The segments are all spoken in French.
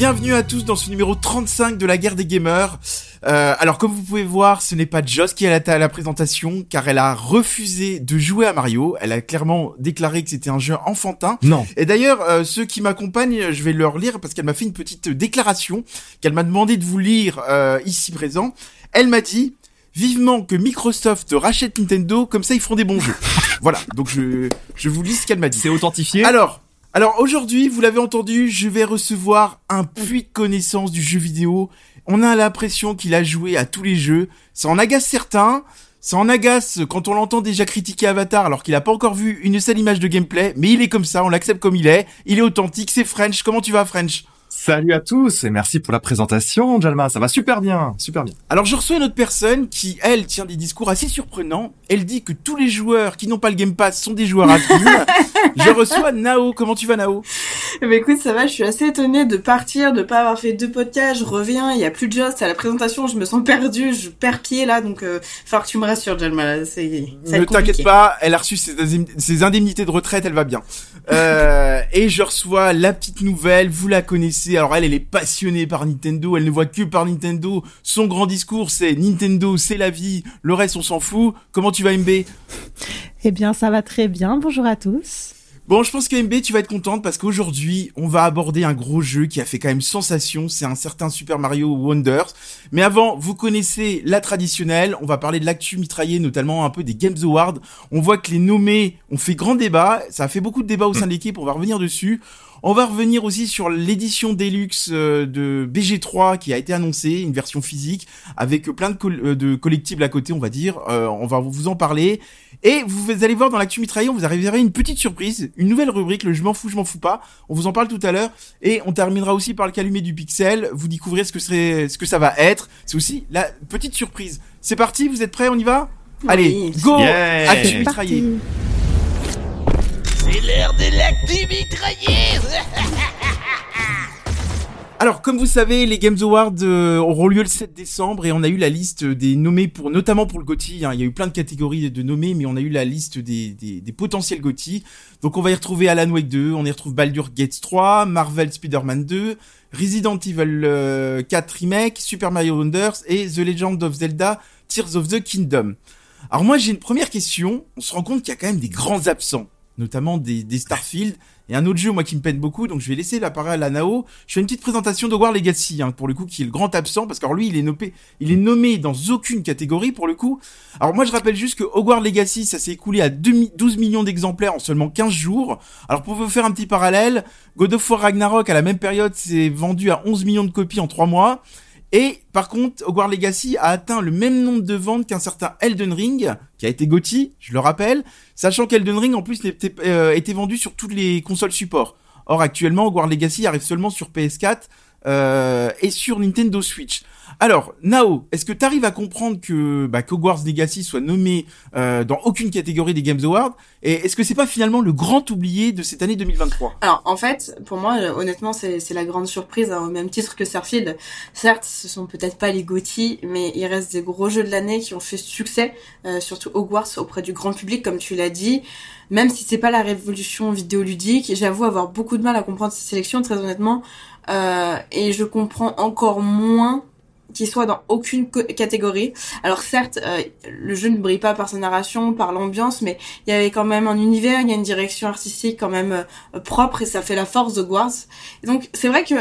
bienvenue à tous dans ce numéro 35 de la guerre des gamers. Euh, alors comme vous pouvez voir, ce n'est pas Joss qui est à la, présentation, car elle a refusé de jouer à Mario. Elle a clairement déclaré que c'était un jeu enfantin. Non. Et d'ailleurs, euh, ceux qui m'accompagnent, je vais leur lire parce qu'elle m'a fait une petite déclaration qu'elle m'a demandé de vous lire euh, ici présent. Elle m'a dit vivement que Microsoft rachète Nintendo, comme ça ils feront des bons jeux. voilà, donc je, je vous lis ce qu'elle m'a dit. C'est authentifié? Alors, alors aujourd'hui, vous l'avez entendu, je vais recevoir un puits de connaissance du jeu vidéo on a l'impression qu'il a joué à tous les jeux. Ça en agace certains. Ça en agace quand on l'entend déjà critiquer Avatar alors qu'il a pas encore vu une seule image de gameplay. Mais il est comme ça, on l'accepte comme il est. Il est authentique, c'est French. Comment tu vas, French? Salut à tous et merci pour la présentation, Jalma. Ça va super bien, super bien. Alors je reçois une autre personne qui, elle, tient des discours assez surprenants. Elle dit que tous les joueurs qui n'ont pas le Game Pass sont des joueurs à je reçois Nao. Comment tu vas, Nao? Eh ben, écoute, ça va. Je suis assez étonnée de partir, de pas avoir fait deux podcasts. Je reviens, il y a plus de Just à la présentation. Je me sens perdue, je perds pied là. Donc, euh, falloir que tu me rassures, Jalma. Ne t'inquiète pas, elle a reçu ses, indemnités de retraite, elle va bien. Euh, et je reçois la petite nouvelle. Vous la connaissez alors elle, elle est passionnée par Nintendo. Elle ne voit que par Nintendo. Son grand discours, c'est Nintendo, c'est la vie. Le reste, on s'en fout. Comment tu vas, MB Eh bien, ça va très bien. Bonjour à tous. Bon, je pense que MB, tu vas être contente parce qu'aujourd'hui, on va aborder un gros jeu qui a fait quand même sensation. C'est un certain Super Mario Wonders. Mais avant, vous connaissez la traditionnelle. On va parler de l'actu mitraillé, notamment un peu des Games Awards. On voit que les nommés ont fait grand débat. Ça a fait beaucoup de débats au sein de l'équipe. On va revenir dessus. On va revenir aussi sur l'édition Deluxe euh, de BG3 qui a été annoncée, une version physique avec plein de, euh, de collectibles à côté, on va dire. Euh, on va vous en parler. Et vous allez voir dans l'actu mitraillé, on vous arrivera une petite surprise, une nouvelle rubrique, le je m'en fous, je m'en fous pas. On vous en parle tout à l'heure. Et on terminera aussi par le calumet du pixel. Vous découvrez ce que serait, ce que ça va être. C'est aussi la petite surprise. C'est parti, vous êtes prêts, on y va? Allez, go! Actu mitraillé. L'heure de Alors, comme vous savez, les Games Awards euh, auront lieu le 7 décembre et on a eu la liste des nommés pour, notamment pour le GOTY. Hein. il y a eu plein de catégories de nommés, mais on a eu la liste des, des, potentiels GOTY. Donc, on va y retrouver Alan Wake 2, on y retrouve Baldur Gates 3, Marvel Spider-Man 2, Resident Evil 4 euh, Remake, Super Mario Wonders et The Legend of Zelda Tears of the Kingdom. Alors moi, j'ai une première question. On se rend compte qu'il y a quand même des grands absents notamment des, Starfield et un autre jeu moi qui me peine beaucoup donc je vais laisser la parole à Nao. Je fais une petite présentation de Legacy hein, pour le coup qui est le grand absent parce que lui il est nommé il est nommé dans aucune catégorie pour le coup. Alors moi je rappelle juste que Hogwarts Legacy ça s'est écoulé à 12 millions d'exemplaires en seulement 15 jours. Alors pour vous faire un petit parallèle God of War Ragnarok à la même période s'est vendu à 11 millions de copies en 3 mois et par contre, Hogwarts Legacy a atteint le même nombre de ventes qu'un certain Elden Ring, qui a été Gotti, je le rappelle, sachant qu'Elden Ring en plus était, euh, était vendu sur toutes les consoles support. Or actuellement, Hogwarts Legacy arrive seulement sur PS4 euh, et sur Nintendo Switch. Alors, Nao, est-ce que tu arrives à comprendre que bah, Hogwarts Legacy soit nommé euh, dans aucune catégorie des Games Awards? Et est-ce que c'est pas finalement le grand oublié de cette année 2023 Alors, en fait, pour moi, euh, honnêtement, c'est la grande surprise, hein, au même titre que Starfield. Certes, ce sont peut-être pas les GOTY, mais il reste des gros jeux de l'année qui ont fait succès, euh, surtout Hogwarts auprès du grand public, comme tu l'as dit. Même si c'est pas la révolution vidéoludique, j'avoue avoir beaucoup de mal à comprendre ces sélections, très honnêtement. Euh, et je comprends encore moins qui soit dans aucune catégorie. Alors certes, euh, le jeu ne brille pas par sa narration, par l'ambiance, mais il y avait quand même un univers, il y a une direction artistique quand même euh, propre et ça fait la force de Guards. donc c'est vrai que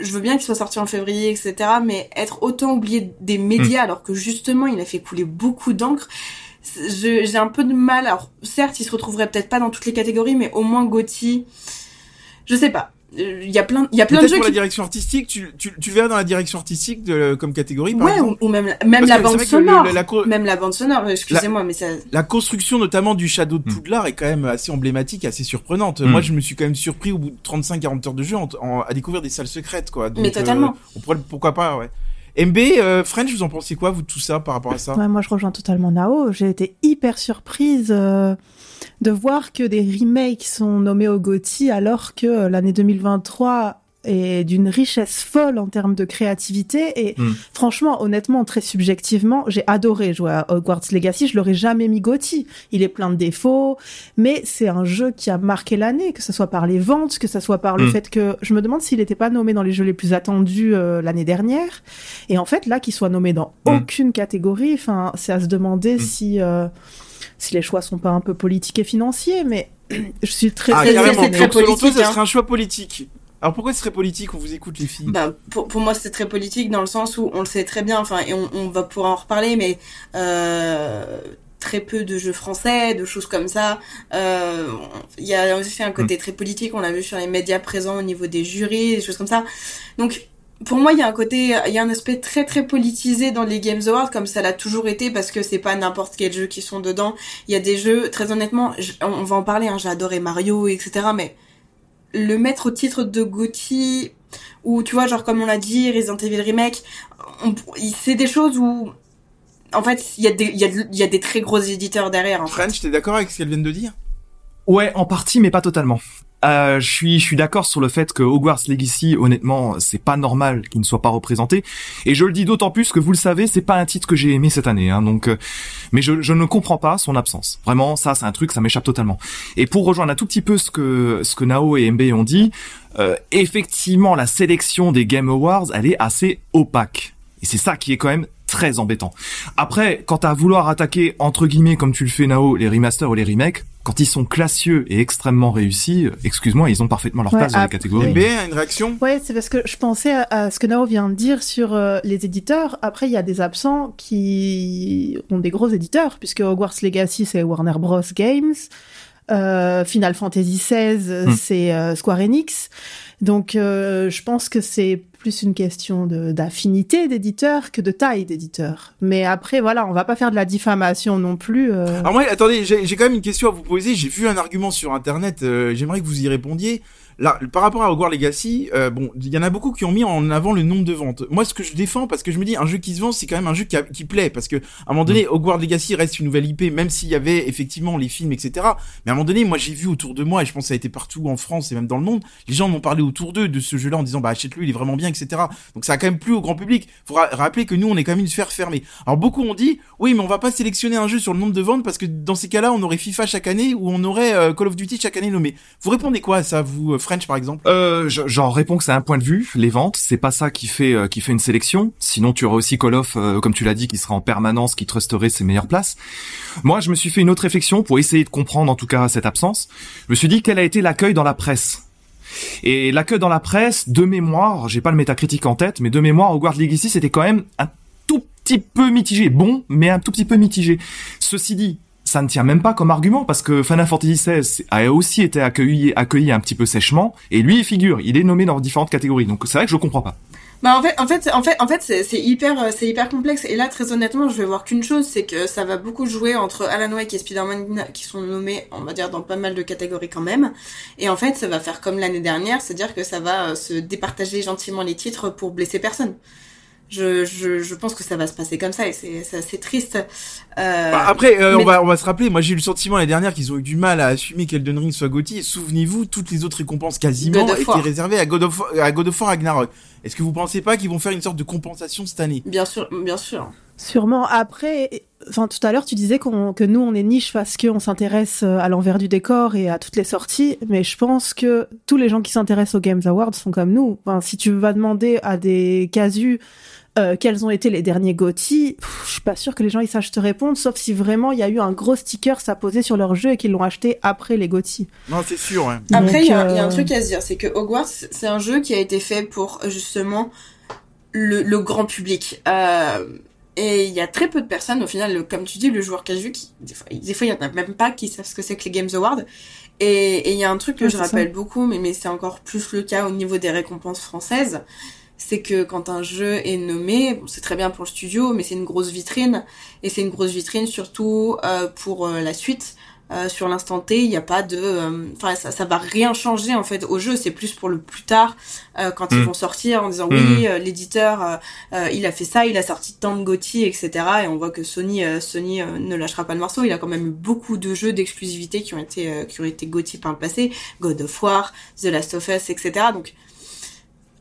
je veux bien qu'il soit sorti en février, etc. Mais être autant oublié des médias hmm. alors que justement il a fait couler beaucoup d'encre, j'ai un peu de mal. Alors certes, il se retrouverait peut-être pas dans toutes les catégories, mais au moins Gauthier, je sais pas il euh, y a plein il y a plein de jeux pour la direction artistique tu, tu, tu verras dans la direction artistique de, comme catégorie par ouais ou, même même la bande sonore. même la bande sonore excusez-moi mais ça la construction notamment du Shadow de hmm. Poudlard est quand même assez emblématique assez surprenante. Hmm. moi je me suis quand même surpris au bout de 35 40 heures de jeu à découvrir des salles secrètes quoi. Mais totalement euh, on pourrait pourquoi pas ouais. MB, euh, French, vous en pensez quoi, vous, de tout ça, par rapport à ça? Ouais, Moi, je rejoins totalement Nao. J'ai été hyper surprise euh, de voir que des remakes sont nommés au GOTY alors que l'année 2023 est d'une richesse folle en termes de créativité. Et Mm. franchement, honnêtement, très subjectivement, j'ai adoré jouer à Hogwarts Legacy. Je l'aurais jamais mis Gotti. Il est plein de défauts, mais c'est un jeu qui a marqué l'année, que ce soit par les ventes, que ce soit par le Mm. fait que je me demande s'il n'était pas nommé dans les jeux les plus attendus euh, l'année dernière. Et en fait, là, qu'il soit nommé dans Mm. aucune catégorie, enfin, c'est à se demander si euh, si les choix sont pas un peu politiques et financiers. Mais je suis très Ah, carrément. c'est très Donc, selon toi, politique, ça hein. serait un choix politique. Alors pourquoi ce serait politique On vous écoute les filles? Bah, pour, pour moi, c'est très politique dans le sens où on le sait très bien, enfin, et on, on va pouvoir en reparler, mais euh, très peu de jeux français, de choses comme ça. Euh, Il y a aussi un côté très politique, on l'a vu sur les médias présents au niveau des jurys, des choses comme ça. Donc, pour moi, il y a un côté, il y a un aspect très très politisé dans les Games Awards, comme ça l'a toujours été, parce que c'est pas n'importe quel jeu qui sont dedans. Il y a des jeux, très honnêtement, je- on va en parler, hein, j'ai adoré Mario, etc., mais le mettre au titre de Gotti, ou tu vois, genre comme on l'a dit, Resident Evil Remake, c'est des choses où, en fait, il y, a des- il y, a, il y a des très gros éditeurs derrière. En. French, t'es d'accord avec ce qu'elle vient de dire? Ouais, en partie, mais pas totalement. Euh, je suis, je suis d'accord sur le fait que Hogwarts Legacy, honnêtement, c'est pas normal qu'il ne soit pas représenté. Et je le dis d'autant plus que vous le savez, c'est pas un titre que j'ai aimé cette année. Hein, donc, euh, mais je, je ne comprends pas son absence. Vraiment, ça, c'est un truc, ça m'échappe totalement. Et pour rejoindre un tout petit peu ce que ce que Nao et MB ont dit, euh, effectivement, la sélection des Game Awards, elle est assez opaque. Et c'est ça qui est quand même très embêtant. Après, quant à vouloir attaquer, entre guillemets, comme tu le fais Nao, les remasters ou les remakes, quand ils sont classieux et extrêmement réussis, euh, excuse-moi, ils ont parfaitement leur Ouais, place dans ah, les catégories. MB, une réaction? Ouais, c'est parce que je pensais à, à ce que Nao vient de dire sur euh, les éditeurs. Après, il y a des absents qui ont des gros éditeurs, puisque Hogwarts Legacy, c'est Warner Bros. Games. Euh, Final Fantasy XVI, Hmm. c'est euh, Square Enix. Donc, euh, je pense que c'est plus une question d'affinité d'éditeurs que de taille d'éditeurs. Mais après, voilà, on va pas faire de la diffamation non plus. euh. Alors moi, attendez, j'ai j'ai quand même une question à vous poser. J'ai vu un argument sur Internet. euh, J'aimerais que vous y répondiez. Là, par rapport à Hogwarts Legacy, euh, bon, il y en a beaucoup qui ont mis en avant le nombre de ventes. Moi, ce que je défends, parce que je me dis, un jeu qui se vend, c'est quand même un jeu qui, a- qui plaît, parce que à un moment donné, Hogwarts Legacy reste une nouvelle IP, même s'il y avait effectivement les films, etc. Mais à un moment donné, moi, j'ai vu autour de moi, et je pense que ça a été partout en France et même dans le monde, les gens m'ont parlé autour d'eux de ce jeu-là en disant, bah achète-le, il est vraiment bien, etc. Donc ça a quand même plu au grand public. Faut ra- rappeler que nous, on est quand même une sphère fermée. Alors beaucoup ont dit, oui, mais on va pas sélectionner un jeu sur le nombre de ventes parce que dans ces cas-là, on aurait FIFA chaque année ou on aurait euh, Call of Duty chaque année nommé. Vous répondez quoi à ça, vous, Par exemple? Euh, je- j'en réponds que c'est un point de vue, les ventes, c'est pas ça qui fait euh, qui fait une sélection. Sinon, tu aurais aussi Call of, euh, comme tu l'as dit, qui sera en permanence, qui trusterait ses meilleures places. Moi, je me suis fait une autre réflexion pour essayer de comprendre en tout cas cette absence. Je me suis dit quel a été l'accueil dans la presse. Et l'accueil dans la presse, de mémoire, j'ai pas le métacritique en tête, mais de mémoire, Hogwarts Legacy, c'était quand même un tout petit peu mitigé. Bon, mais un tout petit peu mitigé. Ceci dit, ça ne tient même pas comme argument parce que Final Fantasy XVI a aussi été accueilli, accueilli un petit peu sèchement et lui figure, il est nommé dans différentes catégories. Donc c'est vrai que je comprends pas. Bah en fait, en fait, en fait, en fait, c'est c'est hyper, euh, c'est hyper complexe. Et là, très honnêtement, je vais voir qu'une chose, c'est que ça va beaucoup jouer entre Alan Wake et Spider-Man qui sont nommés, on va dire, dans pas mal de catégories quand même. Et en fait, ça va faire comme l'année dernière, c'est-à-dire que ça va euh, se départager gentiment les titres pour blesser personne. Je, je, je pense que ça va se passer comme ça et c'est assez triste. Euh, Bah, après, euh, mais- on va on va se rappeler. Moi, j'ai eu le sentiment l'année dernière qu'ils ont eu du mal à assumer qu'Elden Ring soit Gotti. Et souvenez-vous, toutes les autres récompenses quasiment étaient réservées à God of à God of War Ragnarok. Est-ce que vous pensez pas qu'ils vont faire une sorte de compensation cette année? Bien sûr, bien sûr. Sûrement. Après, enfin, tout à l'heure, tu disais que nous, on est niche parce qu'on s'intéresse euh, à l'envers du décor et à toutes les sorties. Mais je pense que tous les gens qui s'intéressent aux Games Awards sont comme nous. Enfin, si tu vas demander à des casus euh, quels ont été les derniers GOTY, je suis pas sûre que les gens ils sachent te répondre, sauf si vraiment il y a eu un gros sticker ça posé sur leur jeu et qu'ils l'ont acheté après les GOTY. Non, c'est sûr. Ouais. Après, il y, a- il y a un euh, truc à se dire, c'est que Hogwarts, c'est un jeu qui a été fait pour justement le, le grand public. Euh, et il y a très peu de personnes, au final, le- comme tu dis, le joueur casu, qui des fois, des fois, il y en a même pas qui savent ce que c'est que les Games Awards. Et il y a un truc que Ouais, je ça. rappelle beaucoup, mais, mais c'est encore plus le cas au niveau des récompenses françaises. C'est que quand un jeu est nommé, bon, c'est très bien pour le studio, mais c'est une grosse vitrine. Et c'est une grosse vitrine surtout euh, pour euh, la suite. Euh, sur l'instant T, il n'y a pas de, euh, enfin ça, ça va rien changer en fait au jeu. C'est plus pour le plus tard euh, quand ils Mm. vont sortir en disant Mm. oui, l'éditeur, il a fait ça, il a sorti tant de GOTY, etc. Et on voit que Sony, Sony ne lâchera pas le morceau. Il a quand même eu beaucoup de jeux d'exclusivité qui ont été, euh, qui ont été GOTY par le passé, God of War, The Last of Us, etc. Donc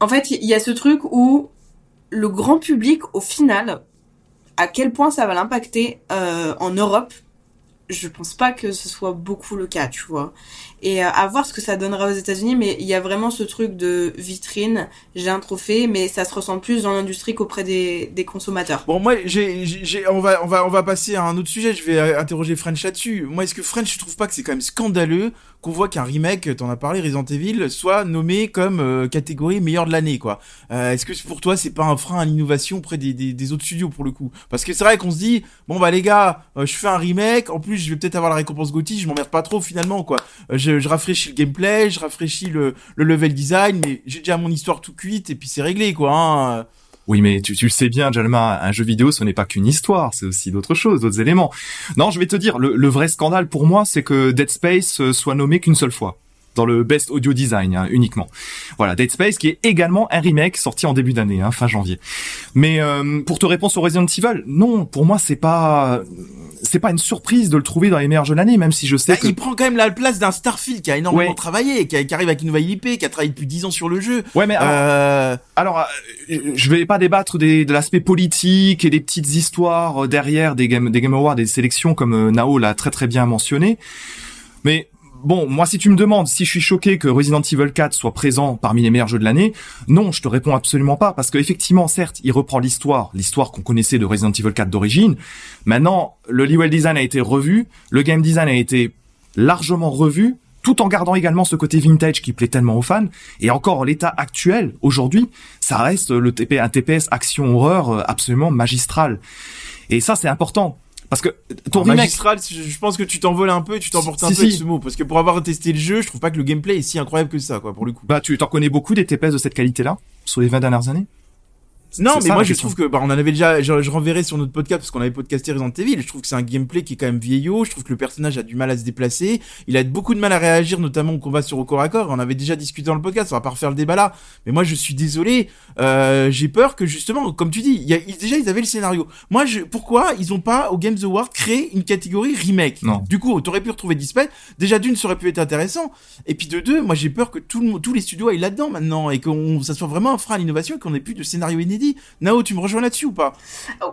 En fait, il y a ce truc où le grand public, au final, à quel point ça va l'impacter euh, en Europe, je pense pas que ce soit beaucoup le cas, tu vois. Et euh, à voir ce que ça donnera aux États-Unis, mais il y a vraiment ce truc de vitrine. J'ai un trophée, mais ça se ressent plus dans l'industrie qu'auprès des, des consommateurs. Bon, moi, on va, on va passer à un autre sujet. Je vais interroger French là-dessus. Moi, est-ce que French, je trouve pas que c'est quand même scandaleux qu'on voit qu'un remake, t'en as parlé, Resident Evil, soit nommé comme euh, catégorie meilleur de l'année, quoi. Euh, est-ce que pour toi, c'est pas un frein à l'innovation auprès des, des, des, autres studios pour le coup? Parce que c'est vrai qu'on se dit, bon bah les gars, euh, je fais un remake, en plus je vais peut-être avoir la récompense Gotti, je m'emmerde pas trop finalement, quoi. je, je rafraîchis le gameplay, je rafraîchis le, le level design, mais j'ai déjà mon histoire tout cuite et puis c'est réglé, quoi. Hein. Oui, mais tu, le sais bien, Jalma, un jeu vidéo, ce n'est pas qu'une histoire, c'est aussi d'autres choses, d'autres éléments. Non, je vais te dire, le, le vrai scandale pour moi, c'est que Dead Space euh, soit nommé qu'une seule fois dans le Best Audio Design hein, uniquement. Voilà, Dead Space qui est également un remake sorti en début d'année, hein, fin janvier. Mais euh, pour te répondre sur Resident Evil, non, pour moi c'est pas c'est pas une surprise de le trouver dans les meilleurs jeux de l'année, même si je sais bah, que il prend quand même la place d'un Starfield qui a énormément travaillé, qui, arrive avec une nouvelle IP, qui a travaillé depuis 10 ans sur le jeu. Ouais, mais alors, euh... alors euh, je vais pas débattre des, de l'aspect politique et des petites histoires derrière des Game des Game Awards, des sélections comme euh, Nao l'a très très bien mentionné. Mais bon, moi, si tu me demandes si je suis choqué que Resident Evil 4 soit présent parmi les meilleurs jeux de l'année, non, je te réponds absolument pas, parce qu'effectivement, certes, il reprend l'histoire, l'histoire qu'on connaissait de Resident Evil 4 d'origine. Maintenant, le level design a été revu, le game design a été largement revu, tout en gardant également ce côté vintage qui plaît tellement aux fans. Et encore, en l'état actuel, aujourd'hui, ça reste le un TPS action horreur euh, absolument magistral. Et ça, c'est important. Parce que ton remake... magistral, je pense que tu t'envoles un peu et tu t'emportes un peu ce mot. Parce que pour avoir testé le jeu, je trouve pas que le gameplay est si incroyable que ça, quoi, pour le coup. Bah, tu t'en connais beaucoup des TPS de cette qualité-là sur les 20 dernières années non, mais moi je trouve que bah, on en avait déjà. Je, je renverrai sur notre podcast parce qu'on avait podcasté Resident Evil. Je trouve que c'est un gameplay qui est quand même vieillot. Je trouve que le personnage a du mal à se déplacer. Il a beaucoup de mal à réagir, notamment au combat sur au corps à corps. On avait déjà discuté dans le podcast. On va pas refaire le débat là. Mais moi je suis désolé. Euh, J'ai peur que justement, comme tu dis, il y a, déjà ils avaient le scénario. Moi, je, pourquoi ils ont pas au Games Award créé une catégorie remake? Non. Du coup, t'aurais pu retrouver Dispel. Déjà d'une, ça aurait pu être intéressant. Et puis de deux, moi j'ai peur que tout le, tous les studios aillent là-dedans maintenant et qu'on ça soit vraiment un frein à l'innovation et qu'on ait plus de scénario inédit. Nao, tu me rejoins là-dessus ou pas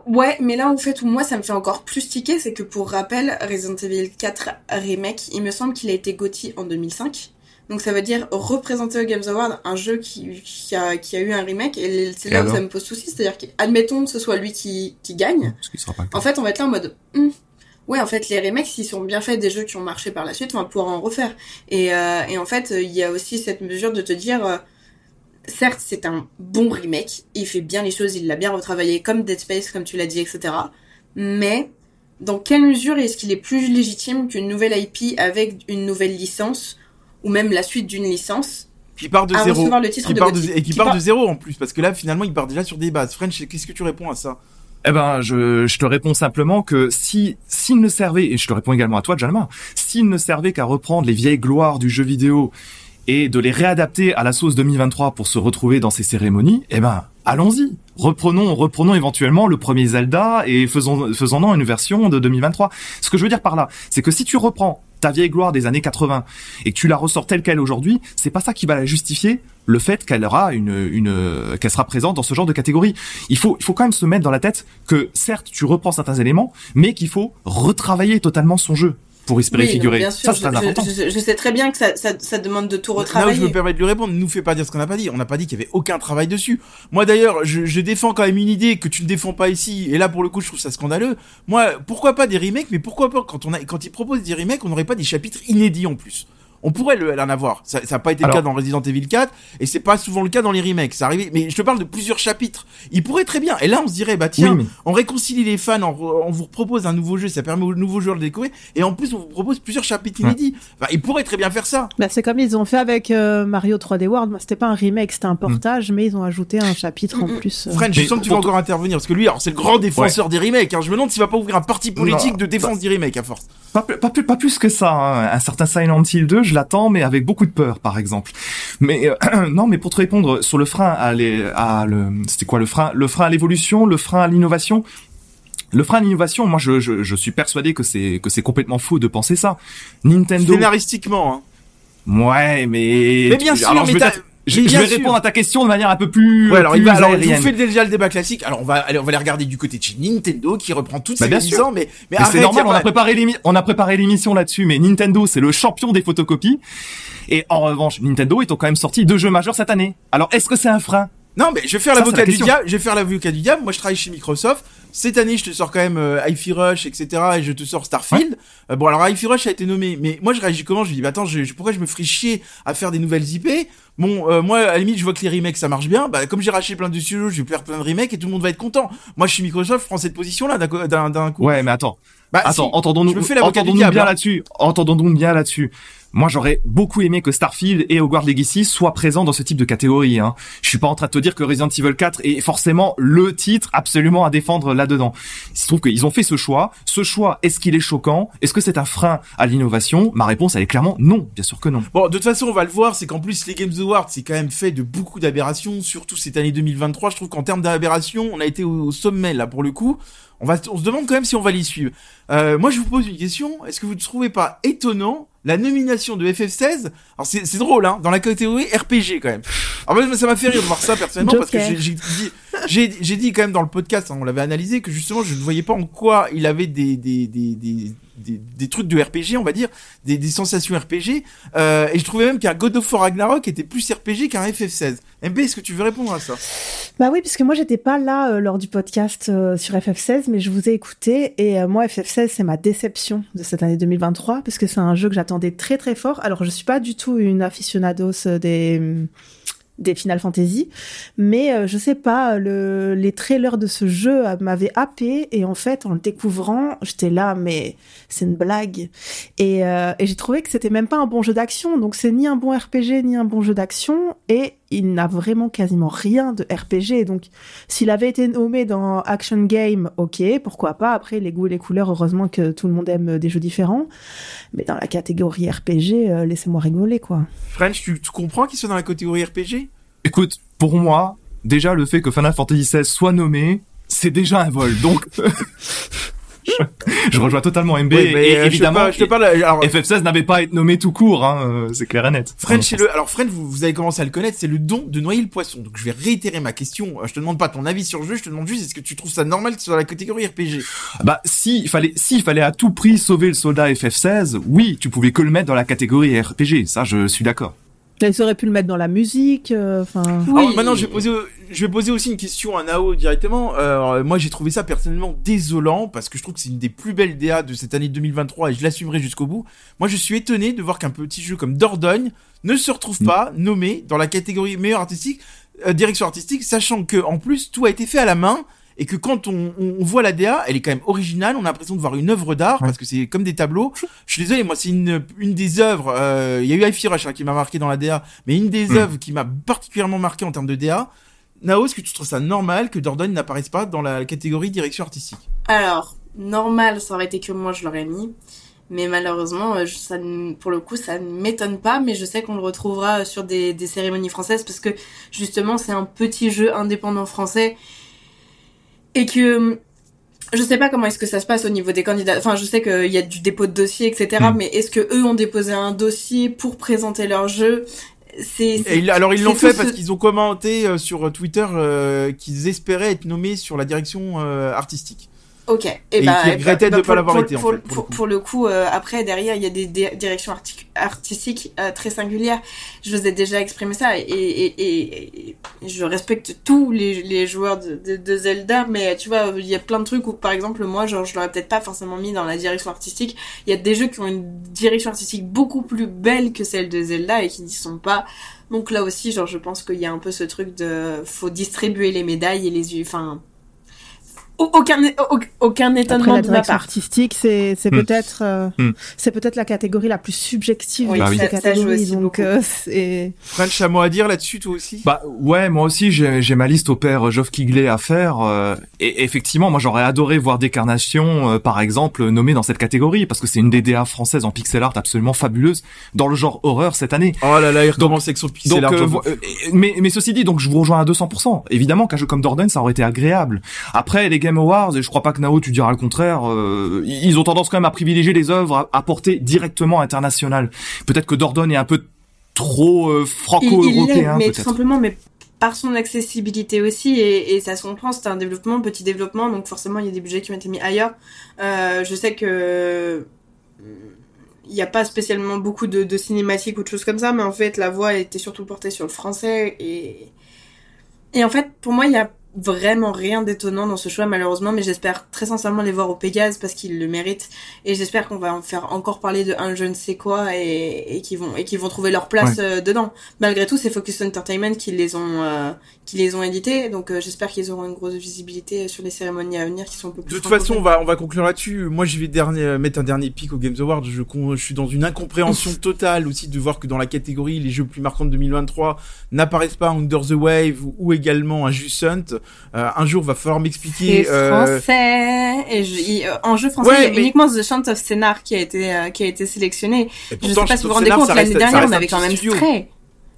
Ouais, mais là, en fait, où moi, ça me fait encore plus tiquer, c'est que pour rappel, Resident Evil 4 Remake, il me semble qu'il a été GOTY en 2005. Donc ça veut dire représenter au Games Award un jeu qui, qui, a, qui a eu un remake et c'est là où ça me pose souci, c'est-à-dire qu'admettons que ce soit lui qui, qui gagne. en fait, on va être là en mode hmm, ouais, en fait, les remakes, s'ils sont bien faits des jeux qui ont marché par la suite, on va pouvoir en refaire. Et, euh, et en fait, il y a aussi cette mesure de te dire, euh, certes, c'est un bon remake, il fait bien les choses, il l'a bien retravaillé, comme Dead Space, comme tu l'as dit, etc. Mais dans quelle mesure est-ce qu'il est plus légitime qu'une nouvelle IP avec une nouvelle licence, ou même la suite d'une licence qui part de zéro, et qui, part de zéro en plus, parce que là finalement il part déjà sur des bases. French, qu'est-ce que tu réponds à ça? Eh ben, je, je, te réponds simplement que si s'il ne servait, et je te réponds également à toi, Jalma, s'il ne servait qu'à reprendre les vieilles gloires du jeu vidéo et de les réadapter à la sauce 2023 pour se retrouver dans ces cérémonies, eh ben, allons-y. Reprenons, reprenons éventuellement le premier Zelda et faisons, faisons-en une version de 2023. Ce que je veux dire par là, c'est que si tu reprends ta vieille gloire des années 80 et que tu la ressors telle qu'elle aujourd'hui, c'est pas ça qui va la justifier le fait qu'elle aura une, une qu'elle sera présente dans ce genre de catégorie. Il faut, il faut quand même se mettre dans la tête que certes tu reprends certains éléments, mais qu'il faut retravailler totalement son jeu pour espérer figurer. Bien sûr, ça, je, je, sais très bien que ça, ça, ça demande de tout retravailler. Là où je me permets de lui répondre, ne nous fais pas dire ce qu'on n'a pas dit. On n'a pas dit qu'il y avait aucun travail dessus. Moi d'ailleurs, je, je, défends quand même une idée que tu ne défends pas ici. Et là, pour le coup, je trouve ça scandaleux. Moi, pourquoi pas des remakes, mais pourquoi pas quand on a, quand ils proposent des remakes, on n'aurait pas des chapitres inédits en plus on pourrait le, en avoir. Ça n'a pas été le cas dans Resident Evil 4 et c'est pas souvent le cas dans les remakes. Ça arrive, mais je te parle de plusieurs chapitres. Il pourrait très bien. Et là, on se dirait, bah tiens, on réconcilie les fans, on, vous propose un nouveau jeu, ça permet aux nouveaux joueurs de découvrir. Et en plus, on vous propose plusieurs chapitres inédits. Bah, il pourrait très bien faire ça. Bah, c'est comme ils ont fait avec euh, Mario 3D World. C'était pas un remake, c'était un mm. portage, mais ils ont ajouté un chapitre en plus. Euh... French, je sens que tu vas encore intervenir parce que lui, alors c'est le grand défenseur des remakes. Hein. Je me demande s'il va pas ouvrir un parti politique de défense des remakes à force. Pas, pas, plus, pas plus que ça. Hein. Un certain Silent Hill 2, je l'attends, mais avec beaucoup de peur, par exemple. Mais euh, non, mais pour te répondre sur le frein à, les, à le, c'était quoi le frein Le frein à l'évolution, le frein à l'innovation? Le frein à l'innovation, moi, je, je, je, suis persuadé que c'est que c'est complètement faux de penser ça. Nintendo. Scénaristiquement. Hein. Ouais, mais. Mais bien sûr, mais je, vais répondre à ta question de manière un peu plus. Ouais, alors, il va, alors je vous fais déjà le débat classique. Alors on va, allez, on va les regarder du côté de chez Nintendo qui reprend toutes bah, ses bien ans, mais mais, mais c'est normal. On a préparé l'émission, on a préparé l'émission là-dessus, mais Nintendo c'est le champion des photocopies. Et en revanche, Nintendo est quand même sorti deux jeux majeurs cette année. Alors est-ce que c'est un frein? Non, mais je vais faire l'avocat du diable. Je vais faire l'avocat du diable. Moi, je travaille chez Microsoft. Cette année, je te sors quand même euh, hi Rush, etc. Et je te sors Starfield. Euh, bon, alors hi Rush a été nommé, mais moi, je réagis comment? Je me dis, bah attends, je, pourquoi je me ferais chier à faire des nouvelles IP Bon, euh, moi, à la limite, je vois que les remakes, ça marche bien. Bah, comme j'ai racheté plein de studios, je vais faire plein de remakes et tout le monde va être content. Moi, je suis Microsoft, je prends cette position-là d'un coup. Ouais, mais attends. Bah, attends, entendons-nous, entendons-nous bien hein. là-dessus. Entendons-nous bien là-dessus. Moi, j'aurais beaucoup aimé que Starfield et Hogwarts Legacy soient présents dans ce type de catégorie. Hein. Je suis pas en train de te dire que Resident Evil 4 est forcément le titre absolument à défendre là-dedans. Il se trouve qu'ils ont fait ce choix. Ce choix, est-ce qu'il est choquant? Est-ce que c'est un frein à l'innovation? Ma réponse, elle est clairement non. Bien sûr que non. Bon, de toute façon, on va le voir. C'est qu'en plus, les Games Awards, c'est quand même fait de beaucoup d'aberrations, surtout cette année 2023. Je trouve qu'en termes d'aberrations, on a été au, sommet là pour le coup. On va, on se demande quand même si on va les suivre. Euh, moi, je vous pose une question. Est-ce que vous ne trouvez pas étonnant la nomination de FF16 Alors c'est drôle, hein, dans la catégorie RPG quand même. Alors ça m'a fait rire de voir ça personnellement parce que j'ai dit, j'ai dit quand même dans le podcast, hein, on l'avait analysé, que justement je ne voyais pas en quoi il avait des, des, des, des des, trucs de RPG, on va dire, des, sensations RPG. Euh, et je trouvais même qu'un God of War Ragnarok était plus RPG qu'un FF16. MB, est-ce que tu veux répondre à ça? Bah oui, puisque moi j'étais pas là euh, lors du podcast euh, sur FF16, mais je vous ai écouté et moi FF16 c'est ma déception de cette année 2023 parce que c'est un jeu que j'attendais très très fort. Alors je suis pas du tout une aficionados des des Final Fantasy, mais euh, je sais pas, le, les trailers de ce jeu m'avaient happé. Et en fait en le découvrant, j'étais là mais c'est une blague. Et, euh, et j'ai trouvé que c'était même pas un bon jeu d'action, donc c'est ni un bon RPG ni un bon jeu d'action. Et il n'a vraiment quasiment rien de RPG. Donc, s'il avait été nommé dans Action Game, ok, pourquoi pas. Après, les goûts et les couleurs, heureusement que tout le monde aime des jeux différents. Mais dans la catégorie RPG, euh, laissez-moi rigoler, quoi. French, tu, comprends qu'il soit dans la catégorie RPG Écoute, pour moi, déjà, le fait que Final Fantasy XVI soit nommé, c'est déjà un vol. Donc, je rejoins totalement MB. et euh, évidemment, je te parle, alors... FF16 n'avait pas à être nommé tout court, hein, euh, c'est clair et net. French, le, alors French, vous, vous avez commencé à le connaître, c'est le don de noyer le poisson. Donc je vais réitérer ma question. Euh, je te demande pas ton avis sur le jeu, je te demande juste est-ce que tu trouves ça normal que ce soit la catégorie RPG Bah si, il fallait, s'il fallait à tout prix sauver le soldat FF16, oui, tu pouvais que le mettre dans la catégorie RPG. Ça, je suis d'accord. Ils auraient pu le mettre dans la musique, euh, oui. maintenant, je vais poser, je vais poser aussi une question à Nao directement. Euh, moi, j'ai trouvé ça personnellement désolant parce que je trouve que c'est une des plus belles DA de cette année 2023 et je l'assumerai jusqu'au bout. Moi, je suis étonné de voir qu'un petit jeu comme Dordogne ne se retrouve mm. pas nommé dans la catégorie meilleure artistique, euh, direction artistique, sachant que en plus tout a été fait à la main et que quand on, on, voit la DA, elle est quand même originale, on a l'impression de voir une œuvre d'art parce que c'est comme des tableaux. Je suis désolé, moi c'est une, une des œuvres, euh, il y a eu hi Rush hein, qui m'a marqué dans la DA, mais une des mm. œuvres qui m'a particulièrement marqué en termes de DA. Nao, est-ce que tu trouves ça normal que Dordogne n'apparaisse pas dans la catégorie direction artistique? Alors, normal, ça aurait été que moi je l'aurais mis. Mais malheureusement, euh, ça, pour le coup, ça ne m'étonne pas, mais je sais qu'on le retrouvera sur des, des cérémonies françaises parce que justement, c'est un petit jeu indépendant français et que je sais pas comment est-ce que ça se passe au niveau des candidats. Enfin, je sais qu'il y a du dépôt de dossier, etc. Hmm. Mais est-ce que eux ont déposé un dossier pour présenter leur jeu? C'est, alors ils l'ont fait parce qu'ils ont commenté euh, sur Twitter euh, qu'ils espéraient être nommés sur la direction euh, artistique. Ok. Et, et bah, qui regrettait bah, de ne pas l'avoir été. Pour, en fait, pour, pour, le coup, euh, après derrière, il y a des, directions artistiques euh, très singulières. Je vous ai déjà exprimé ça et, et, et je respecte tous les, les joueurs de, de, Zelda, mais tu vois, il y a plein de trucs où, par exemple, moi, genre, je l'aurais peut-être pas forcément mis dans la direction artistique. Il y a des jeux qui ont une direction artistique beaucoup plus belle que celle de Zelda et qui n'y sont pas. Donc là aussi, genre, je pense qu'il y a un peu ce truc de faut distribuer les médailles et les, enfin aucun aucun étonnement Après, la de artistique c'est c'est hmm. peut-être euh, hmm. c'est peut-être la catégorie la plus subjective oui, de la catégorie donc euh, c'est French à mot à dire là-dessus toi aussi? Bah ouais moi aussi j'ai j'ai ma liste au père Geoff Kigley à faire euh, et effectivement moi j'aurais adoré voir Décarnation euh, par exemple nommé dans cette catégorie parce que c'est une DDA française en pixel art absolument fabuleuse dans le genre horreur cette année. Oh là là il recommence avec son pixel art mais mais ceci dit donc je vous rejoins à 200% évidemment qu'un jeu comme Dorden ça aurait été agréable. Après les Game Awards, et je crois pas que Nao tu diras le contraire, euh, ils ont tendance quand même à privilégier les œuvres à, portée directement internationale. Peut-être que Dordogne est un peu trop euh, franco-européen mais tout simplement, mais par son accessibilité aussi et, et ça se comprend. C'est un développement, petit développement, donc forcément il y a des budgets qui ont été mis ailleurs. Euh, je sais que il n'y a pas spécialement beaucoup de, de cinématiques ou de choses comme ça, mais en fait la voix était surtout portée sur le français et et en fait pour moi il y a vraiment rien d'étonnant dans ce choix malheureusement mais j'espère très sincèrement les voir au Pégase parce qu'ils le méritent et j'espère qu'on va en faire encore parler de un je ne sais quoi et, et qu'ils vont et qu'ils vont trouver leur place Ouais. euh, dedans malgré tout c'est Focus Entertainment qui les ont euh, qui les ont édités donc euh, j'espère qu'ils auront une grosse visibilité sur les cérémonies à venir qui sont un peu plus De toute façon, on va, on va conclure là-dessus. Moi, je vais dernier, euh, mettre un dernier pic au Games Awards. Je, je suis dans une incompréhension totale aussi de voir que dans la catégorie les jeux plus marquants de 2023 n'apparaissent pas Under the Wave ou, ou également un Just Hunt. Euh, un jour, va falloir m'expliquer. C'est euh, français et je, il- euh, en jeu français Ouais, il y a mais- uniquement The Chant of Scénar qui a été qui a été sélectionné et je pourtant, sais pas si vous vous rendez compte l'année dernière on avait quand même studio.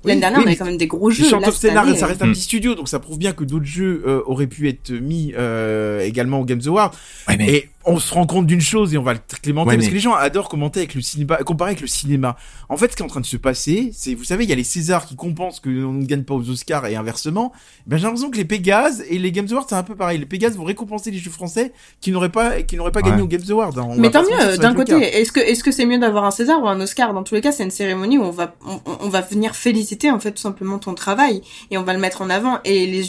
Oui, l'année dernière oui, on avait mais quand même des gros jeux Chant of année, ça euh, reste un Hmm. petit studio, donc ça prouve bien que d'autres jeux euh, auraient pu être mis euh, également au Games Awards. Ouais, mais Et on se rend compte d'une chose, et on va le clémenter, Ouais, parce mais- que les gens adorent commenter avec le cinéma, comparer avec le cinéma. En fait, ce qui est en train de se passer, c'est, vous savez, il y a les Césars qui compensent qu'on ne gagne pas aux Oscars et inversement. Ben, j'ai l'impression que les Pégases et les Games Awards, c'est un peu pareil. Les Pégases vont récompenser les jeux français qui n'auraient pas, qui n'auraient pas gagné aux Games Awards. hein. On mais tant mieux d'un côté est-ce que est-ce que c'est mieux d'avoir un César ou un Oscar? Dans tous les cas c'est une cérémonie où on va on, on va venir féliciter en fait tout simplement ton travail et on va le mettre en avant et les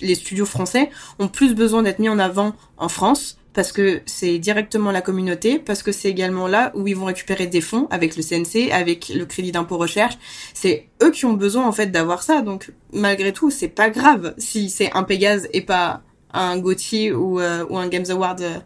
les studios français ont plus besoin d'être mis en avant en France parce que c'est directement la communauté, parce que c'est également là où ils vont récupérer des fonds avec le CNC, avec le crédit d'impôt recherche. C'est eux qui ont besoin en fait d'avoir ça. Donc malgré tout, c'est pas grave si c'est un Pégase et pas un Gauthier ou, euh, ou un Games Award euh,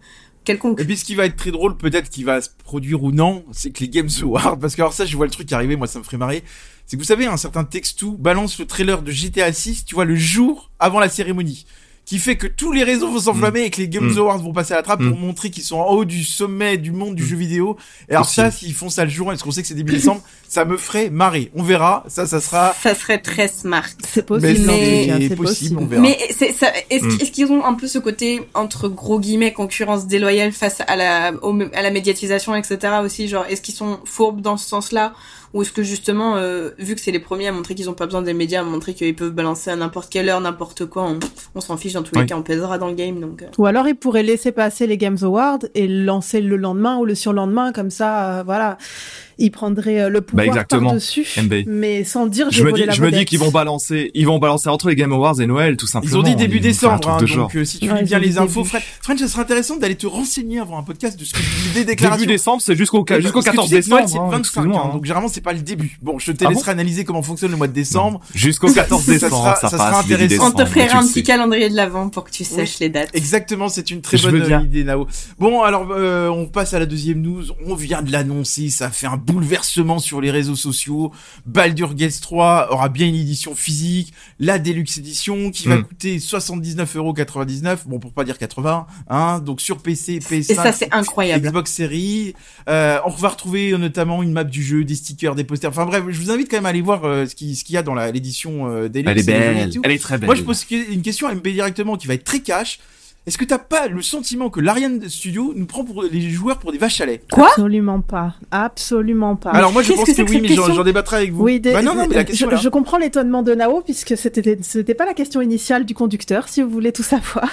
Et puis ce qui va être très drôle, peut-être qu'il va se produire ou non, c'est que les Games Awards, parce que alors ça, je vois le truc arriver, moi ça me ferait marrer. C'est que vous savez, un certain Textou balance le trailer de GTA 6, tu vois, le jour avant la cérémonie. Qui fait que tous les réseaux vont s'enflammer et que les Games Mm. Awards vont passer à la trappe Mm. pour montrer qu'ils sont en haut du sommet du monde du Mm. jeu vidéo. Et alors ça, s'ils font ça le jour, est-ce qu'on sait que c'est début décembre, ça me ferait marrer. On verra. Ça, ça sera. Ça serait très smart. C'est possible. Mais- c'est c'est possible, on verra. Mais c'est ça. Est-ce Mm. qu'ils ont un peu ce côté entre gros guillemets concurrence déloyale face à la au- à la médiatisation, etc. Aussi, genre est-ce qu'ils sont fourbes dans ce sens-là? Ou est-ce que justement, euh, vu que c'est les premiers à montrer qu'ils ont pas besoin des médias, à montrer qu'ils peuvent balancer à n'importe quelle heure, n'importe quoi, on, on s'en fiche dans tous les Oui. cas, on pèsera dans le game donc. euh. Ou alors ils pourraient laisser passer les Games Awards et le lancer le lendemain ou le surlendemain, comme ça, euh, voilà. Ils prendraient euh, le pouvoir exactement. par-dessus, MB. mais sans dire je me dis, la je me dis qu'ils vont balancer, ils vont balancer entre les Game Awards et Noël, tout simplement. Ils ont dit début faire un décembre, hein, donc euh, si tu Ouais, lis bien les infos, début. French, French, ça serait intéressant d'aller te renseigner avant un podcast de ce que des déclarations. Début décembre, c'est jusqu'au Eh ben, jusqu'au parce que 14 tu sais que Noël, décembre. c'est hein, 25, excuse-moi, hein, hein. donc généralement c'est pas le début. Bon, je te Ah laisserai analyser comment fonctionne le mois de décembre. Jusqu'au Ça- 14 ça décembre, sera- ça, ça sera passe. intéressant. On t'offrira un petit sais. calendrier de l'avant pour que tu sèches les dates. Exactement, c'est une très Je bonne euh, idée, Nao. Bon, alors euh, on passe à la deuxième news. On vient de l'annoncer, ça fait un bouleversement sur les réseaux sociaux. Baldur Gate 3 aura bien une édition physique, la Deluxe Edition qui va Mm. coûter 79,99€, bon pour pas dire 80, hein, donc sur PC, PS5, Et ça c'est incroyable. Xbox Series. Euh, on va retrouver euh, notamment une map du jeu, des stickers, des posters. Enfin bref, je vous invite quand même à aller voir euh, ce qui- ce qu'il y a dans l'édition euh, Deluxe. Elle est belle, elle est très belle. Moi, je pose une question à MB directement qui va être très cash. Est-ce que t'as pas le sentiment que l'Ariane Studio nous prend pour les joueurs pour des vaches à lait? Quoi? Absolument pas. Absolument pas. Alors moi, je pense que que, c'est que oui, mais j'en question? j'en débattrai avec vous. Oui, des- bah non, non, mais la euh, question je, comprends l'étonnement de Nao puisque c'était c'était pas la question initiale du conducteur, si vous voulez tout savoir.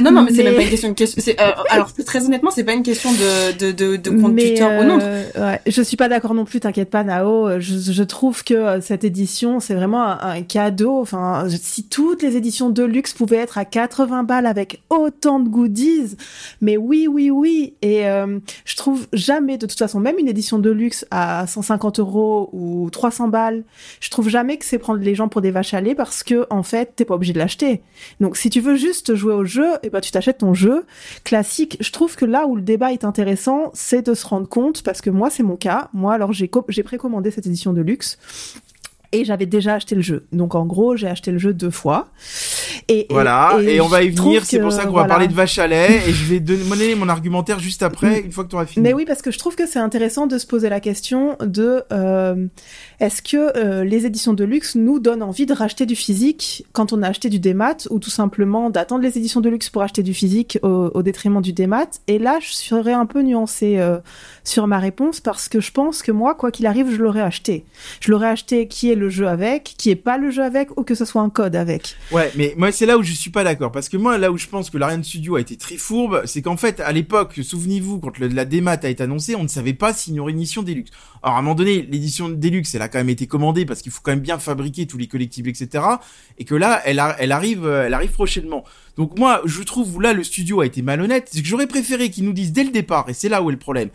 Non non mais, c'est Mais- même pas une question de question. c'est, euh, alors très honnêtement c'est pas une question de de de, de Mais, conducteur ou non. euh, ouais, je suis pas d'accord non plus, t'inquiète pas Nao. Je, je trouve que euh, cette édition, c'est vraiment un, un cadeau. Enfin, si toutes les éditions de luxe pouvaient être à 80 balles avec autant de goodies, mais oui, oui, oui. Et euh, je trouve jamais, de toute façon, même une édition de luxe à 150 euros ou 300 balles, je trouve jamais que c'est prendre les gens pour des vaches à lait parce que en fait, t'es pas obligé de l'acheter. Donc, si tu veux juste jouer au jeu, et ben tu t'achètes ton jeu classique. Je trouve que là où le débat est intéressant, c'est de se rendre compte, parce que moi, c'est mon cas. Moi, alors, j'ai précommandé cette édition de luxe. Et j'avais déjà acheté le jeu. Donc en gros, j'ai acheté le jeu deux fois. Et, voilà, et, on va y venir. C'est pour ça qu'on va parler de vache à lait, et je vais donner mon argumentaire juste après, une fois que tu auras fini. Mais oui, parce que je trouve que c'est intéressant de se poser la question de euh, est-ce que euh, les éditions de luxe nous donnent envie de racheter du physique quand on a acheté du démat ou tout simplement d'attendre les éditions de luxe pour acheter du physique au, au détriment du démat? Et là, je serais un peu nuancée euh, sur ma réponse parce que je pense que moi, quoi qu'il arrive, je l'aurais acheté. Je l'aurais acheté qui est le jeu avec, qui est pas le jeu avec ou que ce soit un code avec. Ouais, mais moi c'est là où je suis pas d'accord parce que moi là où je pense que l'Ariane Studio a été très fourbe, c'est qu'en fait à l'époque, souvenez-vous quand la démat a été annoncée, on ne savait pas s'il y aurait une édition Deluxe. Alors à un moment donné, l'édition Deluxe, elle a quand même été commandée parce qu'il faut quand même bien fabriquer tous les collectibles, etc. Et que là, elle, arrive, euh, elle arrive prochainement. Donc moi, je trouve là le studio a été malhonnête, c'est que j'aurais préféré qu'ils nous disent dès le départ, et c'est là où est le problème.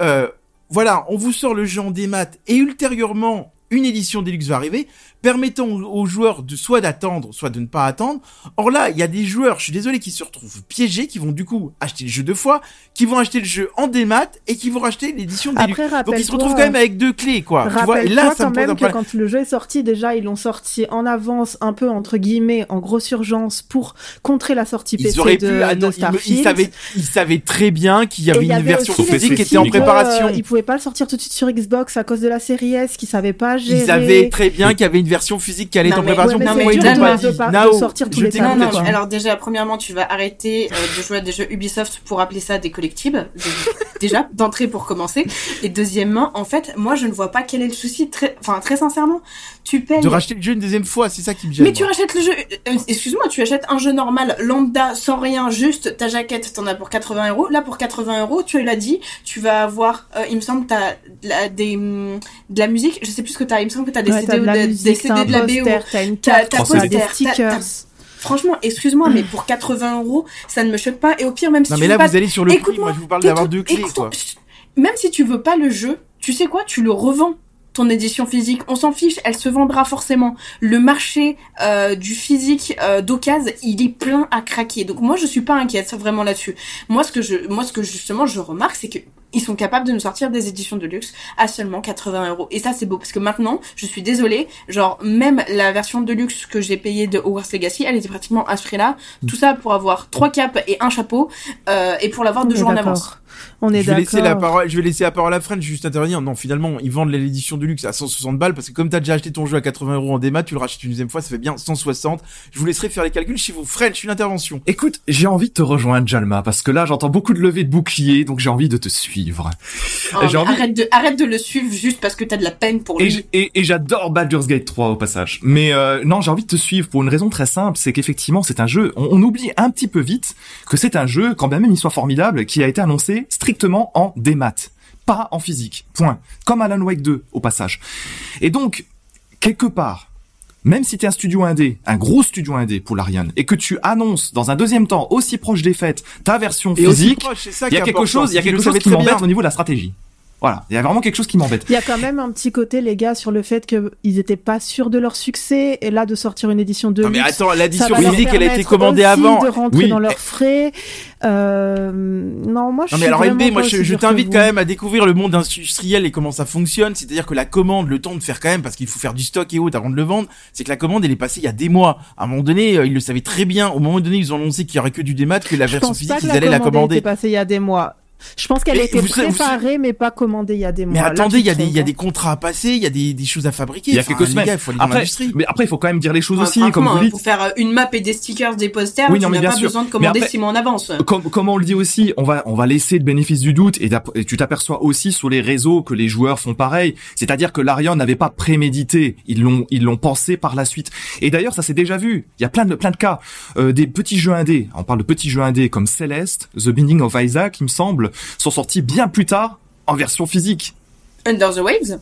Euh, voilà, on vous sort le jeu en démat et ultérieurement une édition Deluxe va arriver, permettant aux- joueurs de soit d'attendre, soit de ne pas attendre. Or là, il y a des joueurs, je suis désolé, qui se retrouvent piégés, qui vont du coup acheter le jeu deux fois, qui vont acheter le jeu en démat et qui vont racheter l'édition. Après, Donc ils se retrouvent quand même avec deux clés, quoi. Tu vois, et là, ça quand me même que quand le jeu est sorti, déjà, ils l'ont sorti en avance, un peu entre guillemets, en grosse urgence pour contrer la sortie PC Ils auraient de, pu, ah non, ils, Starfield. ils savaient, ils savaient très bien qu'il y avait il y une version physique qui était en préparation. euh, ils pouvaient pas le sortir tout de suite sur Xbox à cause de la série S, qu'ils savaient pas gérer. Ils savaient très bien qu'il y avait une version physique qui allait Non, être en mais- préparation. Ouais, mais Non, c'est Pourquoi ils dur de- pas de pas- sortir tous les. Non, non, quoi. alors déjà, premièrement, tu vas arrêter euh, de jouer à des jeux Ubisoft pour appeler ça des collectibles. déjà, d'entrée pour commencer. Et deuxièmement, en fait, moi, je ne vois pas quel est le souci, très, enfin, très sincèrement. Tu payes. De racheter le jeu une deuxième fois, c'est ça qui me gêne. Mais tu rachètes le jeu, euh, excuse-moi, tu achètes un jeu normal, lambda, sans rien, juste ta jaquette, t'en as pour 80 euros. Là, pour 80 euros, tu l'as dit, tu vas avoir, euh, il me semble, t'as de la, des, hum, de la musique, je sais plus ce que t'as, il me semble que t'as des Ouais, CD t'as de ou la des, CD de la BO. t'as une carte, t'as des stickers. Franchement, excuse-moi, mais pour 80 euros, ça ne me choque pas. Et au pire, même si Non tu mais veux là pas vous allez sur le prix, moi je vous parle d'avoir deux clés quoi. Même si tu veux pas le jeu, tu sais quoi, tu le revends ton édition physique. On s'en fiche, elle se vendra forcément. Le marché euh, du physique euh, d'occasion, il est plein à craquer. Donc moi, je suis pas inquiète vraiment là-dessus. Moi, ce que je, moi, ce que justement je remarque, c'est que ils sont capables de nous sortir des éditions de luxe à seulement 80 euros. Et ça, c'est beau parce que maintenant, je suis désolée, genre même la version de luxe que j'ai payée de Hogwarts Legacy, elle était pratiquement à ce prix-là. Tout ça pour avoir trois capes et un chapeau euh, et pour l'avoir deux jours en avance. On est Je vais laisser la d'accord. parole, je vais laisser la parole à French juste intervenir. Non, finalement, ils vendent l'édition de luxe à 160 balles parce que comme t'as déjà acheté ton jeu à 80 euros en démat, tu le rachètes une deuxième fois, ça fait bien 160. Je vous laisserai faire les calculs chez vous. French, une intervention. Écoute, j'ai envie de te rejoindre, Jalma, parce que là, j'entends beaucoup de levées de boucliers, donc j'ai envie de te suivre. Oh, envie- arrête, de, arrête de le suivre juste parce que t'as de la peine pour lui. et, et j'adore Baldur's Gate 3 au passage. Mais euh, non, j'ai envie de te suivre pour une raison très simple, c'est qu'effectivement c'est un jeu, on, on oublie un petit peu vite que c'est un jeu, quand bien même il soit formidable, qui a été annoncé strictement en démat, pas en physique. Point. Comme Alan Wake 2 au passage. Et donc, quelque part, même si t'es un studio indé, un gros studio indé pour l'Ariane, et que tu annonces dans un deuxième temps, aussi proche des fêtes, ta version Et physique, il y a quelque chose, il y a quelque chose qui m'embête au niveau de la stratégie. Voilà, il y a vraiment quelque chose qui m'embête. Il y a quand même un petit côté, les gars, sur le fait qu'ils étaient pas sûrs de leur succès, et là, de sortir une édition de Non mais attends, l'édition physique, elle a été commandée avant. de rentrer Oui. dans leurs frais. Euh, non, moi, je Non mais suis alors MB, moi je, t'invite quand même à découvrir le monde industriel et comment ça fonctionne. C'est-à-dire que la commande, le temps de faire quand même, parce qu'il faut faire du stock et autres avant de le vendre, c'est que la commande elle est passée il y a des mois. À un moment donné, euh, ils le savaient très bien. Au moment donné, ils ont annoncé qu'il y aurait que du démat, que la Je version physique ils la allaient la commander. été passée il y a des mois. Je pense qu'elle a été vous préparée, mais pas commandée il y a des mois. Mais attendez, tu il y a des, il y a des contrats à passer, il y a des, des choses à fabriquer. Il y a Enfin, quelques semaines. gars, il faut aller Après, mais après, il faut quand même dire les choses aussi, comme vous dites. Pour faire euh, une map et des stickers, des posters, Oui, tu non, mais n'as pas sûr. besoin de commander après- six mois en avance. Comme, comme on le dit aussi, on va on va laisser le bénéfice du doute et tu t'aperçois aussi sur les réseaux que les joueurs font pareil. C'est-à-dire que l'Ariane n'avait pas prémédité, ils l'ont ils l'ont pensé par la suite. Et d'ailleurs, ça s'est déjà vu. Il y a plein de plein de cas Euh, des petits jeux indés. On parle de petits jeux indés comme Celeste, The Binding of Isaac, il me semble, sont sortis bien plus tard en version physique. Under the Waves?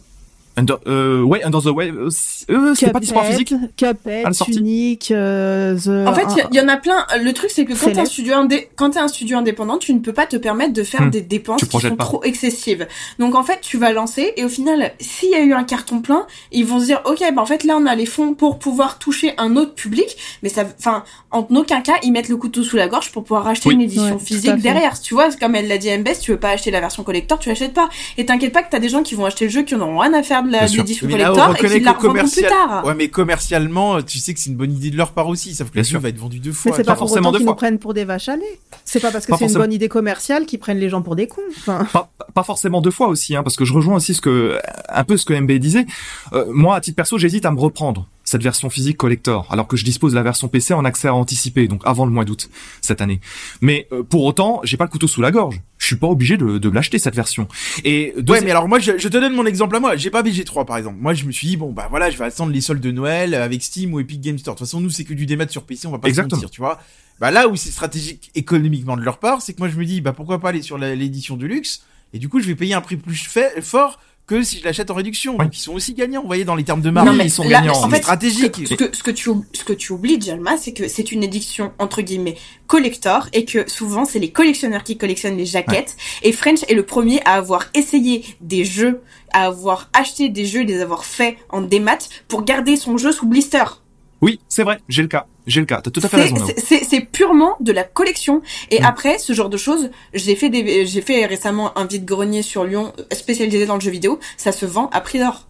Under, euh, ouais, Under the Wave, euh, c'est- euh, c'était pas dispo en physique. Cuphead. Tunic, euh, The... En fait, il y en a plein. Le truc, c'est que quand t'es un studio indé, quand t'es un studio indépendant, tu ne peux pas te permettre de faire Hmm. des dépenses qui sont pas. trop excessives. Donc en fait, tu vas lancer et au final, s'il y a eu un carton plein, ils vont se dire, ok, bah en fait là, on a les fonds pour pouvoir toucher un autre public, mais ça, enfin, en aucun cas, ils mettent le couteau sous la gorge pour pouvoir acheter Oui. une édition Ouais, physique derrière. Tu vois, comme elle l'a dit MBS, tu veux pas acheter la version collector, tu l'achètes pas. Et t'inquiète pas que t'as des gens qui vont acheter le jeu qui n'auront rien à faire gardent la Bien sûr. l'édition Mais là, on collector et reconnaît qu'ils la revendront plus tard. Ouais, mais commercialement, tu sais que c'est une bonne idée de leur part aussi. Sauf que Bien le jeu va être vendu deux Mais fois. c'est pas pas pour forcément autant deux qu'ils fois. nous prennent pour des vaches à lait. C'est pas parce que c'est une bonne idée commerciale qu'ils prennent les gens pour des cons. Enfin, pas, pas forcément deux fois aussi, hein, parce que je rejoins aussi ce que un peu ce que MB disait. Euh, moi, à titre perso, j'hésite à me reprendre cette version physique collector, alors que je dispose de la version PC en accès à anticipé, donc avant le mois d'août cette année. Mais euh, pour autant, j'ai pas le couteau sous la gorge. Je suis pas obligé de, de l'acheter cette version. Et Ouais, mais alors moi, je, je te donne mon exemple à moi. J'ai pas BG3 par exemple. Moi, je me suis dit bon bah voilà, je vais attendre les soldes de Noël avec Steam ou Epic Game Store. De toute façon, nous c'est que du démat sur PC, on va pas se mentir, tu vois. Bah là où c'est stratégique économiquement de leur part, c'est que moi je me dis bah pourquoi pas aller sur l'édition de luxe et du coup je vais payer un prix plus fait, fort que si je l'achète en réduction. Ouais. Donc ils sont aussi gagnants, vous voyez dans les termes de. Non, mais ils sont là, gagnants. en fait, stratégique. Ce que, ce que tu, oub- ce que tu oublies, Jalma, c'est que c'est une édition, entre guillemets, collector, et que souvent, c'est les collectionneurs qui collectionnent les jaquettes. Et French est le premier à avoir essayé des jeux, à avoir acheté des jeux et les avoir faits en démat pour garder son jeu sous blister. Oui, c'est vrai, j'ai le cas, j'ai le cas. T'as tout à fait raison. C'est- C'est c'est purement de la collection. Et Mm. après, ce genre de choses, j'ai fait des, j'ai fait récemment un vide-grenier sur Lyon spécialisé dans le jeu vidéo. Ça se vend à prix d'or.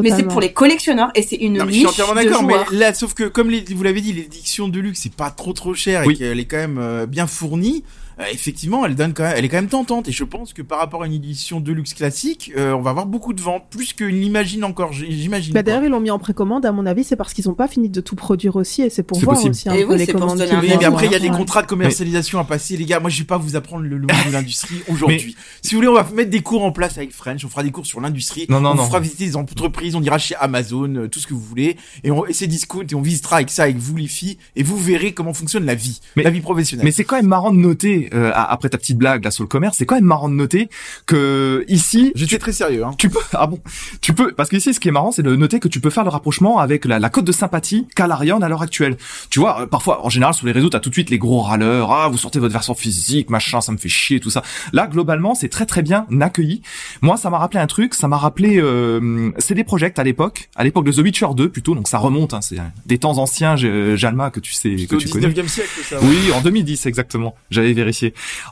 Mais c'est pour les collectionneurs et c'est une Non, mais je niche suis entièrement de d'accord, mais là, sauf que comme les- vous l'avez dit, l'édition de luxe c'est pas trop trop cher Oui. et qu'elle est quand même euh, bien fournie. Euh, effectivement, elle donne quand même, elle est quand même tentante et je pense que par rapport à une édition de luxe classique, euh, on va avoir beaucoup de ventes, plus que l'imagine encore, j'imagine. Bah. D'ailleurs, ils l'ont mis en précommande, à mon avis, c'est parce qu'ils ont pas fini de tout produire aussi, et c'est pour voir possible. aussi un Et peu oui, les c'est pour se commandes. donner qu'ils un Oui, mais après, il y a des contrats de commercialisation à passer, les gars. Moi, je vais pas vous apprendre le, le monde de l'industrie aujourd'hui. Si vous voulez, on va mettre des cours en place avec French. On fera des cours sur l'industrie. Non, non, on non. fera visiter des entreprises. On ira chez Amazon, euh, tout ce que vous voulez. Et, on, et c'est discount. Et on visitera avec ça, avec vous, les filles. Et vous verrez comment fonctionne la vie. Mais- la vie professionnelle. Mais c'est quand même marrant de noter, euh, après ta petite blague là sur le commerce, c'est quand même marrant de noter que ici, J'étais très sérieux, hein. tu peux, ah bon, tu peux, parce que ici, ce qui est marrant, c'est de noter que tu peux faire le rapprochement avec la, la cote de sympathie qu'a l'Ariane à l'heure actuelle. Tu vois, euh, parfois, en général, sur les réseaux, t'as tout de suite les gros râleurs, ah, vous sortez votre version physique, machin, ça me fait chier, tout ça. Là, globalement, c'est très très bien accueilli. Moi, ça m'a rappelé un truc, ça m'a rappelé euh, CD Projekt à l'époque, à l'époque de The Witcher 2 plutôt, donc ça remonte, hein, c'est euh, des temps anciens, J- Jalma, que tu sais, que tu connais. 19e siècle, ça. ouais. Oui, en 2010 exactement. J'avais vérifié.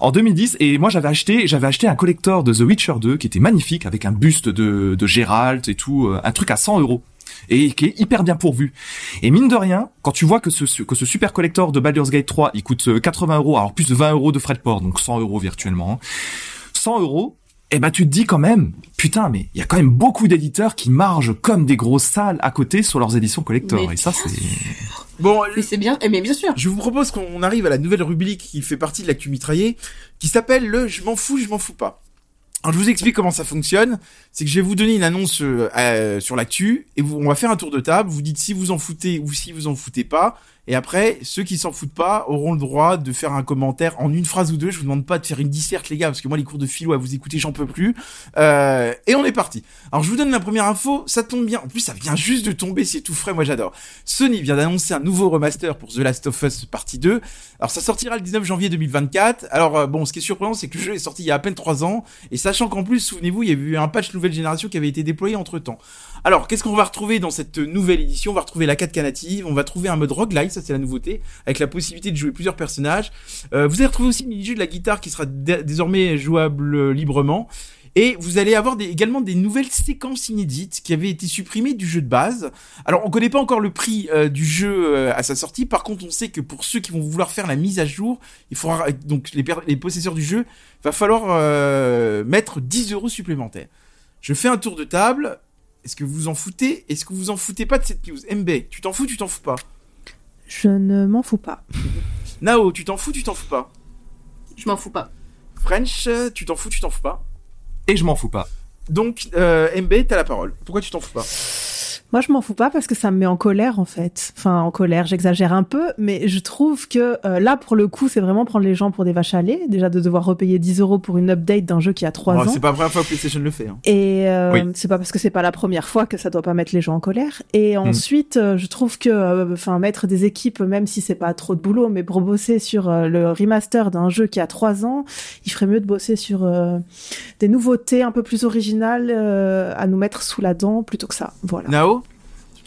En 2010 et moi j'avais acheté, j'avais acheté un collector de The Witcher 2 qui était magnifique avec un buste de de Geralt et tout, euh, un truc à 100 euros et qui est hyper bien pourvu. Et mine de rien, quand tu vois que ce que ce super collector de Baldur's Gate 3, il coûte euh, 80 euros, alors plus de 20 euros de frais de port, donc 100 euros virtuellement. hein. 100 euros. Eh ben tu te dis quand même, putain, mais il y a quand même beaucoup d'éditeurs qui margent comme des grosses salles à côté sur leurs éditions collector. Mais et ça c'est Bon, Mais c'est bien, eh, mais bien sûr. je vous propose qu'on arrive à la nouvelle rubrique qui fait partie de l'actu mitraillé, qui s'appelle le je m'en fous, je m'en fous pas. Alors je vous explique comment ça fonctionne. C'est que je vais vous donner une annonce euh, euh, sur l'actu et vous, on va faire un tour de table. Vous dites si vous en foutez ou si vous en foutez pas. Et après, ceux qui s'en foutent pas auront le droit de faire un commentaire en une phrase ou deux. Je vous demande pas de faire une disserte, les gars, parce que moi, les cours de philo à vous écouter, j'en peux plus. Euh, et on est parti. Alors, je vous donne la première info. Ça tombe bien. En plus, ça vient juste de tomber. C'est tout frais. Moi, j'adore. Sony vient d'annoncer un nouveau remaster pour The Last of Us partie 2. Alors, ça sortira le 19 janvier 2024. Alors, euh, bon, ce qui est surprenant, c'est que le jeu est sorti il y a à peine 3 ans. Et sachant qu'en plus, souvenez-vous, il y a eu un patch nouvelle génération qui avait été déployé entre temps. Alors, qu'est-ce qu'on va retrouver dans cette nouvelle édition? On va retrouver la 4K native, on va trouver un mode roguelite, c'est la nouveauté, avec la possibilité de jouer plusieurs personnages. Euh, vous allez retrouver aussi le mini-jeu de la guitare qui sera dé- désormais jouable euh, librement. Et vous allez avoir également des nouvelles séquences inédites qui avaient été supprimées du jeu de base. Alors, on connaît pas encore le prix euh, du jeu à sa sortie. Par contre, on sait que pour ceux qui vont vouloir faire la mise à jour, il faudra donc les, possesseurs du jeu, va falloir mettre 10 euros supplémentaires. Je fais un tour de table. Est-ce que vous vous en foutez? Est-ce que vous en foutez pas de cette news? MB, tu t'en fous, tu t'en fous pas? Je ne m'en fous pas. Nao, tu t'en fous, tu t'en fous pas Je m'en fous pas. French, tu t'en fous, tu t'en fous pas et je m'en fous pas. Donc, euh, MB, t'as la parole. Pourquoi tu t'en fous pas? Moi, je m'en fous pas parce que ça me met en colère, en fait. Enfin, en colère, j'exagère un peu, mais je trouve que euh, là, pour le coup, c'est vraiment prendre les gens pour des vaches à lait. Déjà, de devoir repayer 10 euros pour une update d'un jeu qui a 3 Oh, ans. C'est pas la première fois que PlayStation le fait. Hein. Et euh, Oui. c'est pas parce que c'est pas la première fois que ça doit pas mettre les gens en colère. Et ensuite, euh, je trouve que, euh, enfin, mettre des équipes, même si c'est pas trop de boulot, mais pour bosser sur euh, le remaster d'un jeu qui a trois ans, il ferait mieux de bosser sur euh, des nouveautés un peu plus originales euh, à nous mettre sous la dent plutôt que ça. Voilà. Nao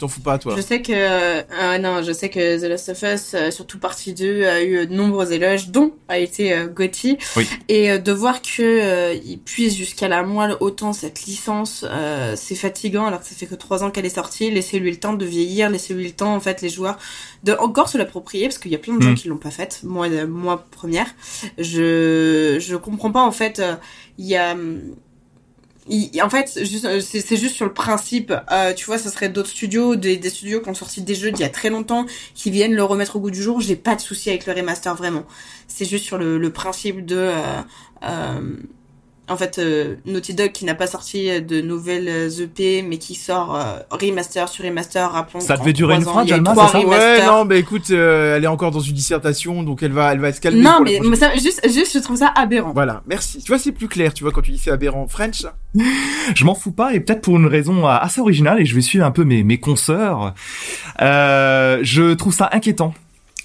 t'en fous pas toi Je sais que euh, non, je sais que The Last of Us, euh, surtout partie 2, a eu de nombreux éloges, dont a été euh, Gotti. Oui. Et euh, de voir que euh, il puise jusqu'à la moelle autant cette licence, euh, c'est fatigant alors que ça fait que trois ans qu'elle est sortie. Laissez-lui le temps de vieillir, laissez-lui le temps en fait les joueurs de encore se l'approprier parce qu'il y a plein de gens Mm. qui l'ont pas faite. Moi, euh, moi première, je je comprends pas en fait. euh, Il y a hum, en fait, euh, c'est juste sur le principe. Euh, tu vois, ça serait d'autres studios, des, des studios qui ont sorti des jeux d'il y a très longtemps, qui viennent le remettre au goût du jour. J'ai pas de souci avec le remaster vraiment. C'est juste sur le, le principe de, euh, euh, en fait, euh, Naughty Dog qui n'a pas sorti de nouvelles EP, mais qui sort euh, remaster sur remaster. Rappelons. Ça devait durer une ans, fois, il y a eu Jalma, trois c'est ça Ouais, remasters. non, mais écoute, euh, elle est encore dans une dissertation, donc elle va, elle va se calmer. Non, pour mais, ça, juste, juste, je trouve ça aberrant. Voilà, merci. Tu vois, c'est plus clair, tu vois, quand tu dis c'est aberrant. French, Je m'en fous pas et peut-être pour une raison assez originale et je vais suivre un peu mes, mes consoeurs. Euh, je trouve ça inquiétant.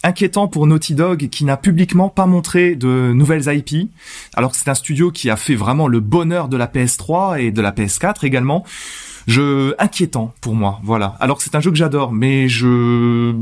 Inquiétant pour Naughty Dog qui n'a publiquement pas montré de nouvelles IP, alors que c'est un studio qui a fait vraiment le bonheur de la PS3 et de la PS4 également. Je inquiétant pour moi, voilà. Alors que c'est un jeu que j'adore, mais je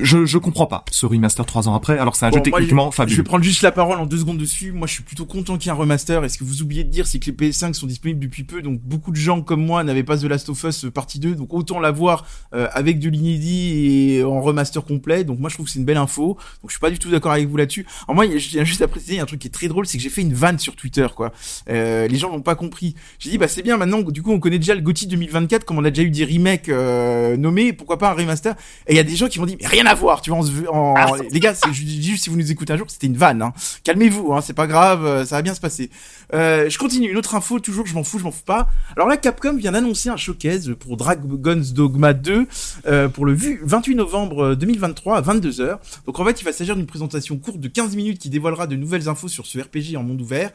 je je comprends pas ce remaster trois ans après. Alors c'est un Bon, jeu moi, techniquement Je vais fabuleux. prendre juste la parole en deux secondes dessus. Moi, je suis plutôt content qu'il y ait un remaster. Et ce que vous oubliez de dire, c'est que les PS5 sont disponibles depuis peu. Donc, beaucoup de gens comme moi n'avaient pas The Last of Us euh, partie 2. Donc, autant l'avoir euh, avec de l'inédit et en remaster complet. Donc, moi, je trouve que c'est une belle info. Donc, je suis pas du tout d'accord avec vous là-dessus. Alors, moi, je tiens juste à préciser, un truc qui est très drôle, c'est que j'ai fait une vanne sur Twitter, quoi. Euh, les gens n'ont pas compris. J'ai dit, bah, c'est bien maintenant. Du coup, on connaît déjà le GOTY 2024, comme on a déjà eu des remakes euh, nommés. Pourquoi pas un remaster Et il y a des gens qui m'ont dit, mais rien à voir. Tu vois, on se veut- en... Ah. les gars, je dis juste si vous nous écoutez un jour, c'était une vanne. Hein. Calmez-vous, hein, c'est pas grave, euh, ça va bien se passer. Euh, je continue, une autre info, toujours, je m'en fous, je m'en fous pas. Alors là, Capcom vient d'annoncer un showcase pour Dragon's Dogma 2 euh, pour le vu- 28 novembre 2023 à 22h. Donc en fait, il va s'agir d'une présentation courte de 15 minutes qui dévoilera de nouvelles infos sur ce RPG en monde ouvert.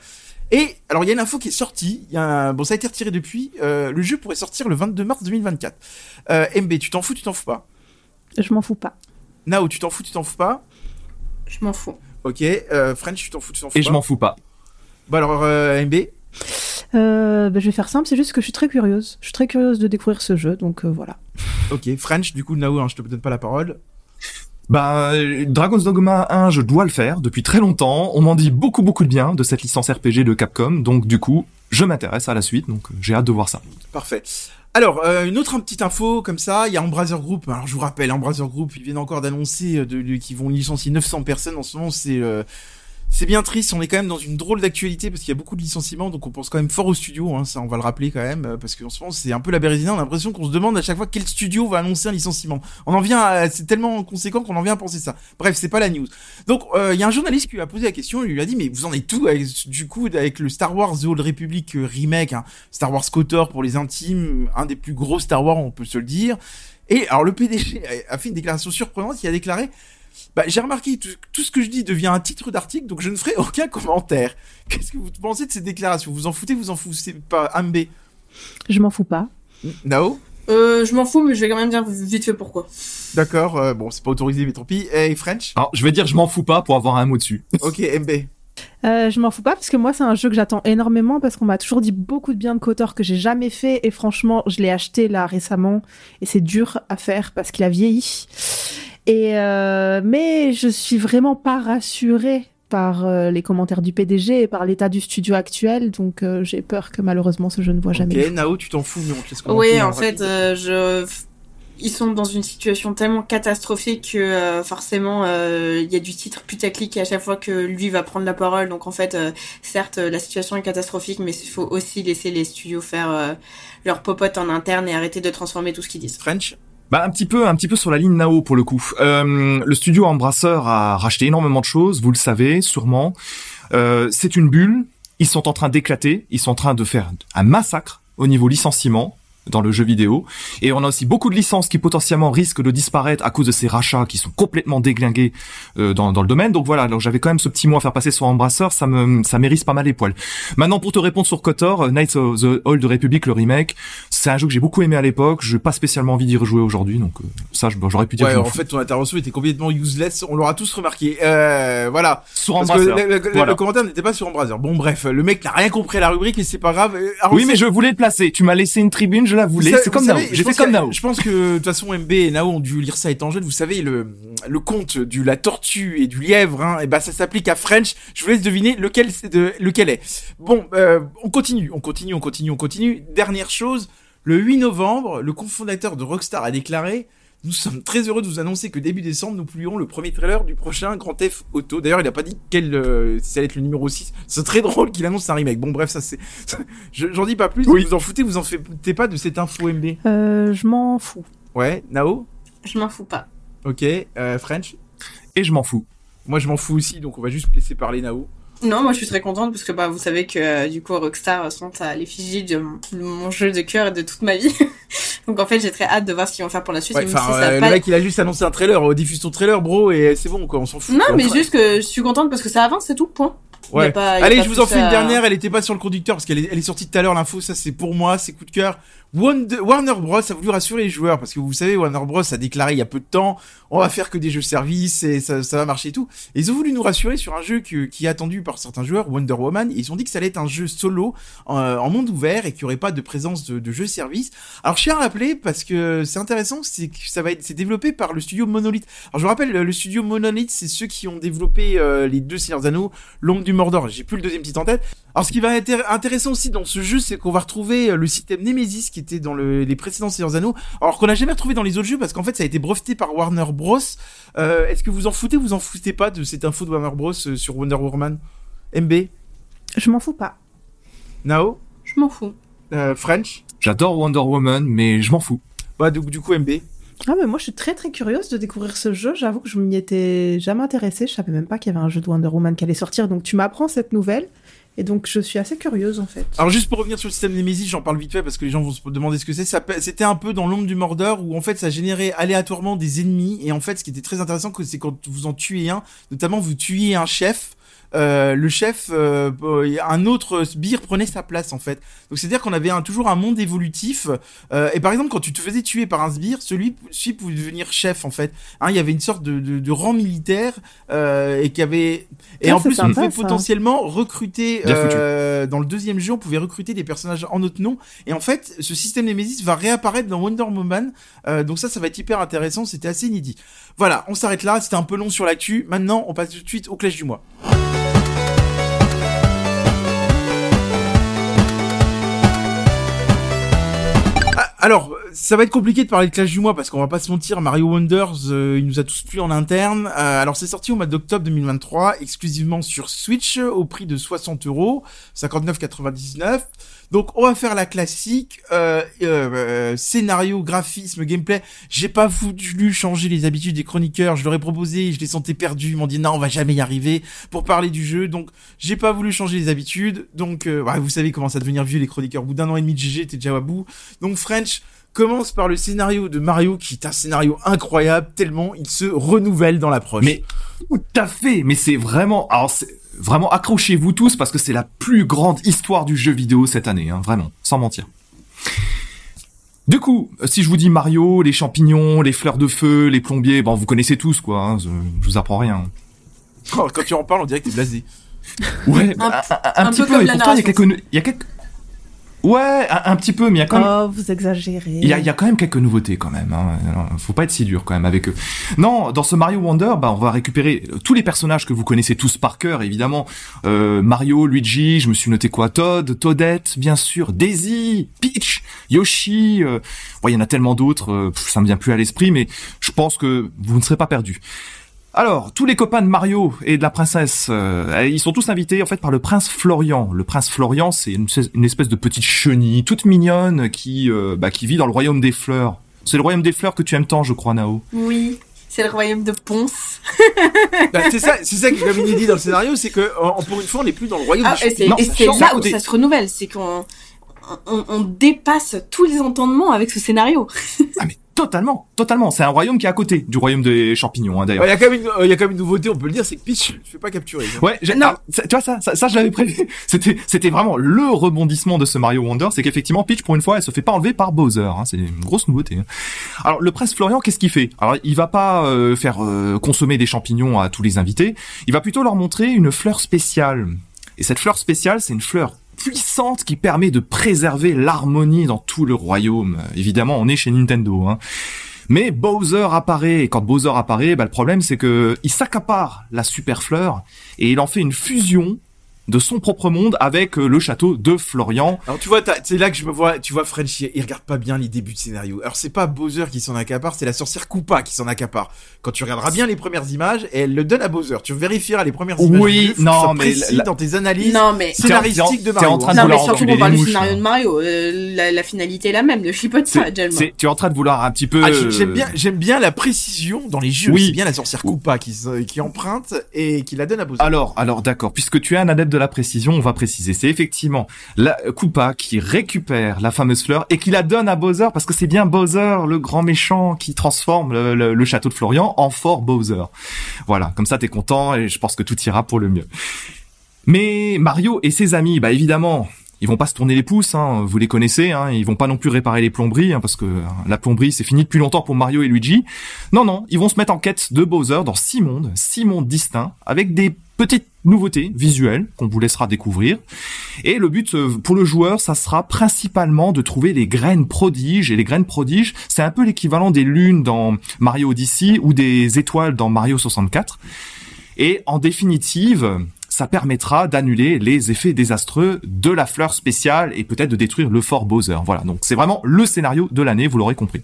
Et alors il y a une info qui est sortie, il y a un... bon ça a été retiré depuis, euh, le jeu pourrait sortir le 22 mars 2024. Euh, MB, tu t'en fous, tu t'en fous pas? Je m'en fous pas. Nao, tu t'en fous, tu t'en fous pas? Je m'en fous. Ok, euh, French, tu t'en fous, tu t'en fous Et pas? je m'en fous pas. Bah alors, euh, MB Euh, bah, je vais faire simple, c'est juste que je suis très curieuse. Je suis très curieuse de découvrir ce jeu, donc euh, voilà. Ok, French, du coup, Nao, hein, je te donne pas la parole. Bah, euh, Dragon's Dogma 1, je dois le faire depuis très longtemps. On m'en dit beaucoup beaucoup de bien de cette licence RPG de Capcom, donc du coup, je m'intéresse à la suite, donc euh, j'ai hâte de voir ça. Parfait. Alors, euh, une autre petite info comme ça, il y a Embracer Group. Alors, je vous rappelle, Embracer Group, ils viennent encore d'annoncer qu'ils vont licencier 900 personnes en ce moment. C'est c'est bien triste. On est quand même dans une drôle d'actualité parce qu'il y a beaucoup de licenciements, donc on pense quand même fort au studio. Hein, ça, on va le rappeler quand même euh, parce qu'en ce moment, c'est un peu la bérésina. On a l'impression qu'on se demande à chaque fois quel studio va annoncer un licenciement. On en vient, c'est tellement conséquent qu'on en vient à penser ça. Bref, c'est pas la news. Donc, euh, il y a un journaliste qui lui a posé la question. Il lui a dit, mais vous en êtes tout du coup avec le Star Wars The Old Republic euh, remake, hein, Star Wars KOTOR pour les intimes, un des plus gros Star Wars, on peut se le dire. Et alors le PDG a fait une déclaration surprenante, il a déclaré bah, j'ai remarqué tout, tout ce que je dis devient un titre d'article, donc je ne ferai aucun commentaire. Qu'est-ce que vous pensez de cette déclaration Vous en foutez, vous en foutez pas Ambe? Je m'en fous pas. Nao? Euh, je m'en fous, mais je vais quand même dire vite fait pourquoi. D'accord, euh, bon, c'est pas autorisé, mais tant pis. Et French? Alors, je vais dire je m'en fous pas pour avoir un mot dessus. Ok, MB. Euh, je m'en fous pas parce que moi c'est un jeu que j'attends énormément parce qu'on m'a toujours dit beaucoup de bien de Kotor que j'ai jamais fait et franchement je l'ai acheté là récemment et c'est dur à faire parce qu'il a vieilli. Et euh, mais je suis vraiment pas rassurée par euh, les commentaires du PDG et par l'état du studio actuel donc euh, j'ai peur que malheureusement ce jeu ne voit jamais. Ok. Nao, tu t'en fous, mais on te laisse. Oui, hein, en fait, euh, je ils sont dans une situation tellement catastrophique que euh, forcément euh, il y a du titre putaclic à chaque fois que lui va prendre la parole. Donc en fait, euh, certes la situation est catastrophique, mais il faut aussi laisser les studios faire euh, leur popote en interne et arrêter de transformer tout ce qu'ils disent. French? Bah un petit peu, un petit peu sur la ligne Nao pour le coup. Euh, le studio Embrasseur a racheté énormément de choses, vous le savez sûrement. Euh, c'est une bulle. Ils sont en train d'éclater. Ils sont en train de faire un massacre au niveau licenciement dans le jeu vidéo. Et on a aussi beaucoup de licences qui potentiellement risquent de disparaître à cause de ces rachats qui sont complètement déglingués euh, dans, dans le domaine. Donc voilà, alors j'avais quand même ce petit mot à faire passer sur Embrasseur, ça me ça mérite pas mal les poils. Maintenant pour te répondre sur Kotor, euh, Knights of the Old Republic le remake, c'est un jeu que j'ai beaucoup aimé à l'époque, j'ai pas spécialement envie d'y rejouer aujourd'hui, donc euh, ça je- j'aurais pu dire Ouais, que je en fait, ton intervention était complètement useless. On l'aura tous remarqué. Euh, voilà. sur Parce que Embrasseur. le, le- Voilà. le commentaire n'était pas sur Embracer. Bon, bref, le mec n'a rien compris à la rubrique, mais c'est pas grave. Euh, Oui, mais je voulais le placer. Tu m'as laissé une tribune, je la voulais. C'est comme Nao. J'ai fait comme Nao. Je pense que de toute façon MB et Nao ont dû lire ça étant jeune. Vous savez le le conte du la tortue et du lièvre. Hein, et ben ça s'applique à French. Je vous laisse deviner lequel c'est de lequel est. Bon, euh, on continue, on continue, on continue, on continue. Dernière chose. Le 8 novembre, le cofondateur de Rockstar a déclaré nous sommes très heureux de vous annoncer que début décembre, nous publierons le premier trailer du prochain Grand F Auto. D'ailleurs, il a pas dit quel, euh, si ça allait être le numéro 6. C'est très drôle qu'il annonce un remake. Bon, bref, ça c'est, j'en dis pas plus. Oui. Vous en foutez, vous en faites pas de cette info MB. Euh, je m'en fous. Ouais, Nao? Je m'en fous pas. Ok, euh, French? Et je m'en fous. Moi, je m'en fous aussi, donc on va juste laisser parler Nao. Non, moi je suis très contente parce que bah vous savez que euh, du coup Rockstar sont à l'effigie de mon jeu de cœur et de toute ma vie. Donc en fait j'ai très hâte de voir ce qu'ils vont faire pour la suite. Ouais, euh, le mec il a juste annoncé un trailer, euh, diffuse ton trailer bro et c'est bon quoi, on s'en fout. Non mais juste que je suis contente parce que ça avance c'est tout, point. Ouais. Allez, je vous en fais une dernière. Elle était pas sur le conducteur parce qu'elle est, elle est sortie tout à l'heure. L'info, ça c'est pour moi, c'est coup de cœur. Warner Bros a voulu rassurer les joueurs parce que vous savez Warner Bros a déclaré il y a peu de temps on va faire que des jeux services et ça, va marcher et tout. Et ils ont voulu nous rassurer sur un jeu qui, est attendu par certains joueurs, Wonder Woman. Et ils ont dit que ça allait être un jeu solo en monde ouvert et qu'il n'y aurait pas de présence de, de jeux services. Alors je tiens à rappeler parce que c'est intéressant, c'est que ça va être c'est développé par le studio Monolith. Alors je vous rappelle le studio Monolith, c'est ceux qui ont développé euh, les deux Seigneurs Anneaux, l'ombre du Mordor. J'ai plus le deuxième titre en tête. Alors ce qui va être intéressant aussi dans ce jeu, c'est qu'on va retrouver euh, le système Nemesis qui était dans le, les précédents Seigneurs Anneaux, alors qu'on n'a jamais retrouvé dans les autres jeux parce qu'en fait ça a été breveté par Warner Bros. Euh, Est-ce que vous en foutez, vous en foutez pas de cette info de Warner Bros euh, sur Wonder Woman? MB Je m'en fous pas. Nao? Je m'en fous. Euh, French? J'adore Wonder Woman, mais je m'en fous. Bah du, du coup MB. Ah mais moi je suis très très curieuse de découvrir ce jeu. J'avoue que je m'y étais jamais intéressée. Je savais même pas qu'il y avait un jeu de Wonder Woman qui allait sortir. Donc tu m'apprends cette nouvelle. Et donc je suis assez curieuse en fait. Alors juste pour revenir sur le système Nemesis, j'en parle vite fait parce que les gens vont se demander ce que c'est. C'était un peu dans l'ombre du Mordor où en fait ça générait aléatoirement des ennemis et en fait ce qui était très intéressant c'est quand vous en tuez un, notamment vous tuez un chef euh, le chef, euh, un autre sbire prenait sa place en fait. Donc c'est à dire qu'on avait un, toujours un monde évolutif. Euh, et par exemple, quand tu te faisais tuer par un sbire, celui, celui pouvait devenir chef en fait. Hein, il y avait une sorte de, de, de rang militaire euh, et qui avait et Ah, en plus on pouvait ça. potentiellement recruter euh, dans le deuxième jeu, on pouvait recruter des personnages en notre nom. Et en fait, ce système Nemesis va réapparaître dans Wonder Woman. Euh, donc ça, ça va être hyper intéressant. C'était assez inédit. Voilà, on s'arrête là. C'était un peu long sur l'actu. Maintenant, on passe tout de suite au clash du mois. Alors, ça va être compliqué de parler de Clash du mois parce qu'on va pas se mentir, Mario Wonders, euh, il nous a tous plu en interne. Euh, alors, c'est sorti au mois d'octobre 2023, exclusivement sur Switch, au prix de 60 euros, 59,99. Donc, on va faire la classique euh, euh, scénario, graphisme, gameplay. J'ai pas voulu changer les habitudes des chroniqueurs. Je leur ai proposé, je les sentais perdus. Ils m'ont dit non, on va jamais y arriver pour parler du jeu. Donc, j'ai pas voulu changer les habitudes. Donc, euh, vous savez comment ça devenir vieux les chroniqueurs. Au bout d'un an et demi de GG, t'es déjà à bout. Donc, French commence par le scénario de Mario, qui est un scénario incroyable tellement il se renouvelle dans l'approche. Mais tout à fait, mais c'est vraiment, vraiment accrochez-vous tous parce que c'est la plus grande histoire du jeu vidéo cette année, hein, vraiment, sans mentir. Du coup, si je vous dis Mario, les champignons, les fleurs de feu, les plombiers, bon, vous connaissez tous quoi, hein, je, je vous apprends rien. Oh, quand tu en parles, on dirait que t'es blasé. Ouais, Un un, p- un- un un petit peu peu, comme mais la pourtant il y y a quelques, ouais, un, un petit peu, mais il y a quand même Oh, vous exagérez. Il y, a, il y a quand même quelques nouveautés quand même. Hein. Faut pas être si dur quand même avec eux. Non, dans ce Mario Wonder, bah, on va récupérer euh, tous les personnages que vous connaissez tous par cœur, évidemment. Euh, Mario, Luigi, je me suis noté quoi? Todd, Toadette, bien sûr, Daisy, Peach, Yoshi. Euh... bon, il y en a tellement d'autres, euh, ça me vient plus à l'esprit, mais je pense que vous ne serez pas perdus. Alors, tous les copains de Mario et de la princesse, euh, ils sont tous invités en fait par le prince Florian. Le prince Florian, c'est une, une espèce de petite chenille toute mignonne qui, euh, bah, qui vit dans le royaume des fleurs. C'est le royaume des fleurs que tu aimes tant, je crois, Nao. Oui, c'est le royaume de Ponce. Bah, c'est ça, c'est ça qui est comme inédit dans le scénario, c'est que en- pour une fois, on n'est plus dans le royaume Ah, des et c'est là où ça se renouvelle, c'est qu'on on, on dépasse tous les entendements avec ce scénario. Ah mais totalement, totalement. C'est un royaume qui est à côté du royaume des champignons, hein, Il d'ailleurs. y a quand même une, euh, y a quand même une nouveauté, on peut le dire, c'est que Peach se fait pas capturer. Ouais, j'ai- Non. ah, ça- tu vois ça, ça, ça, je l'avais prévu. C'était, c'était vraiment le rebondissement de ce Mario Wonder, c'est qu'effectivement Peach pour une fois, elle se fait pas enlever par Bowser. Hein, c'est une grosse nouveauté. hein. Alors le prince Florian, qu'est-ce qu'il fait? Alors il va pas euh, faire euh, consommer des champignons à tous les invités. Il va plutôt leur montrer une fleur spéciale. Et cette fleur spéciale, c'est une fleur puissante qui permet de préserver l'harmonie dans tout le royaume. Évidemment, on est chez Nintendo. Hein. Mais Bowser apparaît, et quand Bowser apparaît, bah, le problème c'est que il s'accapare la super fleur et il en fait une fusion de son propre monde avec euh, le château de Florian. Alors tu vois, c'est là que je me vois, tu vois French, il, regarde pas bien les débuts de scénario. Alors c'est pas Bowser qui s'en accapare, c'est la sorcière Koopa qui s'en accapare. Quand tu regarderas bien les premières images, elle le donne à Bowser. Tu vérifieras les premières images. Oui, non, mais dans tes analyses non, mais... scénaristiques de Mario. en train de non, mais surtout on parle du scénario de Mario. Euh, la, finalité est la même, ne chipote pas, Tu es en train de vouloir un petit peu. Ah, j'aime bien, j'aime bien la précision dans les jeux. Oui. C'est bien la sorcière Koopa qui, qui emprunte et qui la donne à Bowser. Alors, alors d'accord, puisque tu es un adepte de la précision, on va préciser. C'est effectivement la Koopa qui récupère la fameuse fleur et qui la donne à Bowser parce que c'est bien Bowser, le grand méchant, qui transforme le, château de Florian en Fort Bowser. Voilà, comme ça t'es content et je pense que tout ira pour le mieux. Mais Mario et ses amis, bah évidemment, ils vont pas se tourner les pouces, hein, vous les connaissez, hein, ils vont pas non plus réparer les plomberies, hein, parce que euh, la plomberie c'est fini depuis longtemps pour Mario et Luigi. Non, non, ils vont se mettre en quête de Bowser dans six mondes, six mondes distincts, avec des petites nouveautés visuelles qu'on vous laissera découvrir. Et le but euh, pour le joueur, ça sera principalement de trouver les graines prodiges. Et les graines prodiges, c'est un peu l'équivalent des lunes dans Mario Odyssey ou des étoiles dans Mario 64. Et en définitive, ça permettra d'annuler les effets désastreux de la fleur spéciale et peut-être de détruire le fort Bowser. Voilà, donc c'est vraiment le scénario de l'année, vous l'aurez compris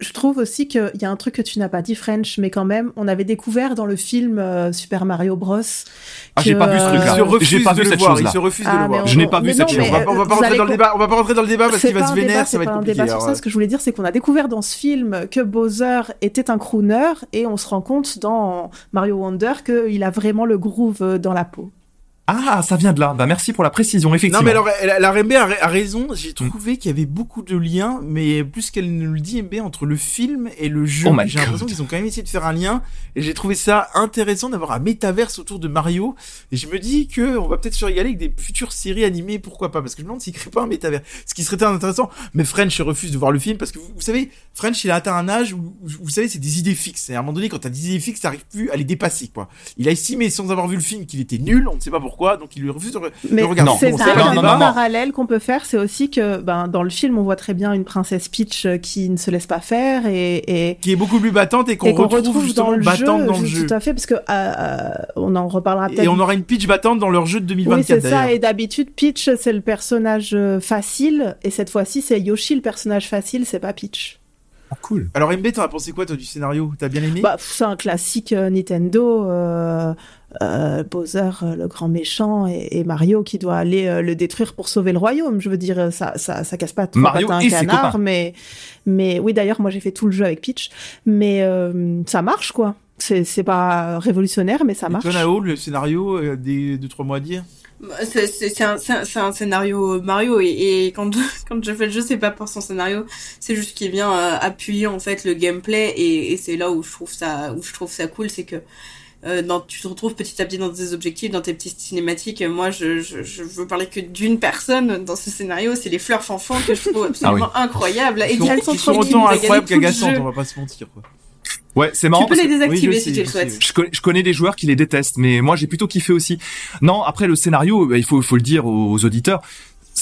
je trouve aussi qu'il y a un truc que tu n'as pas dit, French, mais quand même, on avait découvert dans le film euh, Super Mario Bros. Ah, j'ai pas vu ce truc-là. J'ai pas vu cette chose-là. Il se refuse de le voir. Je n'ai pas vu cette chose. On va, on va pas rentrer dans le débat. On va pas rentrer dans le débat parce qu'il va se vénérer. Ça va être compliqué. Débat sur ça. Ce que je voulais dire, c'est qu'on a découvert dans ce film que Bowser était un crooner et on se rend compte dans Mario Wonder qu'il a vraiment le groove dans la peau. Ah, ça vient de là. Bah merci pour la précision, effectivement. Non mais alors, la, RMB a, raison. J'ai trouvé qu'il y avait beaucoup de liens, mais plus qu'elle ne le dit, MB entre le film et le jeu. Oh j'ai l'impression qu'ils ont quand même essayé de faire un lien, et j'ai trouvé ça intéressant d'avoir un métaverse autour de Mario. Et je me dis que on va peut-être se régaler avec des futures séries animées, pourquoi pas? Parce que je me demande s'il crée pas un métaverse, ce qui serait très intéressant. Mais French refuse de voir le film parce que vous, savez, French il a atteint un âge où, vous savez, c'est des idées fixes. Et à un moment donné, quand t'as des idées fixes, t'arrives plus à les dépasser, quoi. Il a estimé sans avoir vu le film qu'il était nul. On ne sait pas pourquoi donc il lui refuse de, mais regarder. C'est un parallèle qu'on peut faire, c'est aussi que ben, dans le film, on voit très bien une princesse Peach euh, qui ne se laisse pas faire et, et... qui est beaucoup plus battante et qu'on retrouve, dans le battante jeu, dans le jeu. Tout à fait, parce que euh, euh, on en reparlera peut-être. Et on aura une Peach battante dans leur jeu de 2024. Oui, c'est ça. Et d'habitude, Peach c'est le personnage facile, et cette fois-ci, c'est Yoshi le personnage facile, c'est pas Peach. Oh, cool. Alors MB, t'en as pensé quoi toi du scénario? T'as bien aimé? Bah, C'est un classique Nintendo. Euh, euh, Bowser, euh, le grand méchant, et, Mario qui doit aller euh, le détruire pour sauver le royaume. Je veux dire, ça, ça, ça casse pas trop Mario un canard, mais, mais oui, d'ailleurs, moi j'ai fait tout le jeu avec Peach, mais ça marche quoi. C'est, c'est pas révolutionnaire, mais ça marche. Toi, Nao, le scénario, des deux trois mots à dire? Bah, c'est, c'est, un, c'est, un, scénario Mario et, et quand quand je fais le jeu c'est pas pour son scénario c'est juste qu'il vient appuyer en fait le gameplay et, et c'est là où je trouve ça où je trouve ça cool c'est que euh, dans, tu te retrouves petit à petit dans tes objectifs, dans tes petites cinématiques. Moi, je, je, je veux parler que d'une personne dans ce scénario, c'est les fleurs fanfans que je trouve ah absolument incroyables. Et elles sont, sont autant incroyables qu'agaçantes, on va pas se mentir. Quoi. Ouais, c'est marrant. Tu peux les désactiver si tu le souhaites. Je connais, je connais, des joueurs qui les détestent, mais moi j'ai plutôt kiffé aussi. Non, après le scénario, bah, il faut, il faut le dire aux auditeurs,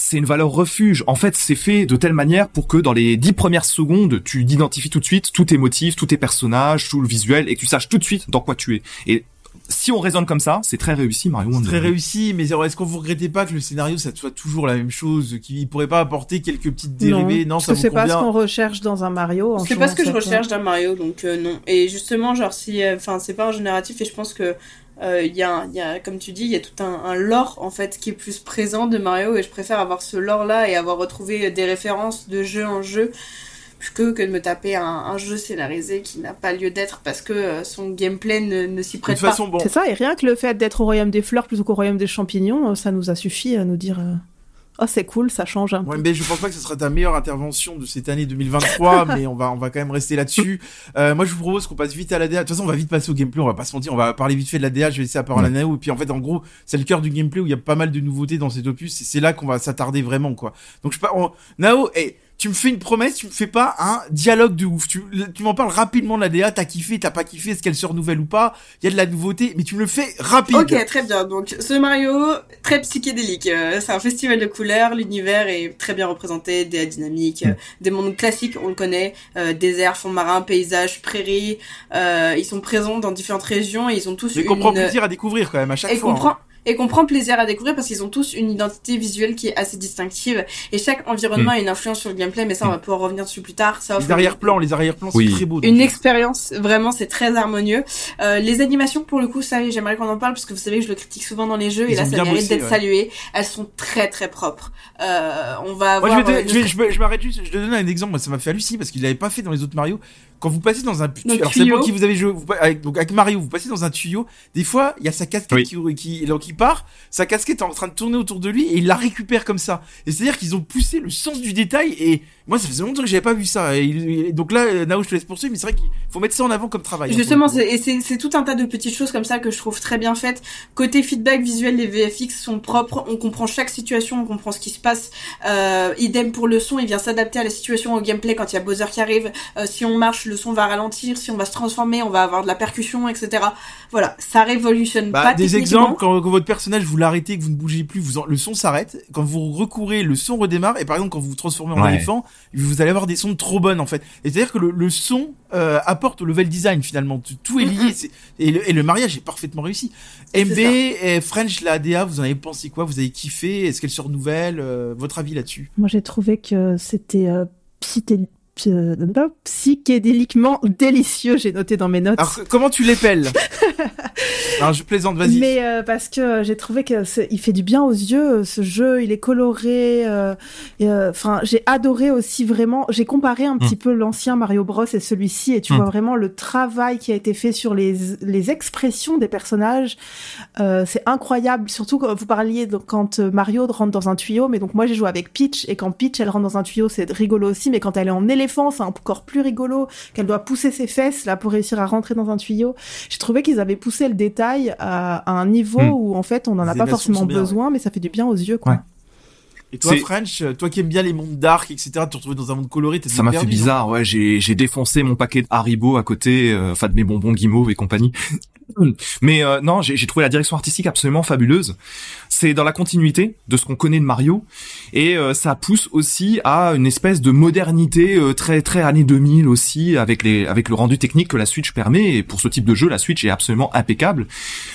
c'est une valeur refuge. En fait, c'est fait de telle manière pour que dans les dix premières secondes, tu identifies tout de suite tous tes motifs, tous tes personnages, tout le visuel, et que tu saches tout de suite dans quoi tu es. Et si on raisonne comme ça, c'est très réussi, Mario Wonder. Très réussi, mais est-ce qu'on vous regrettez pas que le scénario ça soit toujours la même chose, qu'il pourrait pas apporter quelques petites dérivées? Non, ça c'est pas ce qu'on recherche dans un Mario. C'est pas ce que je recherche dans Mario, donc euh, non. Et justement, genre si, euh, enfin, c'est pas un génératif, et je pense que il euh, y, a, y, a, comme tu dis, il y a tout un, un, lore en fait qui est plus présent de Mario et je préfère avoir ce lore là et avoir retrouvé des références de jeu en jeu plutôt que de me taper un, un jeu scénarisé qui n'a pas lieu d'être parce que euh, son gameplay ne, ne s'y prête pas. Bon. C'est ça, et rien que le fait d'être au royaume des fleurs plutôt qu'au royaume des champignons, euh, ça nous a suffi à nous dire oh c'est cool, ça change un ouais, peu. Mais je pense pas que ce sera ta meilleure intervention de cette année 2023, mais on va on va quand même rester là-dessus. Euh, moi je vous propose qu'on passe vite à la DA. De toute façon on va vite passer au gameplay, on va pas se mentir, on va parler vite fait de la DA. Je vais laisser la parole à Nao et puis en fait en gros c'est le cœur du gameplay où il y a pas mal de nouveautés dans cet opus. C'est là qu'on va s'attarder vraiment quoi. Donc je pas Nao et tu me fais une promesse, tu me fais pas un dialogue de ouf. Tu, tu m'en parles rapidement de la DA, t'as kiffé, t'as pas kiffé, est-ce qu'elle se renouvelle ou pas? Il y a de la nouveauté, mais tu me le fais rapide. Ok, très bien. Donc ce Mario, très psychédélique. Euh, c'est un festival de couleurs, l'univers est très bien représenté, des dynamiques, mm. des mondes classiques, on le connaît, euh, désert, fond marin, paysage, prairies. Euh, ils sont présents dans différentes régions et ils ont tous mais une... plaisir à découvrir quand même à chaque et fois. Comprend... Hein et qu'on prend plaisir à découvrir parce qu'ils ont tous une identité visuelle qui est assez distinctive. Et chaque environnement a une influence sur le gameplay mais ça on va pouvoir revenir dessus plus tard. Ça les arrière-plans les arrière-plans c'est très beau une expérience vraiment c'est très harmonieux. Euh, les animations pour le coup ça j'aimerais qu'on en parle parce que vous savez que je le critique souvent dans les jeux et là ça mérite d'être salué. Elles sont très très propres. Euh, on va avoir Moi, je, vais je, je, je m'arrête juste je te donne un exemple moi ça m'a fait halluciner parce qu'il l'avait pas fait dans les autres Mario quand vous passez dans un tuyau, alors c'est pour qui vous avez joué, vous, avec, donc avec Mario, vous passez dans un tuyau, des fois, il y a sa casquette qui, qui, qui part, sa casquette est en train de tourner autour de lui et il la récupère comme ça. Et c'est-à-dire qu'ils ont poussé le sens du détail et moi, ça faisait longtemps que j'avais pas vu ça. Et, donc là, Nao, je te laisse poursuivre, mais c'est vrai qu'il faut mettre ça en avant comme travail. Hein, Justement, et c'est tout un tas de petites choses comme ça que je trouve très bien faites. Côté feedback visuel, les VFX sont propres. On comprend chaque situation, on comprend ce qui se passe. Euh, idem pour le son, il vient s'adapter à la situation, au gameplay quand il y a Bowser qui arrive. Euh, si on marche, le son va ralentir. Si on va se transformer, on va avoir de la percussion, etc. Voilà, ça révolutionne bah, pas. Des exemples quand, quand, votre personnage vous l'arrêtez, que vous ne bougez plus, vous en, le son s'arrête. Quand vous recourez, le son redémarre. Et par exemple, quand vous vous transformez en éléphant, vous allez avoir des sons trop bonnes en fait. Et c'est-à-dire que le, le son euh, apporte au level design finalement. Tout est lié. Et, le, et, le, mariage est parfaitement réussi. MB et French, la DA, vous en avez pensé quoi? Vous avez kiffé? Est-ce qu'elle se renouvelle euh, Votre avis là-dessus? Moi j'ai trouvé que c'était euh, psychédéliquement délicieux, j'ai noté dans mes notes. Alors, comment tu l'épelles Non, je plaisante, vas-y. Mais euh, parce que j'ai trouvé que il fait du bien aux yeux, ce jeu, il est coloré. Euh, euh, enfin, j'ai adoré aussi vraiment. J'ai comparé un petit mm. peu l'ancien Mario Bros et celui-ci, et tu vois vraiment le travail qui a été fait sur les les expressions des personnages. c'est incroyable, surtout quand vous parliez de, quand Mario rentre dans un tuyau. Mais donc moi j'ai joué avec Peach, et quand Peach elle rentre dans un tuyau, c'est rigolo aussi. Mais quand elle est en éléphant, c'est encore plus rigolo. Qu'elle doit pousser ses fesses là pour réussir à rentrer dans un tuyau. J'ai trouvé qu'ils avaient poussé le détail à, un niveau hmm. où en fait on n'en a pas forcément besoin, mais ça fait du bien aux yeux quoi. Et toi, French, toi qui aimes bien les mondes dark, etc., te retrouver dans un monde coloré, Ça m'a fait bizarre, ouais. J'ai, j'ai défoncé mon paquet de Haribo à côté, euh, enfin de mes bonbons guimauve et compagnie. Mais euh, non, j'ai trouvé la direction artistique absolument fabuleuse. C'est dans la continuité de ce qu'on connaît de Mario et euh, ça pousse aussi à une espèce de modernité euh, très très années 2000 aussi avec les avec le rendu technique que la Switch permet et pour ce type de jeu la Switch est absolument impeccable.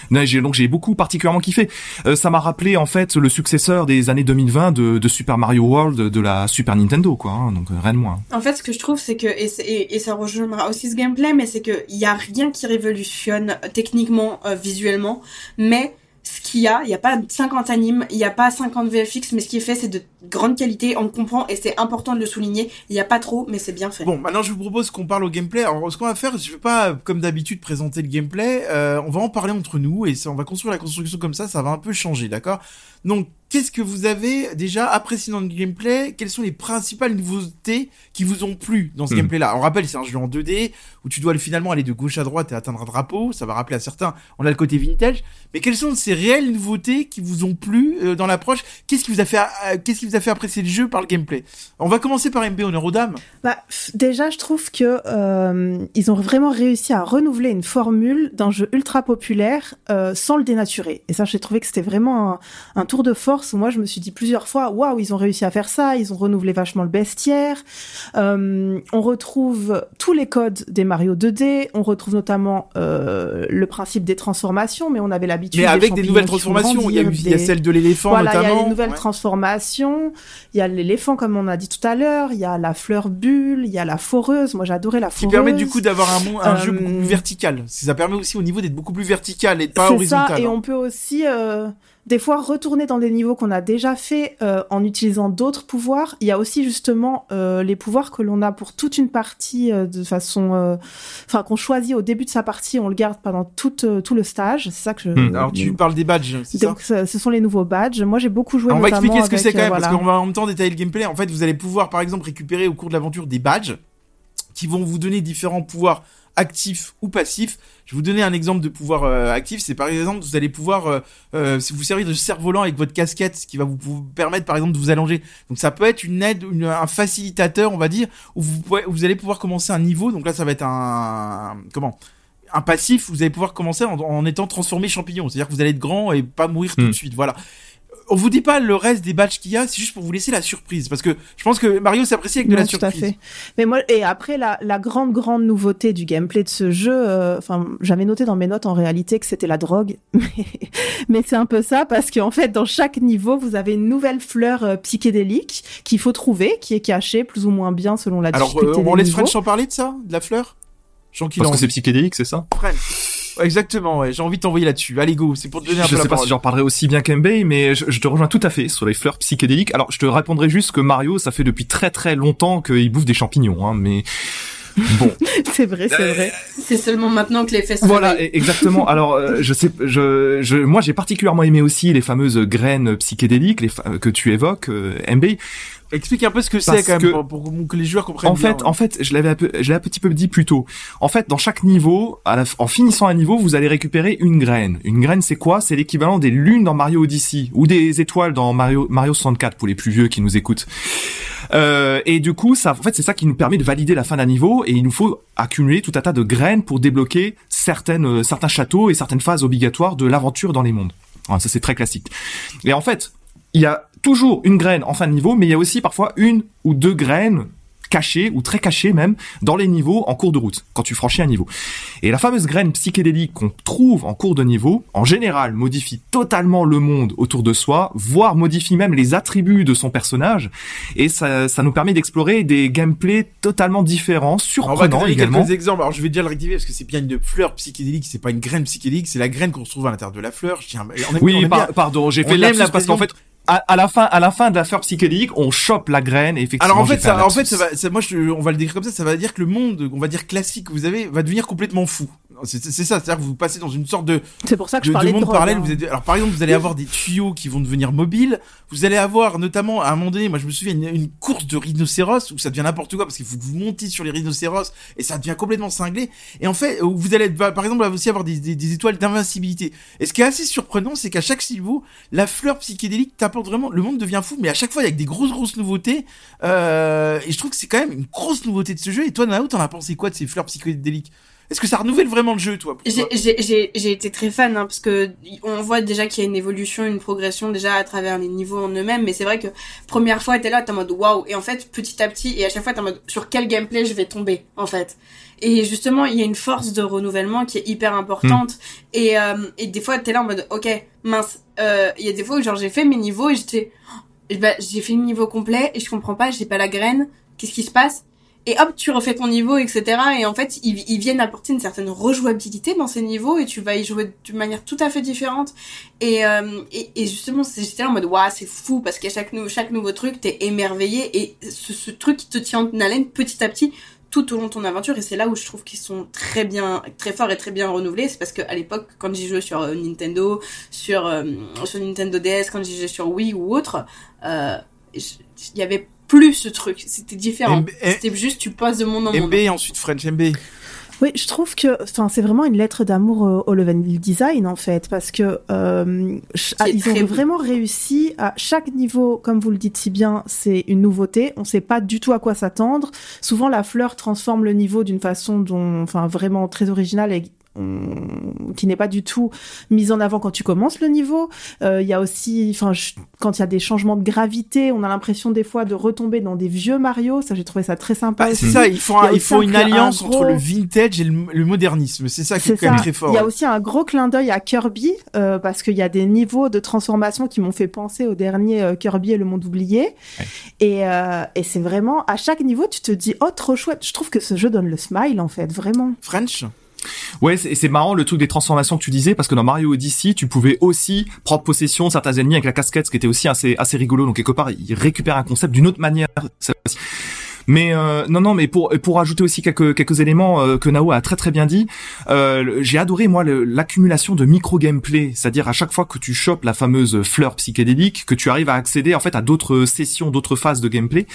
Donc j'ai beaucoup particulièrement kiffé. ça m'a rappelé en fait le successeur des années 2020 de, de Super Mario World de la Super Nintendo quoi. Hein, donc rien de moins. En fait, ce que je trouve c'est que et, et, ça rejoindra aussi ce gameplay, mais c'est que il y a rien qui révolutionne techniquement, euh, visuellement, mais ce qu'il y a, il n'y a pas 50 animes, il n'y a pas 50 VFX, mais ce qui est fait, c'est de grande qualité, on le comprend, et c'est important de le souligner. Il n'y a pas trop, mais c'est bien fait. Bon, maintenant je vous propose qu'on parle au gameplay. Alors, ce qu'on va faire, je vais pas, comme d'habitude, présenter le gameplay. Euh, on va en parler entre nous, et on va construire la construction comme ça, ça va un peu changer, d'accord? Donc, qu'est-ce que vous avez déjà apprécié dans le gameplay? Quelles sont les principales nouveautés qui vous ont plu dans ce hmm. gameplay-là? On rappelle, c'est un jeu en 2D où tu dois finalement aller de gauche à droite et atteindre un drapeau. Ça va rappeler à certains. On a le côté vintage. Mais quelles sont ces réelles nouveautés qui vous ont plu euh, dans l'approche? Qu'est-ce qui vous a fait euh, Qu'est-ce qui vous a fait apprécier le jeu par le gameplay? On va commencer par MB honneur aux dames. Bah déjà, je trouve que euh, ils ont vraiment réussi à renouveler une formule d'un jeu ultra populaire sans le dénaturer. Et ça, j'ai trouvé que c'était vraiment un, un tour de force moi je me suis dit plusieurs fois, waouh, ils ont réussi à faire ça, ils ont renouvelé vachement le bestiaire. Euh, on retrouve tous les codes des Mario 2D, on retrouve notamment euh, le principe des transformations, mais on avait l'habitude. Mais avec des nouvelles transformations, il y, a, il y a celle de l'éléphant voilà, notamment. il y a les nouvelles transformations, il y a l'éléphant comme on a dit tout à l'heure, il y a la fleur bulle, il y a la foreuse. Moi j'adorais la foreuse. Qui permet du coup d'avoir un, un jeu beaucoup plus euh, vertical. Ça permet aussi au niveau d'être beaucoup plus vertical et pas horizontal. Ça, et on peut aussi des fois retourner dans des niveaux qu'on a déjà fait euh, en utilisant d'autres pouvoirs. Il y a aussi justement euh, les pouvoirs que l'on a pour toute une partie euh, de façon, enfin qu'on choisit au début de sa partie, on le garde pendant tout tout le stage. C'est ça que je. Hmm. Alors tu parles des badges, c'est Donc ça ce sont les nouveaux badges. Moi j'ai beaucoup joué. on va expliquer ce que c'est quand même parce qu'on va en même temps détailler le gameplay. En fait, vous allez pouvoir par exemple récupérer au cours de l'aventure des badges qui vont vous donner différents pouvoirs actif ou passif. Je vais vous donner un exemple de pouvoir euh, actif. C'est par exemple, vous allez pouvoir euh, euh, vous servir de cerf-volant avec votre casquette, ce qui va vous, vous, permettre par exemple de vous allonger. Donc ça peut être une aide, une, un facilitateur, on va dire, où vous, pouvez, vous allez pouvoir commencer un niveau. Donc là, ça va être un, comment? Un passif, vous allez pouvoir commencer en, en étant transformé champignon. C'est-à-dire que vous allez être grand et pas mourir tout de hmm. suite. Voilà on vous dit pas le reste des badges qu'il y a, c'est juste pour vous laisser la surprise. Parce que je pense que Mario s'apprécie avec de la surprise. Tout à fait. Mais moi, et après, la, la grande, grande nouveauté du gameplay de ce jeu, euh, enfin, j'avais noté dans mes notes en réalité que c'était la drogue. Mais, c'est un peu ça parce qu'en fait, dans chaque niveau, vous avez une nouvelle fleur euh, psychédélique qu'il faut trouver, qui est cachée plus ou moins bien selon la Alors, difficulté euh, on laisse French en parler de ça, de la fleur? Parce que c'est psychédélique, c'est ça? French. Exactement, ouais. J'ai envie de t'envoyer là-dessus. Allez, go. C'est pour te donner un je peu Je sais pas si j'en parlerai aussi bien qu'Embay, mais je, te rejoins tout à fait sur les fleurs psychédéliques. Alors, je te répondrai juste que Mario, ça fait depuis très très longtemps qu'il bouffe des champignons, hein, mais Bon, c'est vrai, c'est vrai. C'est seulement maintenant que les fesses. Voilà, exactement. Alors, euh, je sais, je, je, moi, j'ai particulièrement aimé aussi les fameuses graines psychédéliques, les que tu évoques, euh, Explique un peu ce que c'est quand même pour, que les joueurs comprennent en fait, En fait, je l'avais un, peu, je l'ai un petit peu dit plus tôt. En fait, dans chaque niveau, en finissant un niveau, vous allez récupérer une graine. Une graine, c'est quoi? C'est l'équivalent des lunes dans Mario Odyssey ou des étoiles dans Mario Mario 64 pour les plus vieux qui nous écoutent. Euh, et du coup, ça, en fait, c'est ça qui nous permet de valider la fin d'un niveau. Et il nous faut accumuler tout un tas de graines pour débloquer certaines, euh, certains châteaux et certaines phases obligatoires de l'aventure dans les mondes. ça, c'est très classique. Et en fait, il y a toujours une graine en fin de niveau, mais il y a aussi parfois une ou deux graines cachées ou très cachées même dans les niveaux en cours de route quand tu franchis un niveau. Et la fameuse graine psychédélique qu'on trouve en cours de niveau, en général modifie totalement le monde autour de soi, voire modifie même les attributs de son personnage et ça, ça nous permet d'explorer des gameplays totalement différents, surprenants Alors, on va également. quelques exemples. Alors je vais déjà le rectifier parce que c'est bien une fleur psychédélique, c'est pas une graine psychédélique, c'est la graine qu'on se trouve à l'intérieur de la fleur. Je tiens, oui, pardon, j'ai fait la parce qu'en fait à, la fin, à la fin de la fleur psychédélique, on chope la graine et effectivement. Alors en fait, ça, en fait, ça va, moi, je, on va le décrire comme ça. Ça va dire que le monde, on va dire classique que vous avez, va devenir complètement fou. C'est ça, c'est-à-dire que vous passez dans une sorte de, c'est pour ça que je parlais de monde parallèle. Hein. Vous êtes, alors par exemple, vous allez avoir des tuyaux qui vont devenir mobiles. Vous allez avoir notamment à un moment donné, moi je me souviens une, course de rhinocéros où ça devient n'importe quoi parce qu'il faut que vous montiez sur les rhinocéros et ça devient complètement cinglé. Et en fait, vous allez par exemple aussi avoir des, des, étoiles d'invincibilité. Et ce qui est assez surprenant, c'est qu'à chaque niveau, la fleur psychédélique t'apporte vraiment, le monde devient fou, mais à chaque fois avec des grosses grosses nouveautés. Euh, et je trouve que c'est quand même une grosse nouveauté de ce jeu. Et toi, Nao, t'en as pensé quoi de ces fleurs psychédéliques? Est-ce que ça renouvelle vraiment le jeu, toi J'ai été très fan, hein, parce que on voit déjà qu'il y a une évolution, une progression déjà à travers les niveaux en eux-mêmes. Mais c'est vrai que première fois, t'es là, t'es en mode waouh, et en fait, petit à petit, et à chaque fois, t'es en mode sur quel gameplay je vais tomber, en fait? Et justement, il y a une force de renouvellement qui est hyper importante. Hmm. Et, euh, et des fois, t'es là en mode ok, mince. Euh, il y a des fois où genre j'ai fait mes niveaux et j'étais, bah, j'ai fait le niveau complet et je comprends pas, j'ai pas la graine. Qu'est-ce qui se passe? Et hop, tu refais ton niveau, etc. Et en fait, ils, viennent apporter une certaine rejouabilité dans ces niveaux et tu vas y jouer d'une manière tout à fait différente. Et, euh, justement, j'étais en mode, waouh, c'est fou parce qu'à chaque, nouveau truc, t'es émerveillé et ce, truc te tient en haleine petit à petit tout au long de ton aventure et c'est là où je trouve qu'ils sont très bien très forts et très bien renouvelés c'est parce qu'à l'époque quand j'y jouais sur euh, Nintendo sur euh, sur Nintendo DS quand j'y jouais sur Wii ou autre il y avait plus ce truc. C'était différent. C'était juste tu passes de monde en monde. MB et ensuite French MB. Oui, je trouve que, enfin, c'est vraiment une lettre d'amour au, level design en fait, parce que euh, ils ont vraiment réussi à chaque niveau, comme vous le dites si bien, c'est une nouveauté. On ne sait pas du tout à quoi s'attendre. Souvent, la fleur transforme le niveau d'une façon dont, enfin, vraiment très originale et qui n'est pas du tout mise en avant quand tu commences le niveau. Euh, il y a aussi, enfin, quand il y a des changements de gravité, on a l'impression des fois de retomber dans des vieux Mario. Ça, j'ai trouvé ça très sympa. Bah, c'est ça, il faut, il faut une alliance entre le vintage et le, modernisme. C'est ça qui est, quand même très fort. Il y a aussi un gros clin d'œil à Kirby euh, parce qu'il y a des niveaux de transformation qui m'ont fait penser au dernier euh, Kirby et le monde oublié. Et, et c'est vraiment à chaque niveau, tu te dis oh trop chouette. Je trouve que ce jeu donne le smile en fait, vraiment. French? Ouais, c'est marrant le truc des transformations que tu disais parce que dans Mario Odyssey, tu pouvais aussi prendre possession de certains ennemis avec la casquette, ce qui était aussi assez assez rigolo. Donc quelque part, il récupère un concept d'une autre manière. Mais euh, non, non, mais pour pour ajouter aussi quelques quelques éléments euh, que Nao a très très bien dit, euh, j'ai adoré moi l'accumulation de micro gameplay, c'est-à-dire à chaque fois que tu chopes la fameuse fleur psychédélique, que tu arrives à accéder en fait à d'autres sessions, d'autres phases de gameplay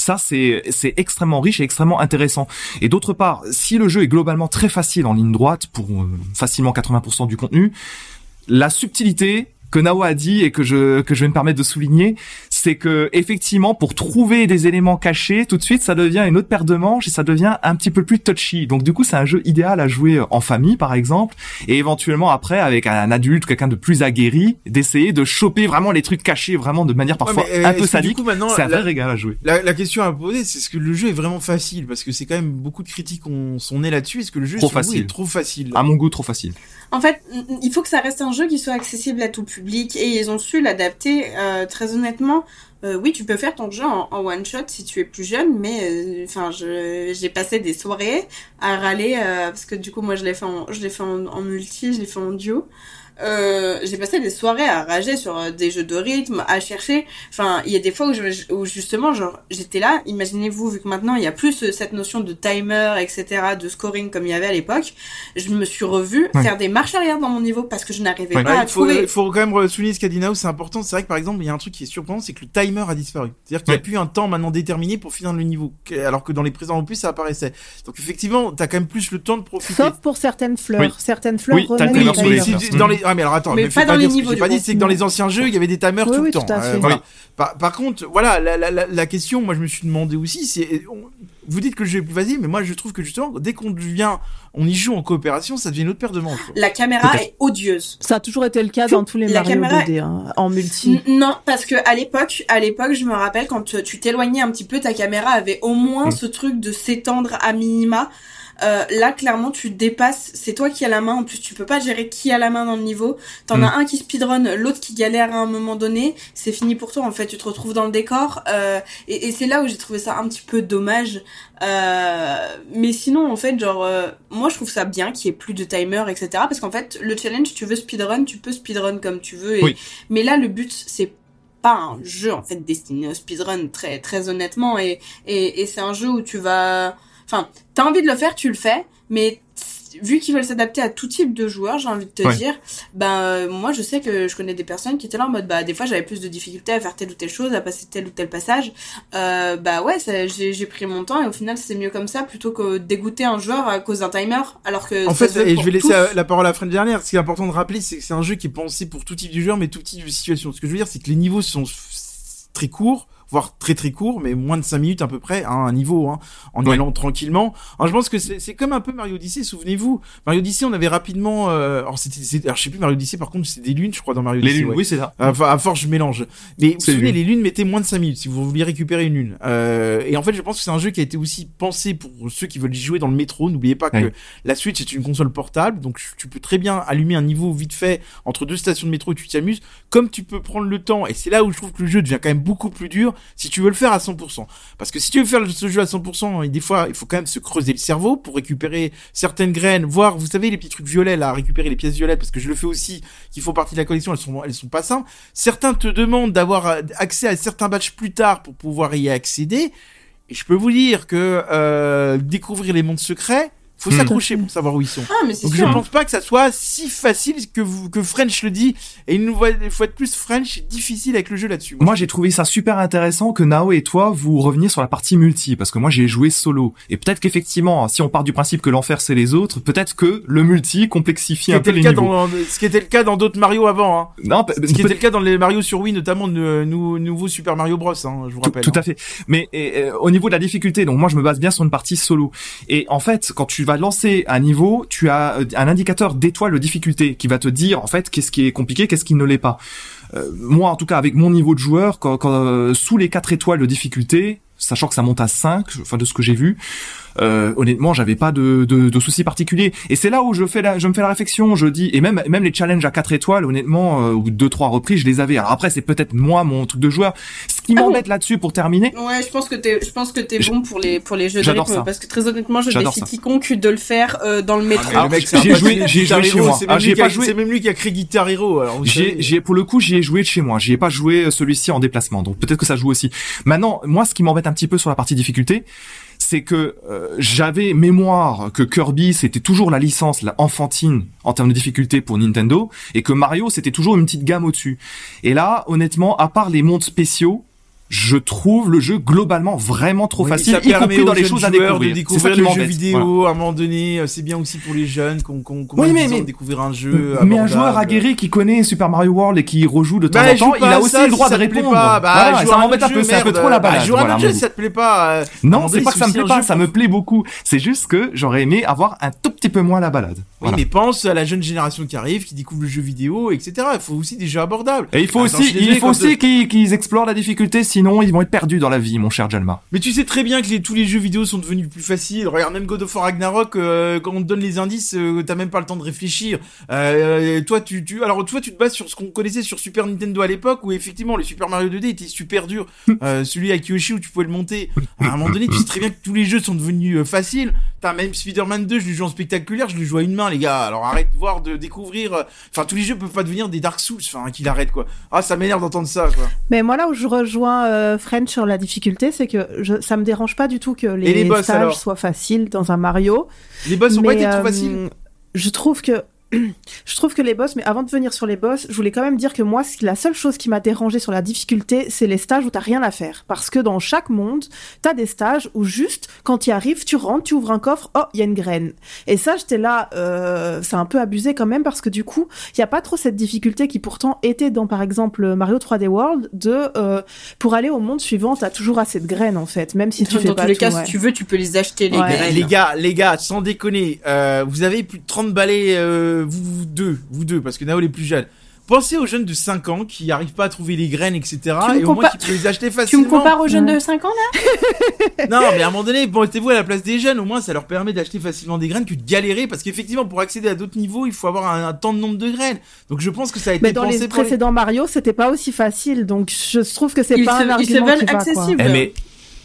Ça, c'est c'est extrêmement riche et extrêmement intéressant. Et d'autre part, si le jeu est globalement très facile en ligne droite pour euh, facilement 80% du contenu, la subtilité que Nao a dit et que je que je vais me permettre de souligner, c'est que effectivement pour trouver des éléments cachés, tout de suite ça devient une autre paire de manches et ça devient un petit peu plus touchy. Donc du coup c'est un jeu idéal à jouer en famille par exemple et éventuellement après avec un adulte, quelqu'un de plus aguerri, d'essayer de choper vraiment les trucs cachés vraiment de manière parfois Ouais, mais, euh, un peu sadique. coup, maintenant, C'est un vrai régal à jouer. La, la question à poser, c'est est-ce que le jeu est vraiment facile? Parce que c'est quand même beaucoup de critiques ont, sont nées là-dessus. Est-ce que le jeu Trop facile. est trop facile? À mon goût trop facile. En fait, il faut que ça reste un jeu qui soit accessible à tout public et ils ont su l'adapter euh, très honnêtement. Euh, oui, tu peux faire ton jeu en, one shot si tu es plus jeune, mais euh, enfin, j'ai passé des soirées à râler parce que du coup moi je l'ai fait en je l'ai fait en multi, je l'ai fait en duo. Euh, j'ai passé des soirées à rager sur euh, des jeux de rythme, à chercher. Enfin, il y a des fois où, je, où justement, genre, j'étais là. Imaginez-vous, vu que maintenant il y a plus euh, cette notion de timer, etc., de scoring comme il y avait à l'époque, je me suis revue Ouais. faire des marches arrière dans mon niveau parce que je n'arrivais Ouais. pas Ouais, à il, faut, trouver. il faut quand même souligner ce qu'a dit Nao, c'est important. C'est vrai que par exemple, il y a un truc qui est surprenant, c'est que le timer a disparu. C'est-à-dire qu'il n'y a Ouais. plus un temps maintenant déterminé pour finir le niveau, alors que dans les présents opus, ça apparaissait. Donc effectivement, t'as quand même plus le temps de profiter. Sauf pour certaines fleurs. Oui. Certaines fleurs Oui, le timer sur les fleurs. dans les, ah, mais alors attends, Mais me pas fais dans pas les ce que j'ai pas dit, c'est que dans les anciens jeux, il y avait des timers Oui, tout oui, le temps. tout à fait. voilà. Oui. Par, par contre, voilà, la, la, la, la question, moi je me suis demandé aussi, c'est, vous dites que le jeu est plus facile, mais moi je trouve que justement, dès qu'on vient, on y joue en coopération, ça devient une autre paire de manches. quoi. La caméra est odieuse. Ça a toujours été le cas dans tous les La Mario caméra- 2D, hein, en multi. Non, parce que à l'époque, à l'époque, je me rappelle quand tu tu t'éloignais un petit peu, ta caméra avait au moins ce truc de s'étendre à minima. Euh, là, clairement, tu dépasses. C'est toi qui as la main. En plus, tu peux pas gérer qui a la main dans le niveau. T'en Mm. as un qui speedrun, l'autre qui galère à un moment donné. C'est fini pour toi. En fait, tu te retrouves dans le décor. Euh, et et c'est là où j'ai trouvé ça un petit peu dommage. Euh, mais sinon, en fait, genre, euh, moi, je trouve ça bien qu'il y ait plus de timer, etc. Parce qu'en fait, le challenge, tu veux speedrun, tu peux speedrun comme tu veux. Et... Oui. Mais là, le but, c'est pas un jeu en fait destiné au speedrun très très honnêtement et et, et c'est un jeu où tu vas enfin t'as envie de le faire tu le fais mais vu qu'ils veulent s'adapter à tout type de joueurs j'ai envie de te Ouais. dire ben euh, moi je sais que je connais des personnes qui étaient là en mode bah des fois j'avais plus de difficultés à faire telle ou telle chose à passer tel ou tel passage euh, bah ouais j'ai pris mon temps et au final c'est mieux comme ça plutôt que dégoûter un joueur à cause d'un timer alors que En fait, et je vais laisser tous. la, parole à Fred dernière. Ce qui est important de rappeler, c'est que c'est un jeu qui est pensé pour tout type de joueur, mais tout type de situation. Ce que je veux dire, c'est que les niveaux sont très courts, voire très très courts, mais moins de 5 minutes à peu près, hein, un niveau, hein, en y Ouais. allant tranquillement. Alors, je pense que c'est comme un peu Mario Odyssey, souvenez-vous. Mario Odyssey, on avait rapidement, euh, alors c'était, alors je sais plus Mario Odyssey, par contre, c'est des lunes, je crois, dans Mario Les Odyssey. lunes, ouais. oui c'est ça. Enfin, à force, je mélange. Mais vous souvenez, les lunes mettaient moins de 5 minutes si vous vouliez récupérer une lune. Euh, et en fait, je pense que c'est un jeu qui a été aussi pensé pour ceux qui veulent y jouer dans le métro. N'oubliez pas que la Switch est une console portable, donc tu peux très bien allumer un niveau vite fait entre deux stations de métro et tu t'amuses. Comme tu peux prendre le temps, et c'est là où je trouve que le jeu devient quand même beaucoup plus dur si tu veux le faire à 100%. Parce que si tu veux faire ce jeu à 100%, et des fois, il faut quand même se creuser le cerveau pour récupérer certaines graines, voire, vous savez, les petits trucs violets, là, récupérer les pièces violettes, parce que je le fais aussi, qui font partie de la collection, elles sont, elles sont pas simples. Certains te demandent d'avoir euh, accès à certains badges plus tard pour pouvoir y accéder. Et je peux vous dire que euh, découvrir les mondes secrets, faut Hmm. s'accrocher pour savoir où ils sont. ah mais c'est Donc je sûr hein. pense pas que ça soit si facile que vous, que French le dit. Et une fois, de plus, French est difficile avec le jeu là-dessus. Moi, j'ai trouvé ça super intéressant que Nao et toi vous reveniez sur la partie multi parce que moi j'ai joué solo et peut-être qu'effectivement si on part du principe que l'enfer c'est les autres, peut-être que le multi complexifie un peu les le cas niveaux. dans, ce qui était le cas dans d'autres Mario avant, hein. Non, Ce qui était le cas dans les Mario sur Wii, notamment de nou- nouveau Super Mario Bros, hein, je vous Tout, rappelle. tout à fait. Mais et, euh, au niveau de la difficulté, donc moi je me base bien sur une partie solo. Et en fait, quand tu vas lancer un niveau, tu as euh, un indicateur d'étoiles de difficulté qui va te dire en fait qu'est-ce qui est compliqué, qu'est-ce qui ne l'est pas. Euh, moi, en tout cas, avec mon niveau de joueur, quand, quand, euh, sous les quatre étoiles de difficulté, sachant que ça monte à 5, enfin de ce que j'ai vu, euh, honnêtement, j'avais pas de, de, de soucis particuliers. Et c'est là où je fais la, je me fais la réflexion, je dis, et même même les challenges à 4 étoiles, honnêtement, euh, de deux trois reprises, je les avais. Alors après, c'est peut-être moi mon truc de joueur. Ce qui Ah m'embête là-dessus pour terminer, Ouais, je pense que t'es, je pense que t'es bon pour les pour les jeux de rythme ça. parce que très honnêtement, je défie quiconque de le faire euh, dans le métro. mec, c'est un j'ai joué- j'ai joué chez moi. C'est Ah, même, j'y lui ai qui a- pas joué. c'est même lui qui a créé Guitar Hero. J'ai, j'ai, pour le coup, j'y ai joué de chez moi. J'y ai pas joué euh, celui-ci en déplacement. Donc peut-être que ça joue aussi. Maintenant, moi, ce qui m'embête un petit peu sur la partie difficulté, c'est que euh, j'avais mémoire que Kirby c'était toujours la licence la enfantine en termes de difficulté pour Nintendo et que Mario c'était toujours une petite gamme au-dessus. Et là, honnêtement, à part les mondes spéciaux, je trouve le jeu globalement vraiment trop Oui, facile, y compris dans les choses à découvrir. de découvrir qui le jeu m'embête. vidéo Voilà. à un moment donné. euh, C'est bien aussi pour les jeunes qu'on qu'on qu'on Oui, a mais- 10 ans mais- de découvrir un jeu. Mais un joueur aguerri qui connaît Super Mario World et qui rejoue de temps Bah, en temps, il a aussi ça le droit si de répondre. Pas. Bah, Voilà, ça un m'embête un peu, c'est un peu trop la Bah, balade. joue à un autre jeu ça te plaît pas. euh, Non, c'est pas que ça me plaît pas, ça me plaît beaucoup. C'est juste que j'aurais aimé avoir un tout petit peu moins la balade. Oui, mais pense à la jeune génération qui arrive, qui découvre le jeu vidéo, etc. Il faut aussi des jeux abordables. Et il faut je aussi, suis désolé, il faut quand aussi qu'ils qu'ils explorent la difficulté, sinon ils vont être perdus dans la vie, mon cher Jalma. Mais tu sais très bien que les, tous les jeux vidéo sont devenus plus faciles. Regarde même God of War Ragnarok, euh, quand on te donne les indices, euh, t'as même pas le temps de réfléchir. Euh, toi, tu, tu, alors toi, tu te bases sur ce qu'on connaissait sur Super Nintendo à l'époque, où effectivement le Super Mario 2D était super dur. Euh, celui avec Yoshi où tu pouvais le monter. À un moment donné, tu sais très bien que tous les jeux sont devenus euh, faciles. T'as même Spider-Man 2, je le joue en spectaculaire, je le joue à une main, les gars. Alors arrête de voir, de découvrir. euh, Enfin, tous les jeux peuvent pas devenir des Dark Souls. Enfin, qu'il arrête quoi. Ah, ça m'énerve d'entendre ça quoi. Mais moi là où je rejoins euh, French sur la difficulté, c'est que je, ça me dérange pas du tout que les, les boss, stages soient faciles dans un Mario. Les boss ont pas été trop euh, faciles. Je trouve que je trouve que les boss, mais avant de venir sur les boss, je voulais quand même dire que moi, la seule chose qui m'a dérangé sur la difficulté, c'est les stages où t'as rien à faire. Parce que dans chaque monde, t'as des stages où juste, quand tu arrives, tu rentres, tu ouvres un coffre, oh, il y a une graine. Et ça, j'étais là, euh, c'est un peu abusé quand même parce que du coup, il y a pas trop cette difficulté qui pourtant était dans, par exemple, Mario 3D World, de, euh, pour aller au monde suivant, t'as toujours assez de graines, en fait, même si tu dans fais tous pas les tout, cas, ouais. si tu veux, tu peux les acheter, les Ouais. graines. Les gars, les gars, sans déconner, euh, vous avez plus de 30 balais, euh, vous, vous deux, vous deux, parce que Nao est plus jeune. Pensez aux jeunes de 5 ans qui arrivent pas à trouver les graines, etc. Tu me et au moins qui peuvent les acheter Tu facilement. me compares aux jeunes de 5 ans, là Non, mais à un moment donné, mettez-vous à la place des jeunes. Au moins, ça leur permet d'acheter facilement des graines que de galérer, parce qu'effectivement, pour accéder à d'autres niveaux, il faut avoir un, un temps de nombre de graines. Donc, je pense que ça a été Mais dans pensé les pour les- précédents Mario, c'était pas aussi facile, donc je trouve que c'est pas se- un ils se argument veulent accessibles. Eh mais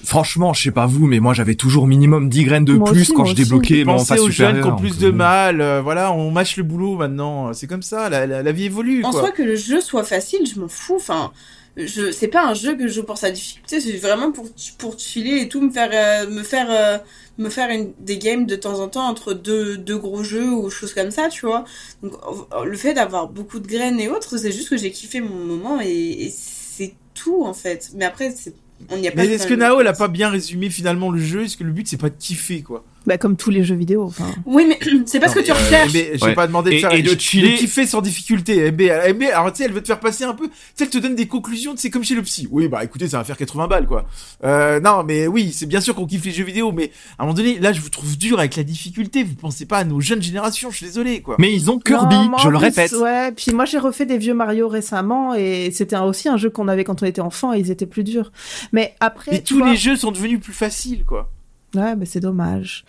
franchement, je sais pas vous, mais moi j'avais toujours minimum 10 graines de Moi plus aussi, quand je débloquais mon face aux jeunes qui ont plus de bon. mal. euh, voilà, on mâche le boulot maintenant. C'est comme ça, la, la, la vie évolue. En quoi. soi, que le jeu soit facile, je m'en fous. Enfin, je, c'est pas un jeu que je joue pour sa difficulté, c'est vraiment pour, pour chiller et tout, me faire, euh, me faire, euh, me faire une, des games de temps en temps entre deux, deux gros jeux ou choses comme ça, tu vois. Donc, euh, le fait d'avoir beaucoup de graines et autres, c'est juste que j'ai kiffé mon moment et, et c'est tout, en fait. Mais après, c'est, on n'y a pas Mais est-ce que. Nao, elle a pas bien résumé finalement le jeu? Est-ce que le but, c'est pas de kiffer, quoi? Bah, comme tous les jeux vidéo. Enfin. Oui, mais c'est pas ce que tu recherches. mais j'ai Ouais. pas demandé de Et- faire et de chiller. kiffer sans difficulté. MB, elle- MB, alors tu sais, elle veut te faire passer un peu. Tu sais, elle te donne des conclusions. C'est comme chez le psy. Oui, bah écoutez, ça va faire 80 balles, quoi. Euh, non, mais oui, c'est bien sûr qu'on kiffe les jeux vidéo, mais à un moment donné, là, je vous trouve dur avec la difficulté. Vous pensez pas à nos jeunes générations. Je suis désolé, quoi. Mais ils ont Kirby, Non, moi, je le plus, répète. Ouais, puis moi j'ai refait des vieux Mario récemment et c'était aussi un jeu qu'on avait quand on était enfant et ils étaient plus durs. Mais après, Mais tu tous vois- les jeux sont devenus plus faciles, quoi. Ouais, mais c'est dommage.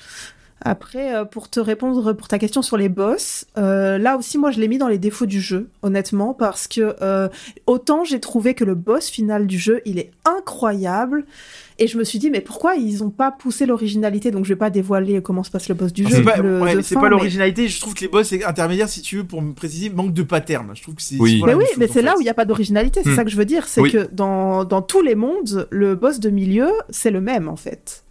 Après, euh, pour te répondre pour ta question sur les boss, euh, là aussi, moi, je l'ai mis dans les défauts du jeu, honnêtement, parce que euh, autant j'ai trouvé que le boss final du jeu, il est incroyable, et je me suis dit, mais pourquoi ils ont pas poussé l'originalité? Donc, je vais pas dévoiler comment se passe le boss du jeu. C'est pas, ouais, mais- l'originalité. Je trouve que les boss intermédiaires, si tu veux, pour me préciser, manquent de pattern. Je trouve que c'est. Oui. Mais oui, chose, mais c'est là où il n'y a pas d'originalité, c'est Hmm. ça que je veux dire. C'est Oui. que dans, dans tous les mondes, le boss de milieu, c'est le même en fait.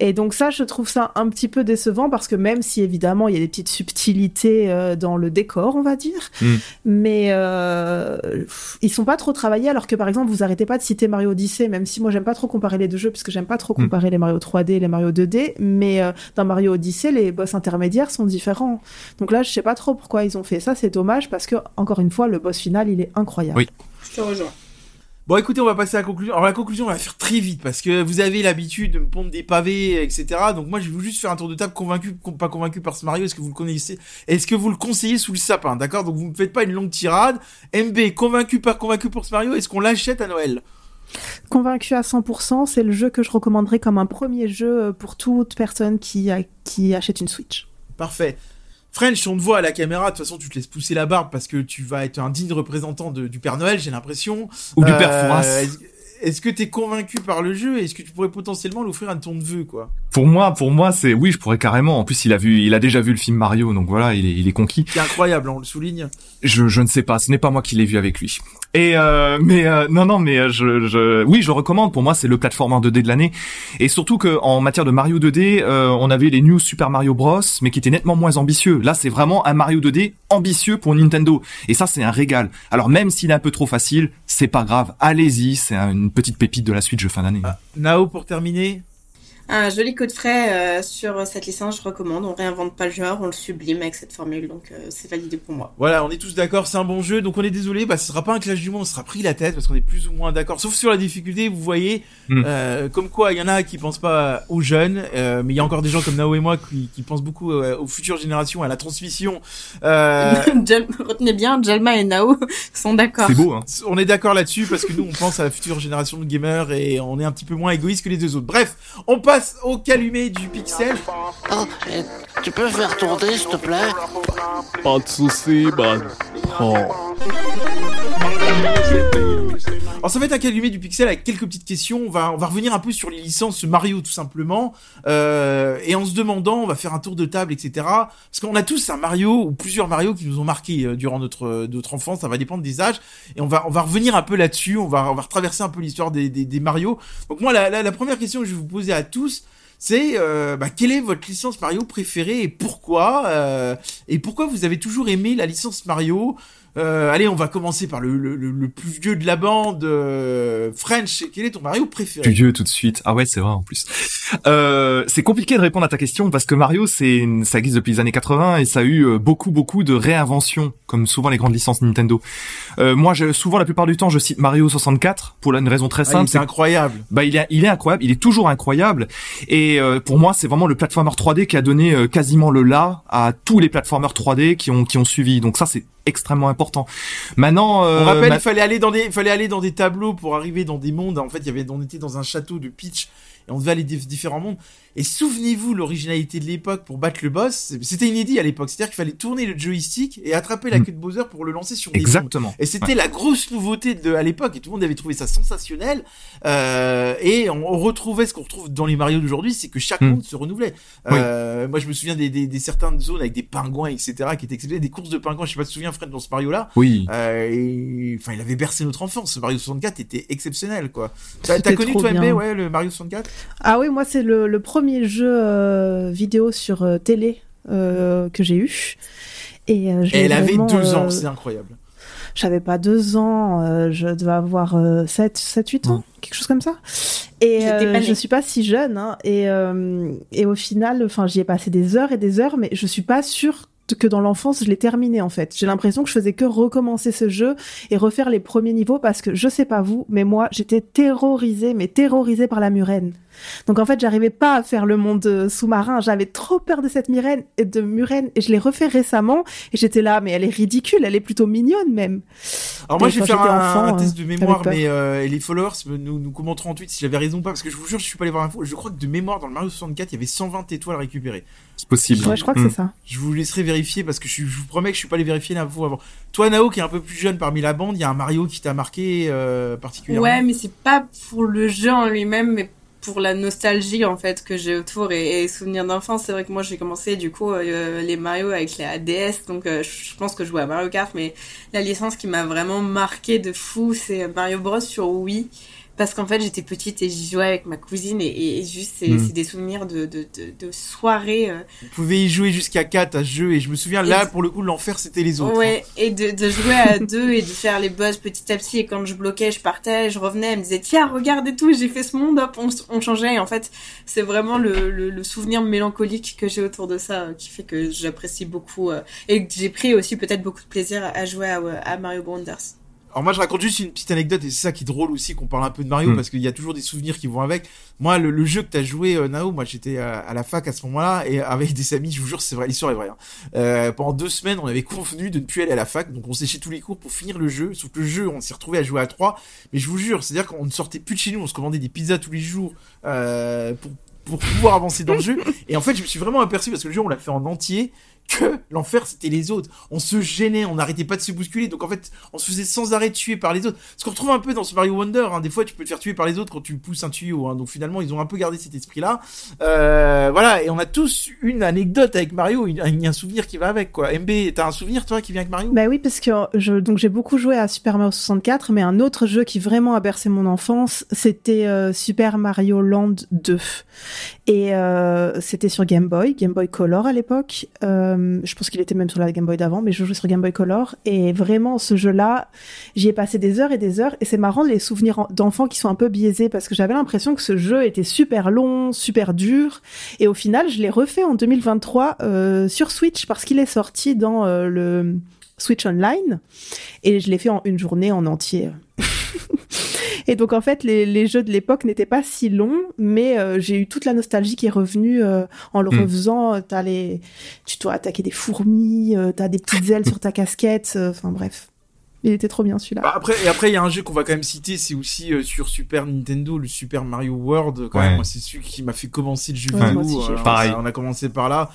Et donc ça, je trouve ça un petit peu décevant parce que même si évidemment il y a des petites subtilités euh, dans le décor, on va dire, Hmm. mais euh, ils sont pas trop travaillés. Alors que par exemple, vous arrêtez pas de citer Mario Odyssey, même si moi j'aime pas trop comparer les deux jeux puisque j'aime pas trop Hmm. comparer les Mario 3D et les Mario 2D. Mais euh, dans Mario Odyssey, les boss intermédiaires sont différents. Donc là, je sais pas trop pourquoi ils ont fait ça. C'est dommage parce que encore une fois, le boss final, il est incroyable. Oui. Je te rejoins. Bon, écoutez, on va passer à la conclusion. Alors, la conclusion, on va faire très vite parce que vous avez l'habitude de me pondre des pavés, etc. Donc, moi, je vais vous juste faire un tour de table convaincu, pas convaincu par ce Mario. Est-ce que vous le connaissez? Est-ce que vous le conseillez sous le sapin? D'accord? Donc, vous me faites pas une longue tirade. MB, convaincu, pas convaincu pour ce Mario Est-ce qu'on l'achète à Noël? Convaincu à 100%, c'est le jeu que je recommanderais comme un premier jeu euh, pour toute personne qui, a- qui achète une Switch. Parfait. French, on te voit à la caméra. De toute façon, tu te laisses pousser la barbe parce que tu vas être un digne représentant de- du Père Noël, j'ai l'impression. Ou du Euh, père Fouras. Est-ce est-ce que t'es convaincu par le jeu? Est-ce que tu pourrais potentiellement l'offrir à ton neveu, quoi? Pour moi, pour moi, c'est oui, je pourrais carrément. En plus, il a vu, il a déjà vu le film Mario, donc voilà, il est, il est conquis. C'est incroyable, hein, on le souligne. Je, je ne sais pas, ce n'est pas moi qui l'ai vu avec lui. Et euh, mais euh, non non mais euh, je, je oui je recommande. Pour moi c'est le platformer 2D de l'année. Et surtout que en matière de Mario 2D euh, on avait les New Super Mario Bros mais qui étaient nettement moins ambitieux. Là c'est vraiment un Mario 2D ambitieux pour Nintendo. Et ça c'est un régal. Alors même s'il est un peu trop facile c'est pas grave. Allez-y c'est un- une une petite pépite de la suite de fin d'année. Ah, Nao pour terminer un joli coup de frais euh, sur cette licence, je recommande. On réinvente pas le genre, on le sublime avec cette formule, donc euh, c'est validé pour moi. Voilà, on est tous d'accord, c'est un bon jeu, donc on est désolé, bah ce sera pas un clash du monde, on sera pris la tête parce qu'on est plus ou moins d'accord. Sauf sur la difficulté, vous voyez, mm. euh, comme quoi il y en a qui pensent pas aux jeunes, euh, mais il y a encore des gens comme Nao et moi qui, qui pensent beaucoup aux futures générations, à la transmission. Retenez bien, Jalma et Nao sont d'accord. C'est beau, hein. On est d'accord là-dessus parce que nous on pense à la future génération de gamers et on est un petit peu moins égoïste que les deux autres. Bref, on passe au calumet du pixel. Oh, tu peux faire tourner, s'il te plaît? Pas de soucis, man. Oh. Alors ça va être un calumet du pixel avec quelques petites questions. On va, on va revenir un peu sur les licences Mario tout simplement. Euh, et en se demandant, on va faire un tour de table, etc. Parce qu'on a tous un Mario ou plusieurs Mario qui nous ont marqué euh, durant notre, notre enfance. Ça va dépendre des âges. Et on va, on va revenir un peu là-dessus. On va, on va retraverser un peu l'histoire des, des, des, Mario. Donc moi, la, la, la, première question que je vais vous poser à tous, c'est euh, bah, quelle est votre licence Mario préférée et pourquoi euh, Et pourquoi vous avez toujours aimé la licence Mario? Euh, allez, on va commencer par le, le, le plus vieux de la bande, euh, French. Quel est ton Mario préféré Plus vieux tout de suite. Ah ouais, c'est vrai en plus. Euh, c'est compliqué de répondre à ta question parce que Mario, c'est ça existe depuis les années 80 et ça a eu euh, beaucoup beaucoup de réinventions, comme souvent les grandes licences Nintendo. Euh, moi, je, souvent la plupart du temps, je cite Mario 64 pour une raison très ah, simple. c'est incroyable. Bah, il est, il est incroyable. Il est toujours incroyable. Et euh, pour moi, c'est vraiment le platformer 3D qui a donné quasiment le là à tous les platformers 3D qui ont qui ont suivi. Donc ça, c'est extrêmement important. Maintenant, euh, on rappelle, il fallait aller dans des, il fallait aller dans des tableaux pour arriver dans des mondes. En fait, il y avait, on était dans un château de Peach et on devait aller dans différents mondes. Et souvenez-vous l'originalité de l'époque pour battre le boss, c'était inédit à l'époque. C'est-à-dire qu'il fallait tourner le joystick et attraper la mm. queue de Bowser pour le lancer sur des Exactement. Et c'était la grosse nouveauté de à l'époque et tout le monde avait trouvé ça sensationnel. Euh, et on, retrouvait ce qu'on retrouve dans les Mario d'aujourd'hui, c'est que chaque mm. monde se renouvelait. Euh, moi, je me souviens des, des, des, certaines zones avec des pingouins, etc., qui étaient exceptionnels, des courses de pingouins. Je sais pas si tu te souviens, Fred, dans ce Mario-là. Oui. Euh, enfin, il avait bercé notre enfance. Ce Mario 64 était exceptionnel, quoi. T'as connu toi, MB, ouais, le Mario 64 Ah oui, moi c'est le, le, premier jeu euh, vidéo sur euh, télé euh, que j'ai eu. Et, elle avait deux ans, c'est incroyable. J'avais pas deux ans, je devais avoir 7, 7, 8 ans, quelque chose comme ça. Et je suis pas si jeune, hein, et, et au final, enfin, j'y ai passé des heures et des heures, mais je suis pas sûre que dans l'enfance, je l'ai terminé en fait. J'ai l'impression que je faisais que recommencer ce jeu et refaire les premiers niveaux parce que je sais pas vous, mais moi, j'étais terrorisée, mais terrorisée par la murène. Donc en fait, j'arrivais pas à faire le monde euh, sous-marin. J'avais trop peur de cette murène et de murène et je l'ai refait récemment et j'étais là, mais elle est ridicule, elle est plutôt mignonne même. Alors moi, je vais faire un, test de mémoire, mais euh, les followers nous, nous commenteront en tweet si j'avais raison ou pas, parce que je vous jure, je suis pas allé voir l'info. Je crois que de mémoire, dans le Mario 64, il y avait 120 étoiles récupérées. C'est possible. Ouais, je crois que c'est hmm. ça. Je vous laisserai vérifier parce que je, vous promets que je suis pas allé vérifier l'info avant. Toi, Nao, qui est un peu plus jeune parmi la bande, il y a un Mario qui t'a marqué euh, particulièrement. Ouais, mais c'est pas pour le jeu en lui-même, mais pour la nostalgie en fait que j'ai autour et, souvenirs d'enfance. C'est vrai que moi j'ai commencé du coup euh, les Mario avec les ADS, donc euh, je pense que je jouais à Mario Kart, mais la licence qui m'a vraiment marqué de fou, c'est Mario Bros. sur Wii parce qu'en fait j'étais petite et j'y jouais avec ma cousine et, et juste c'est mm. des souvenirs de, de, de, de soirées. Euh. Vous pouvez y jouer jusqu'à 4 à ce jeu et je me souviens là pour le coup l'enfer c'était les autres. Ouais hein. et de, de jouer à deux et de faire les boss petit à petit et quand je bloquais je partais je revenais elle me disait tiens regarde et tout j'ai fait ce monde hop on, on changeait et en fait c'est vraiment le, le, le, souvenir mélancolique que j'ai autour de ça euh, qui fait que j'apprécie beaucoup euh, et que j'ai pris aussi peut-être beaucoup de plaisir à jouer à, à Mario Wonders. Alors moi je raconte juste une petite anecdote et c'est ça qui est drôle aussi qu'on parle un peu de Mario hmm. parce qu'il y a toujours des souvenirs qui vont avec. Moi le, jeu que t'as joué euh, Nao, moi j'étais à, la fac à ce moment-là et avec des amis, je vous jure c'est vrai, l'histoire est vraie. Hein. Euh, pendant deux semaines on avait convenu de ne plus aller à la fac donc on séchait tous les cours pour finir le jeu. Sauf que le jeu on s'est retrouvé à jouer à trois. Mais je vous jure, c'est-à-dire qu'on ne sortait plus de chez nous, on se commandait des pizzas tous les jours euh, pour pour pouvoir avancer dans le jeu. Et en fait, je me suis vraiment aperçu parce que le jeu, on l'a fait en entier que l'enfer c'était les autres. On se gênait, on n'arrêtait pas de se bousculer, donc en fait on se faisait sans arrêt tuer par les autres. Ce qu'on retrouve un peu dans ce Mario Wonder, hein. des fois tu peux te faire tuer par les autres quand tu pousses un tuyau, hein. donc finalement ils ont un peu gardé cet esprit-là. Euh, voilà, et on a tous une anecdote avec Mario, un souvenir qui va avec quoi. MB, t'as un souvenir toi qui vient avec Mario? Bah oui, parce que je, donc j'ai beaucoup joué à Super Mario 64, mais un autre jeu qui vraiment a bercé mon enfance, c'était euh, Super Mario Land 2. Et euh, c'était sur Game Boy, Game Boy Color à l'époque. Je pense qu'il était même sur la Game Boy d'avant, mais je jouais sur Game Boy Color. Et vraiment, ce jeu-là, j'y ai passé des heures et des heures. Et c'est marrant les souvenirs d'enfants qui sont un peu biaisés parce que j'avais l'impression que ce jeu était super long, super dur. Et au final, je l'ai refait en 2023 euh, sur Switch parce qu'il est sorti dans euh, le Switch Online. Et je l'ai fait en une journée en entier. Et donc en fait, les, les jeux de l'époque n'étaient pas si longs, mais euh, j'ai eu toute la nostalgie qui est revenue euh, en le Mm. refaisant. T'as les, tu dois attaquer des fourmis, euh, t'as des petites ailes sur ta casquette. euh, Enfin bref, il était trop bien celui-là. Bah, après, et après, il y a un jeu qu'on va quand même citer, c'est aussi euh, sur Super Nintendo, le Super Mario World. Quand Ouais. même, moi, c'est celui qui m'a fait commencer le jeu Ouais, vidéo. aussi, j'ai euh, Pareil. On a commencé par là.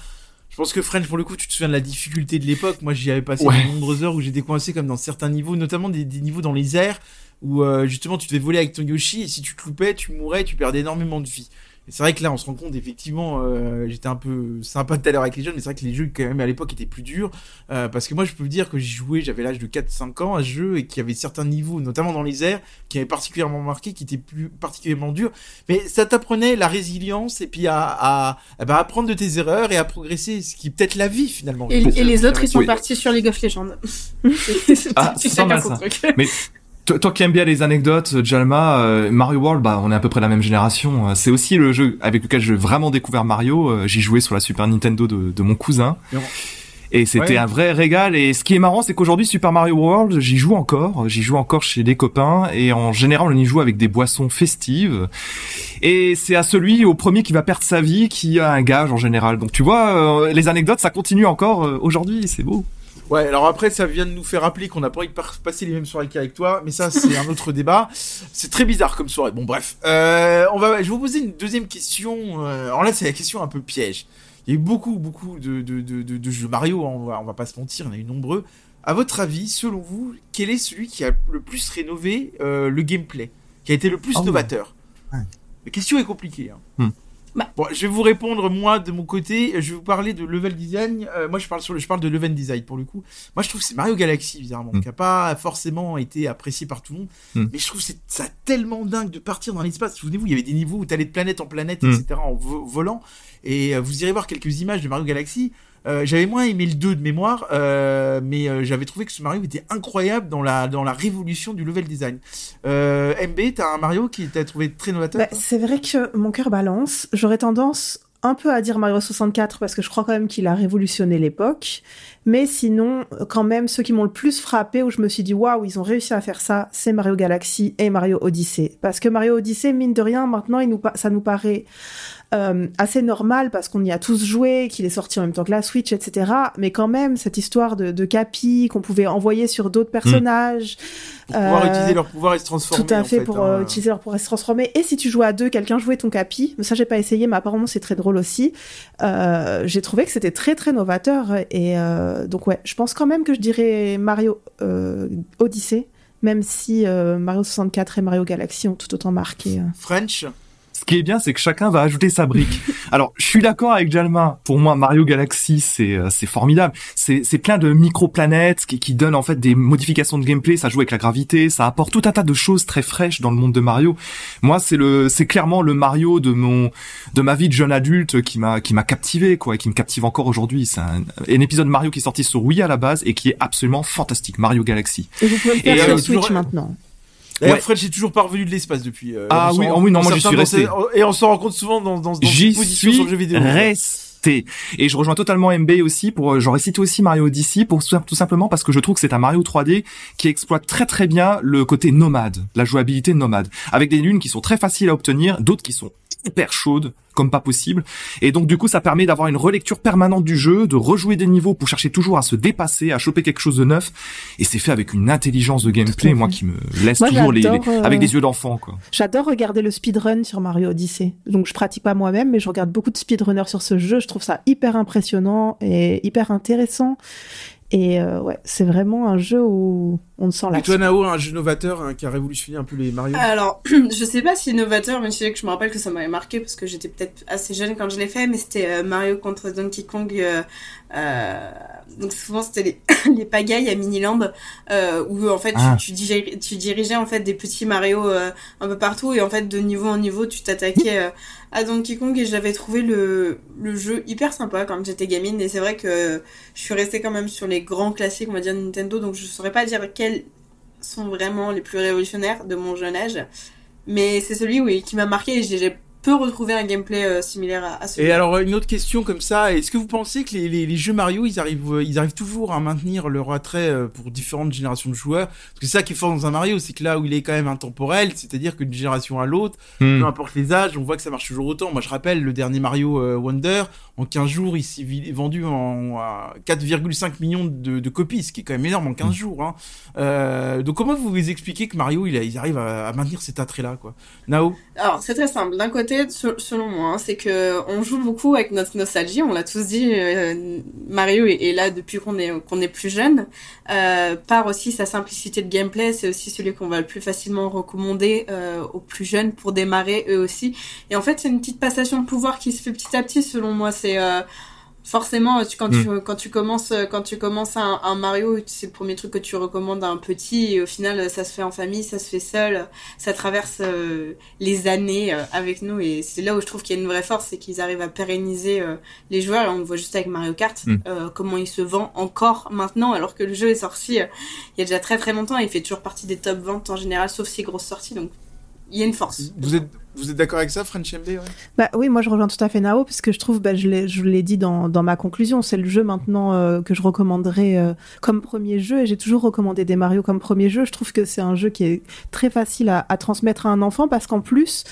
Je pense que French, pour le coup, tu te souviens de la difficulté de l'époque. Moi, j'y avais passé Ouais. de nombreuses heures où j'étais coincé comme dans certains niveaux, notamment des, des niveaux dans les airs où euh, justement tu devais voler avec ton Yoshi et si tu te loupais, tu mourais, tu perdais énormément de vie. Et c'est vrai que là, on se rend compte, effectivement, euh, j'étais un peu sympa tout à l'heure avec les jeunes, mais c'est vrai que les jeux, quand même, à l'époque, étaient plus durs. Euh, parce que moi, je peux vous dire que j'ai joué, j'avais l'âge de 4-5 ans à ce jeu et qu'il y avait certains niveaux, notamment dans les airs, qui avaient particulièrement marqué, qui étaient plus particulièrement durs. Mais ça t'apprenait la résilience et puis à, à, à bah, apprendre de tes erreurs et à progresser, ce qui est peut-être la vie, finalement. Et, et les autres, ils sont Oui. partis sur League of Legends. C'est- Ah, ça. truc. Toi, toi qui aimes bien les anecdotes, Jalma, euh, Mario World, bah, on est à peu près la même génération. Euh, C'est aussi le jeu avec lequel j'ai vraiment découvert Mario. Euh, J'y jouais sur la Super Nintendo de, de mon cousin. Et c'était Ouais. un vrai régal. Et ce qui est marrant, c'est qu'aujourd'hui, Super Mario World, j'y joue encore. J'y joue encore chez des copains. Et en général, on y joue avec des boissons festives. Et c'est à celui, au premier qui va perdre sa vie, qui a un gage en général. Donc tu vois, euh, les anecdotes, ça continue encore aujourd'hui. C'est beau. Ouais, alors après, ça vient de nous faire rappeler qu'on n'a pas envie de passer les mêmes soirées qu'avec toi, mais ça, c'est un autre débat. C'est très bizarre comme soirée. Bon, bref. Euh, on va, je vais vous poser une deuxième question. Euh, alors là, c'est la question un peu piège. Il y a eu beaucoup, beaucoup de, de, de, de, de jeux Mario, hein, on, va, on va pas se mentir, il y en a eu nombreux. À votre avis, selon vous, quel est celui qui a le plus rénové euh, le gameplay Qui a été le plus Oh. novateur? Ouais. La question est compliquée. Hein. Hmm. Bah. Bon, je vais vous répondre moi de mon côté. Je vais vous parler de level design. Euh, moi, je parle sur le, je parle de level design pour le coup. Moi, je trouve que c'est Mario Galaxy bizarrement, Mm. qui a pas forcément été apprécié par tout le monde. Mm. Mais je trouve que c'est ça tellement dingue de partir dans l'espace. Souvenez-vous, il y avait des niveaux où t'allais de planète en planète, Mm. etc. en vo- volant. Et euh, vous irez voir quelques images de Mario Galaxy. Euh, j'avais moins aimé le 2 de mémoire, euh, mais euh, j'avais trouvé que ce Mario était incroyable dans la dans la révolution du level design. MB, t'as un Mario qui t'a trouvé très novateur Bah, c'est vrai que mon cœur balance. J'aurais tendance un peu à dire Mario 64 parce que je crois quand même qu'il a révolutionné l'époque. Mais sinon, quand même, ceux qui m'ont le plus frappé, où je me suis dit waouh, ils ont réussi à faire ça, c'est Mario Galaxy et Mario Odyssey. Parce que Mario Odyssey, mine de rien, maintenant, il nous pa- ça nous paraît euh, assez normal parce qu'on y a tous joué, qu'il est sorti en même temps que la Switch, etc. Mais quand même, cette histoire de, de Capi qu'on pouvait envoyer sur d'autres personnages, pour pouvoir euh, utiliser leur pouvoir et se transformer. tout à en fait, pour hein. euh, utiliser leur pouvoir se transformer. Et si tu jouais à deux, quelqu'un jouait ton capi. Ça, j'ai pas essayé, mais apparemment c'est très drôle aussi. Euh, j'ai trouvé que c'était très très novateur. Et donc ouais, je pense quand même que je dirais Mario Odyssey, même si euh, Mario 64 et Mario Galaxy ont tout autant marqué. euh. French? Ce qui est bien, c'est que chacun va ajouter sa brique. Alors, je suis d'accord avec Jalma. Pour moi, Mario Galaxy, c'est euh, c'est formidable. C'est c'est plein de micro-planètes qui, qui donnent en fait des modifications de gameplay. Ça joue avec la gravité, ça apporte tout un tas de choses très fraîches dans le monde de Mario. Moi, c'est le c'est clairement le Mario de mon de ma vie de jeune adulte qui m'a qui m'a captivé quoi et qui me captive encore aujourd'hui. C'est un, un épisode Mario qui est sorti sur Wii à la base et qui est absolument fantastique. Mario Galaxy. Et vous pouvez le faire Et, sur euh, Switch toujours- maintenant. D'ailleurs, Ouais. French est toujours pas revenu de l'espace depuis. euh, Ah oui, oh oui, non, moi, j'y suis ces- Et on s'en rend compte souvent dans, dans, dans cette position suis sur le jeu vidéo. resté. Et je rejoins totalement MB aussi pour, euh, j'aurais cité aussi Mario Odyssey pour tout simplement parce que je trouve que c'est un Mario 3D qui exploite très très bien le côté nomade, la jouabilité nomade, avec des lunes qui sont très faciles à obtenir, d'autres qui sont hyper chaudes comme pas possible. Et donc du coup, ça permet d'avoir une relecture permanente du jeu, de rejouer des niveaux pour chercher toujours à se dépasser, à choper quelque chose de neuf. Et c'est fait avec une intelligence de gameplay, moi, qui me laisse Moi, toujours les, euh, avec des yeux d'enfant, quoi. J'adore regarder le speedrun sur Mario Odyssey. Donc je pratique pas moi-même, mais je regarde beaucoup de speedrunners sur ce jeu. Je trouve ça hyper impressionnant et hyper intéressant. Et euh, ouais, c'est vraiment un jeu où on sent Et la. toi, Nao, un jeu novateur hein, qui a révolutionné un peu les Mario? Alors, je sais pas si novateur, mais je sais que je me rappelle que ça m'avait marqué parce que j'étais peut-être assez jeune quand je l'ai fait, mais c'était euh, Mario contre Donkey Kong. euh, euh, donc souvent c'était les, les pagailles à Miniland euh, où en fait Ah. tu, tu, dirigeais, tu dirigeais en fait des petits Mario euh, un peu partout et en fait de niveau en niveau tu t'attaquais euh, à Donkey Kong et j'avais trouvé le, jeu hyper sympa quand j'étais gamine. Et c'est vrai que je suis restée quand même sur les grands classiques on va dire Nintendo. Donc je saurais pas dire quels sont vraiment les plus révolutionnaires de mon jeune âge. Mais c'est celui oui, qui m'a marqué et j'ai j'ai peu retrouvé un gameplay euh, similaire à, à celui Et alors une autre question comme ça, est-ce que vous pensez que les, les, les jeux Mario, ils arrivent, euh, ils arrivent toujours à maintenir leur attrait euh, pour différentes générations de joueurs? Parce que c'est ça qui est fort dans un Mario, c'est que là où il est quand même intemporel, c'est-à-dire qu'une génération à l'autre, Hmm. peu importe les âges, on voit que ça marche toujours autant. Moi, je rappelle le dernier Mario euh, Wonder, en 15 jours, il s'est vendu en à 4,5 millions de, de copies, ce qui est quand même énorme en 15 jours. Hein. Euh, donc comment vous vous expliquez que Mario, il, arrive à, à maintenir cet attrait-là, quoi? Nao? Alors, c'est très simple. D'un côté, se- selon moi, hein, c'est que on joue beaucoup avec notre nostalgie. On l'a tous dit. euh, Mario est, est là depuis qu'on est qu'on est plus jeune. Euh, par aussi sa simplicité de gameplay, c'est aussi celui qu'on va le plus facilement recommander euh, aux plus jeunes pour démarrer eux aussi. Et en fait, c'est une petite passation de pouvoir qui se fait petit à petit, selon moi. C'est euh, Forcément, tu, quand, tu, quand tu commences, quand tu commences un, un Mario, c'est le premier truc que tu recommandes à un petit, et au final, ça se fait en famille, ça se fait seul, ça traverse euh, les années euh, avec nous, et c'est là où je trouve qu'il y a une vraie force, c'est qu'ils arrivent à pérenniser euh, les joueurs, et on le voit juste avec Mario Kart, Mm. euh, comment il se vend encore maintenant, alors que le jeu est sorti euh, il y a déjà très très longtemps, et il fait toujours partie des top ventes en général, sauf ses grosses sorties, donc il y a une force. Vous êtes, vous êtes d'accord avec ça, French MD Bah oui, moi je rejoins tout à fait Nao parce que je trouve, bah, je l'ai, dit dans, ma conclusion, c'est le jeu maintenant euh, que je recommanderais euh, comme premier jeu et j'ai toujours recommandé des Mario comme premier jeu. Je trouve que c'est un jeu qui est très facile à, transmettre à un enfant parce qu'en plus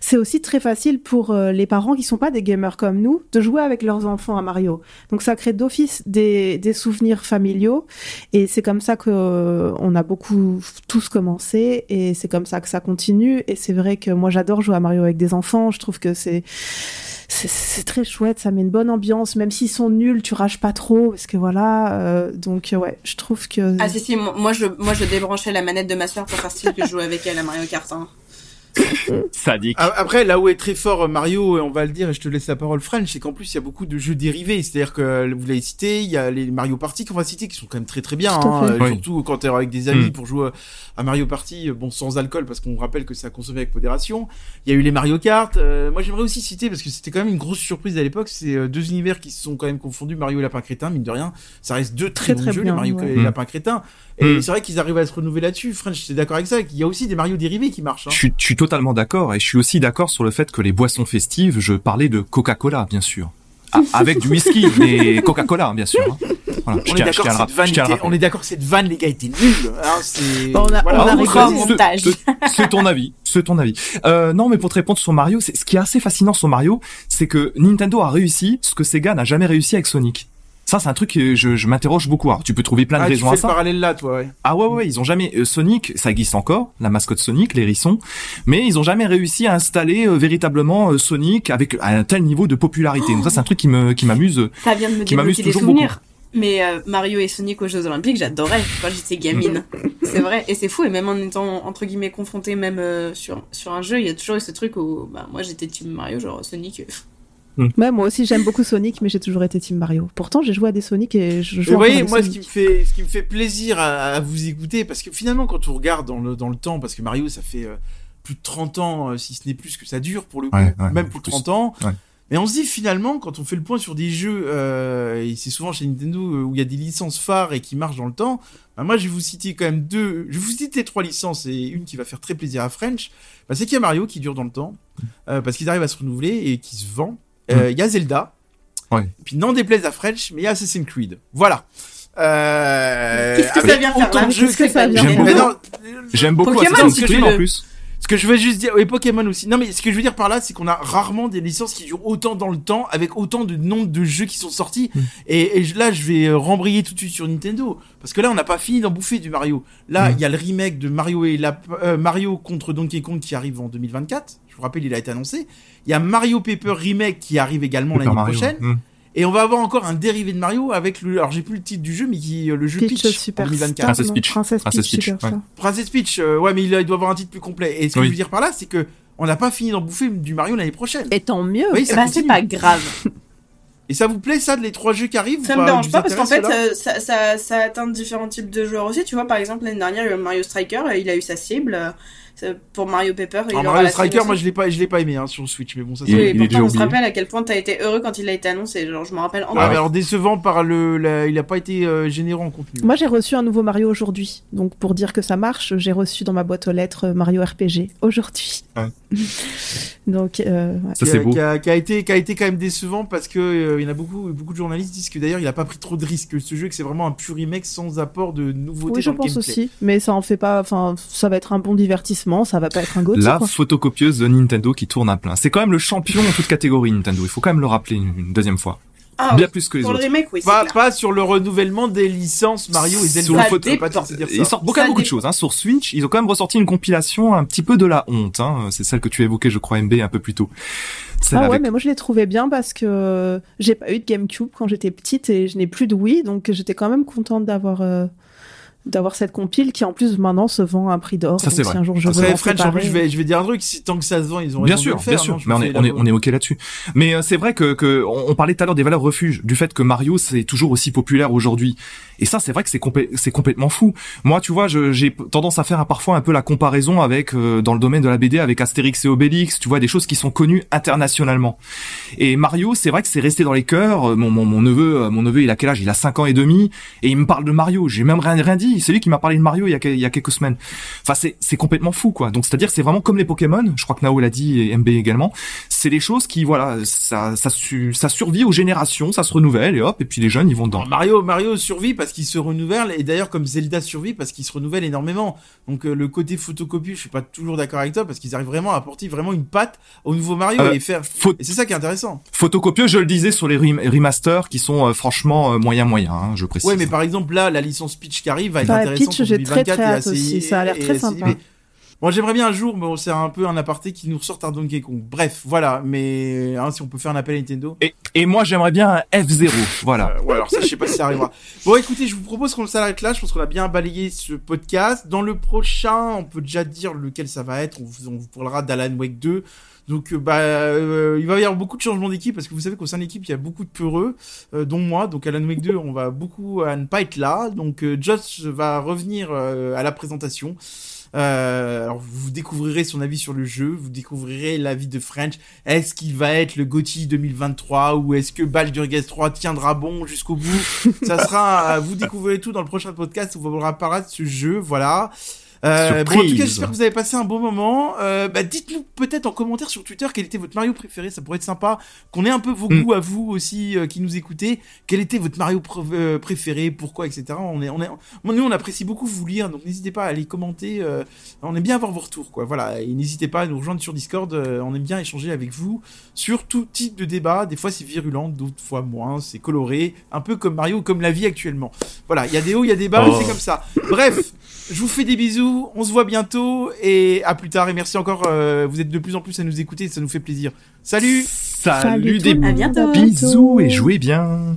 c'est aussi très facile pour euh, les parents qui sont pas des gamers comme nous de jouer avec leurs enfants à Mario. Donc ça crée d'office des, des souvenirs familiaux et c'est comme ça que on a beaucoup tous commencé et c'est comme ça que ça continue et c'est vrai que moi j'adore jouer à Mario avec des enfants. Je trouve que c'est c'est- très chouette, ça met une bonne ambiance, même s'ils sont nuls, tu rages pas trop, parce que voilà, euh, donc ouais, je trouve que... Ah si si, moi moi, je, moi je débranchais la manette de ma soeur pour faire style que je jouais avec elle à Mario Kart. Hein. Sadique. Après, là où est très fort euh, Mario, et on va le dire, et je te laisse la parole, French, c'est qu'en plus, il y a beaucoup de jeux dérivés. C'est-à-dire que, euh, vous l'avez cité, il y a les Mario Party qu'on va citer, qui sont quand même très très bien. À hein, euh, Oui. Surtout quand t'es avec des amis Mm. pour jouer à Mario Party, bon, sans alcool, parce qu'on rappelle que ça consommé avec modération. Il y a eu les Mario Kart. euh, moi, j'aimerais aussi citer, parce que c'était quand même une grosse surprise à l'époque, c'est deux univers qui se sont quand même confondus, Mario et Lapin Crétin, mine de rien. Ça reste deux très, Très, bons très jeux, bien, les Mario ouais. et Mm. Lapin Crétin. Et Mm. c'est vrai qu'ils arrivent à se renouveler là-dessus. French, t'es d'accord avec ça? Il y a aussi des Mario dérivés qui marchent. Hein. Je suis, je suis totalement d'accord et je suis aussi d'accord sur le fait que les boissons festives, je parlais de Coca-Cola, bien sûr. Ah, avec du whisky, mais Coca-Cola, bien sûr. hein. Voilà, je On est d'accord que cette vanne était- on est d'accord cette les gars, était nulle. Hein, c'est... Bon, on a- Voilà. on a Ah, montage. c'est- C'est ton avis, c'est ton avis. Euh, non, mais pour te répondre sur Mario, c'est- ce qui est assez fascinant sur Mario, c'est que Nintendo a réussi ce que Sega n'a jamais réussi avec Sonic. Ça, c'est un truc que je, je m'interroge beaucoup. Alors, tu peux trouver plein de Ah, tu raisons fais à le ça. parallèle là, toi, ouais. Ah ouais, ouais, ouais, ils ont jamais euh, Sonic, ça existe encore, la mascotte Sonic, l'hérisson, mais ils ont jamais réussi à installer euh, véritablement euh, Sonic avec un tel niveau de popularité. Donc ça, c'est un truc qui me qui m'amuse. Ça vient de me Qui m'amuse toujours souvenirs. Mais euh, Mario et Sonic aux Jeux Olympiques, j'adorais quand j'étais gamine. c'est vrai, et c'est fou. Et même en étant entre guillemets confronté même euh, sur sur un jeu, il y a toujours eu ce truc où bah, moi j'étais team Mario, genre Sonic. Euh, Ouais, moi aussi j'aime beaucoup Sonic, mais j'ai toujours été Team Mario. Pourtant j'ai joué à des Sonic et je joue vous encore voyez, moi, ce qui me fait, ce qui me fait plaisir à, à vous écouter, parce que finalement, quand on regarde dans le, dans le temps, parce que Mario, ça fait euh, plus de 30 ans, euh, si ce n'est plus que ça dure pour le coup, Ouais, ouais, même plus de plus. 30 ans. Ouais. Mais on se dit finalement, quand on fait le point sur des jeux, euh, et c'est souvent chez Nintendo euh, où il y a des licences phares et qui marchent dans le temps, bah moi je vais vous citer quand même deux, je vais vous citer trois licences et une qui va faire très plaisir à French. Bah, c'est qu'il y a Mario qui dure dans le temps, euh, parce qu'ils arrivent à se renouveler et qui se vend. Euh, Il y a Zelda. Ouais. Puis n'en déplaise à French, mais il y a Assassin's Creed. Voilà. Euh, Qu'est-ce que ça vient faire là de jeux Qu'est-ce que que- ça vient J'aime beaucoup. J'aime beaucoup Pokémon, Assassin's Creed en plus. Ce que je veux juste dire, oui, Pokémon aussi. Non, mais ce que je veux dire par là, c'est qu'on a rarement des licences qui durent autant dans le temps, avec autant de nombre de jeux qui sont sortis. Mm. Et, et là, je vais euh, rembrayer tout de suite sur Nintendo, parce que là, on n'a pas fini d'en bouffer du Mario. Là, Mm. il y a le remake de Mario et la, euh, Mario contre Donkey Kong qui arrive en 2024. Je vous rappelle, il a été annoncé. Il y a Mario Paper remake qui arrive également l'année prochaine. Mm. Et on va avoir encore un dérivé de Mario avec le, alors j'ai plus le titre du jeu, mais qui, le jeu Peach, Super en 2024. Princess Peach. Princess Princess Peach, Peach, ouais. Princess Peach, euh, ouais, mais il, il doit avoir un titre plus complet. Et ce que Oui. je veux dire par là, c'est que on n'a pas fini d'en bouffer du Mario l'année prochaine. Et tant mieux. Oui, Eh ben, c'est pas grave. Et ça vous plaît ça de les trois jeux qui arrivent Ça ou me dérange pas parce qu'en fait, euh, ça, ça, ça atteint différents types de joueurs aussi. Tu vois, par exemple, l'année dernière, il y a eu Mario Striker, euh, il a eu sa cible. Pour Mario Paper, il Mario Striker, moi je l'ai pas, je l'ai pas aimé hein, sur Switch, mais bon ça. C'est- Oui, pourtant, on se rappelle à quel point t'as été heureux quand il a été annoncé. Genre, je me rappelle encore. Ouais, mais alors décevant par le, la- il a pas été euh, généreux en contenu. Moi, j'ai reçu un nouveau Mario aujourd'hui. Donc, pour dire que ça marche, j'ai reçu dans ma boîte aux lettres euh, Mario RPG aujourd'hui. Ouais. Donc, euh, ouais. Ça c'est beau. qui, a, qui a été qui a été quand même décevant parce que euh, il y en a beaucoup beaucoup de journalistes disent que d'ailleurs il a pas pris trop de risques ce jeu que c'est vraiment un pur remake sans apport de nouveautés oui, je pense gameplay. aussi. Mais ça en fait pas. Enfin, ça va être un bon divertissement. Ça va pas être un go La quoi. photocopieuse de Nintendo qui tourne à plein. C'est quand même le champion en toute catégorie Nintendo. Il faut quand même le rappeler une, une deuxième fois. Ah, Bien oui. plus que les Pour le autres. remake, oui, Pas, sur le renouvellement des licences Mario et Sur Zelda. Ça Faut pas dire ça. Ils sortent beaucoup, Ça beaucoup de choses. Hein. Sur Switch, ils ont quand même ressorti une compilation un petit peu de la honte. Hein. C'est celle que tu évoquais, je crois, MB un peu plus tôt. Celle Ah ouais, avec- mais moi je l'ai trouvé bien parce que j'ai pas eu de GameCube quand j'étais petite et je n'ai plus de Wii, donc j'étais quand même contente d'avoir euh, d'avoir cette compile qui en plus maintenant se vend à un prix d'or. Ça, c'est vrai. Si un jour je Ça, veux French, en séparer- plus, je vais, je vais dire un truc. Si tant que ça se vend, ils ont Bien de sûr, le faire, bien sûr, mais on est, on est, on est ok là-dessus. Mais euh, c'est vrai que, que on, on parlait tout à l'heure des valeurs refuges, du fait que Mario c'est toujours aussi populaire aujourd'hui. Et ça, c'est vrai que c'est complè- c'est complètement fou. Moi, tu vois, je- j'ai tendance à faire parfois un peu la comparaison avec euh, dans le domaine de la BD avec Astérix et Obélix. Tu vois, des choses qui sont connues internationalement. Et Mario, c'est vrai que c'est resté dans les cœurs. Mon, mon, mon neveu, euh, mon neveu, il a quel âge? Il a 5 ans et demi et il me parle de Mario. J'ai même rien, rien dit. C'est lui qui m'a parlé de Mario il y a, que- il y a quelques semaines. Enfin, c'est complètement fou, quoi. Donc, c'est-à-dire, que c'est vraiment comme les Pokémon. Je crois que Nao l'a dit et MB également. C'est des choses qui, voilà, ça, ça, su- ça survit aux générations, ça se renouvelle et hop, et puis les jeunes, ils vont dedans. Mario, Mario survit parce qu'il se renouvelle et d'ailleurs comme Zelda survit parce qu'il se renouvelle énormément. Donc euh, le côté photocopie, je suis pas toujours d'accord avec toi parce qu'ils arrivent vraiment à apporter vraiment une patte au nouveau Mario Euh, et faire. Et c'est ça qui est intéressant. Photocopieux, je le disais sur les rem- remasters qui sont euh, franchement moyen moyen, hein, je précise. Ouais, mais par exemple là, la licence Peach qui arrive va Peach, en j'ai très, 2024 très hâte aussi. Ça a l'air très sympa. Bon, j'aimerais bien un jour, mais bon, c'est un peu un aparté qui nous ressorte un Donkey Kong. Bref, voilà. Mais hein, si on peut faire un appel à Nintendo. Et, et moi, j'aimerais bien un F0, voilà. Euh, ouais, alors ça, je sais pas si ça arrivera. Bon, écoutez, je vous propose qu'on s'arrête là. Je pense qu'on a bien balayé ce podcast. Dans le prochain, on peut déjà dire lequel ça va être. On vous, on vous parlera d'Alan Wake 2. Donc, euh, bah, euh, il va y avoir beaucoup de changements d'équipe parce que vous savez qu'au sein de l'équipe, il y a beaucoup de peureux, euh, dont moi. Donc, Alan Wake 2, on va beaucoup à ne pas être là. Donc, euh, Josh va revenir euh, à la présentation. Euh, alors vous découvrirez son avis sur le jeu, vous découvrirez l'avis de French. Est-ce qu'il va être le GOTY 2023 ou est-ce que Baldur's Gate 3 tiendra bon jusqu'au bout? Ça sera, vous découvrirez tout dans le prochain podcast où vous de ce jeu, voilà. Euh, bon, en tout cas, j'espère que vous avez passé un bon moment. Euh, bah, dites-nous peut-être en commentaire sur Twitter quel était votre Mario préféré. Ça pourrait être sympa qu'on ait un peu vos Mm. goûts à vous aussi euh, qui nous écoutez. Quel était votre Mario pr- préféré? Pourquoi? Etc. On est, on est, nous, on apprécie beaucoup vous lire, donc n'hésitez pas à aller commenter. on aime bien avoir vos retours, quoi. Voilà, et n'hésitez pas à nous rejoindre sur Discord. on aime bien échanger avec vous sur tout type de débat. Des fois, c'est virulent, d'autres fois moins. C'est coloré, un peu comme Mario, comme la vie actuellement. Voilà, il y a des hauts, il y a des bas, Oh. c'est comme ça. Bref, je vous fais des bisous. On se voit bientôt et à plus tard. Et merci encore. euh, vous êtes de plus en plus à nous écouter, ça nous fait plaisir. Salut. Salut, Salut des À bientôt. bisous et jouez bien.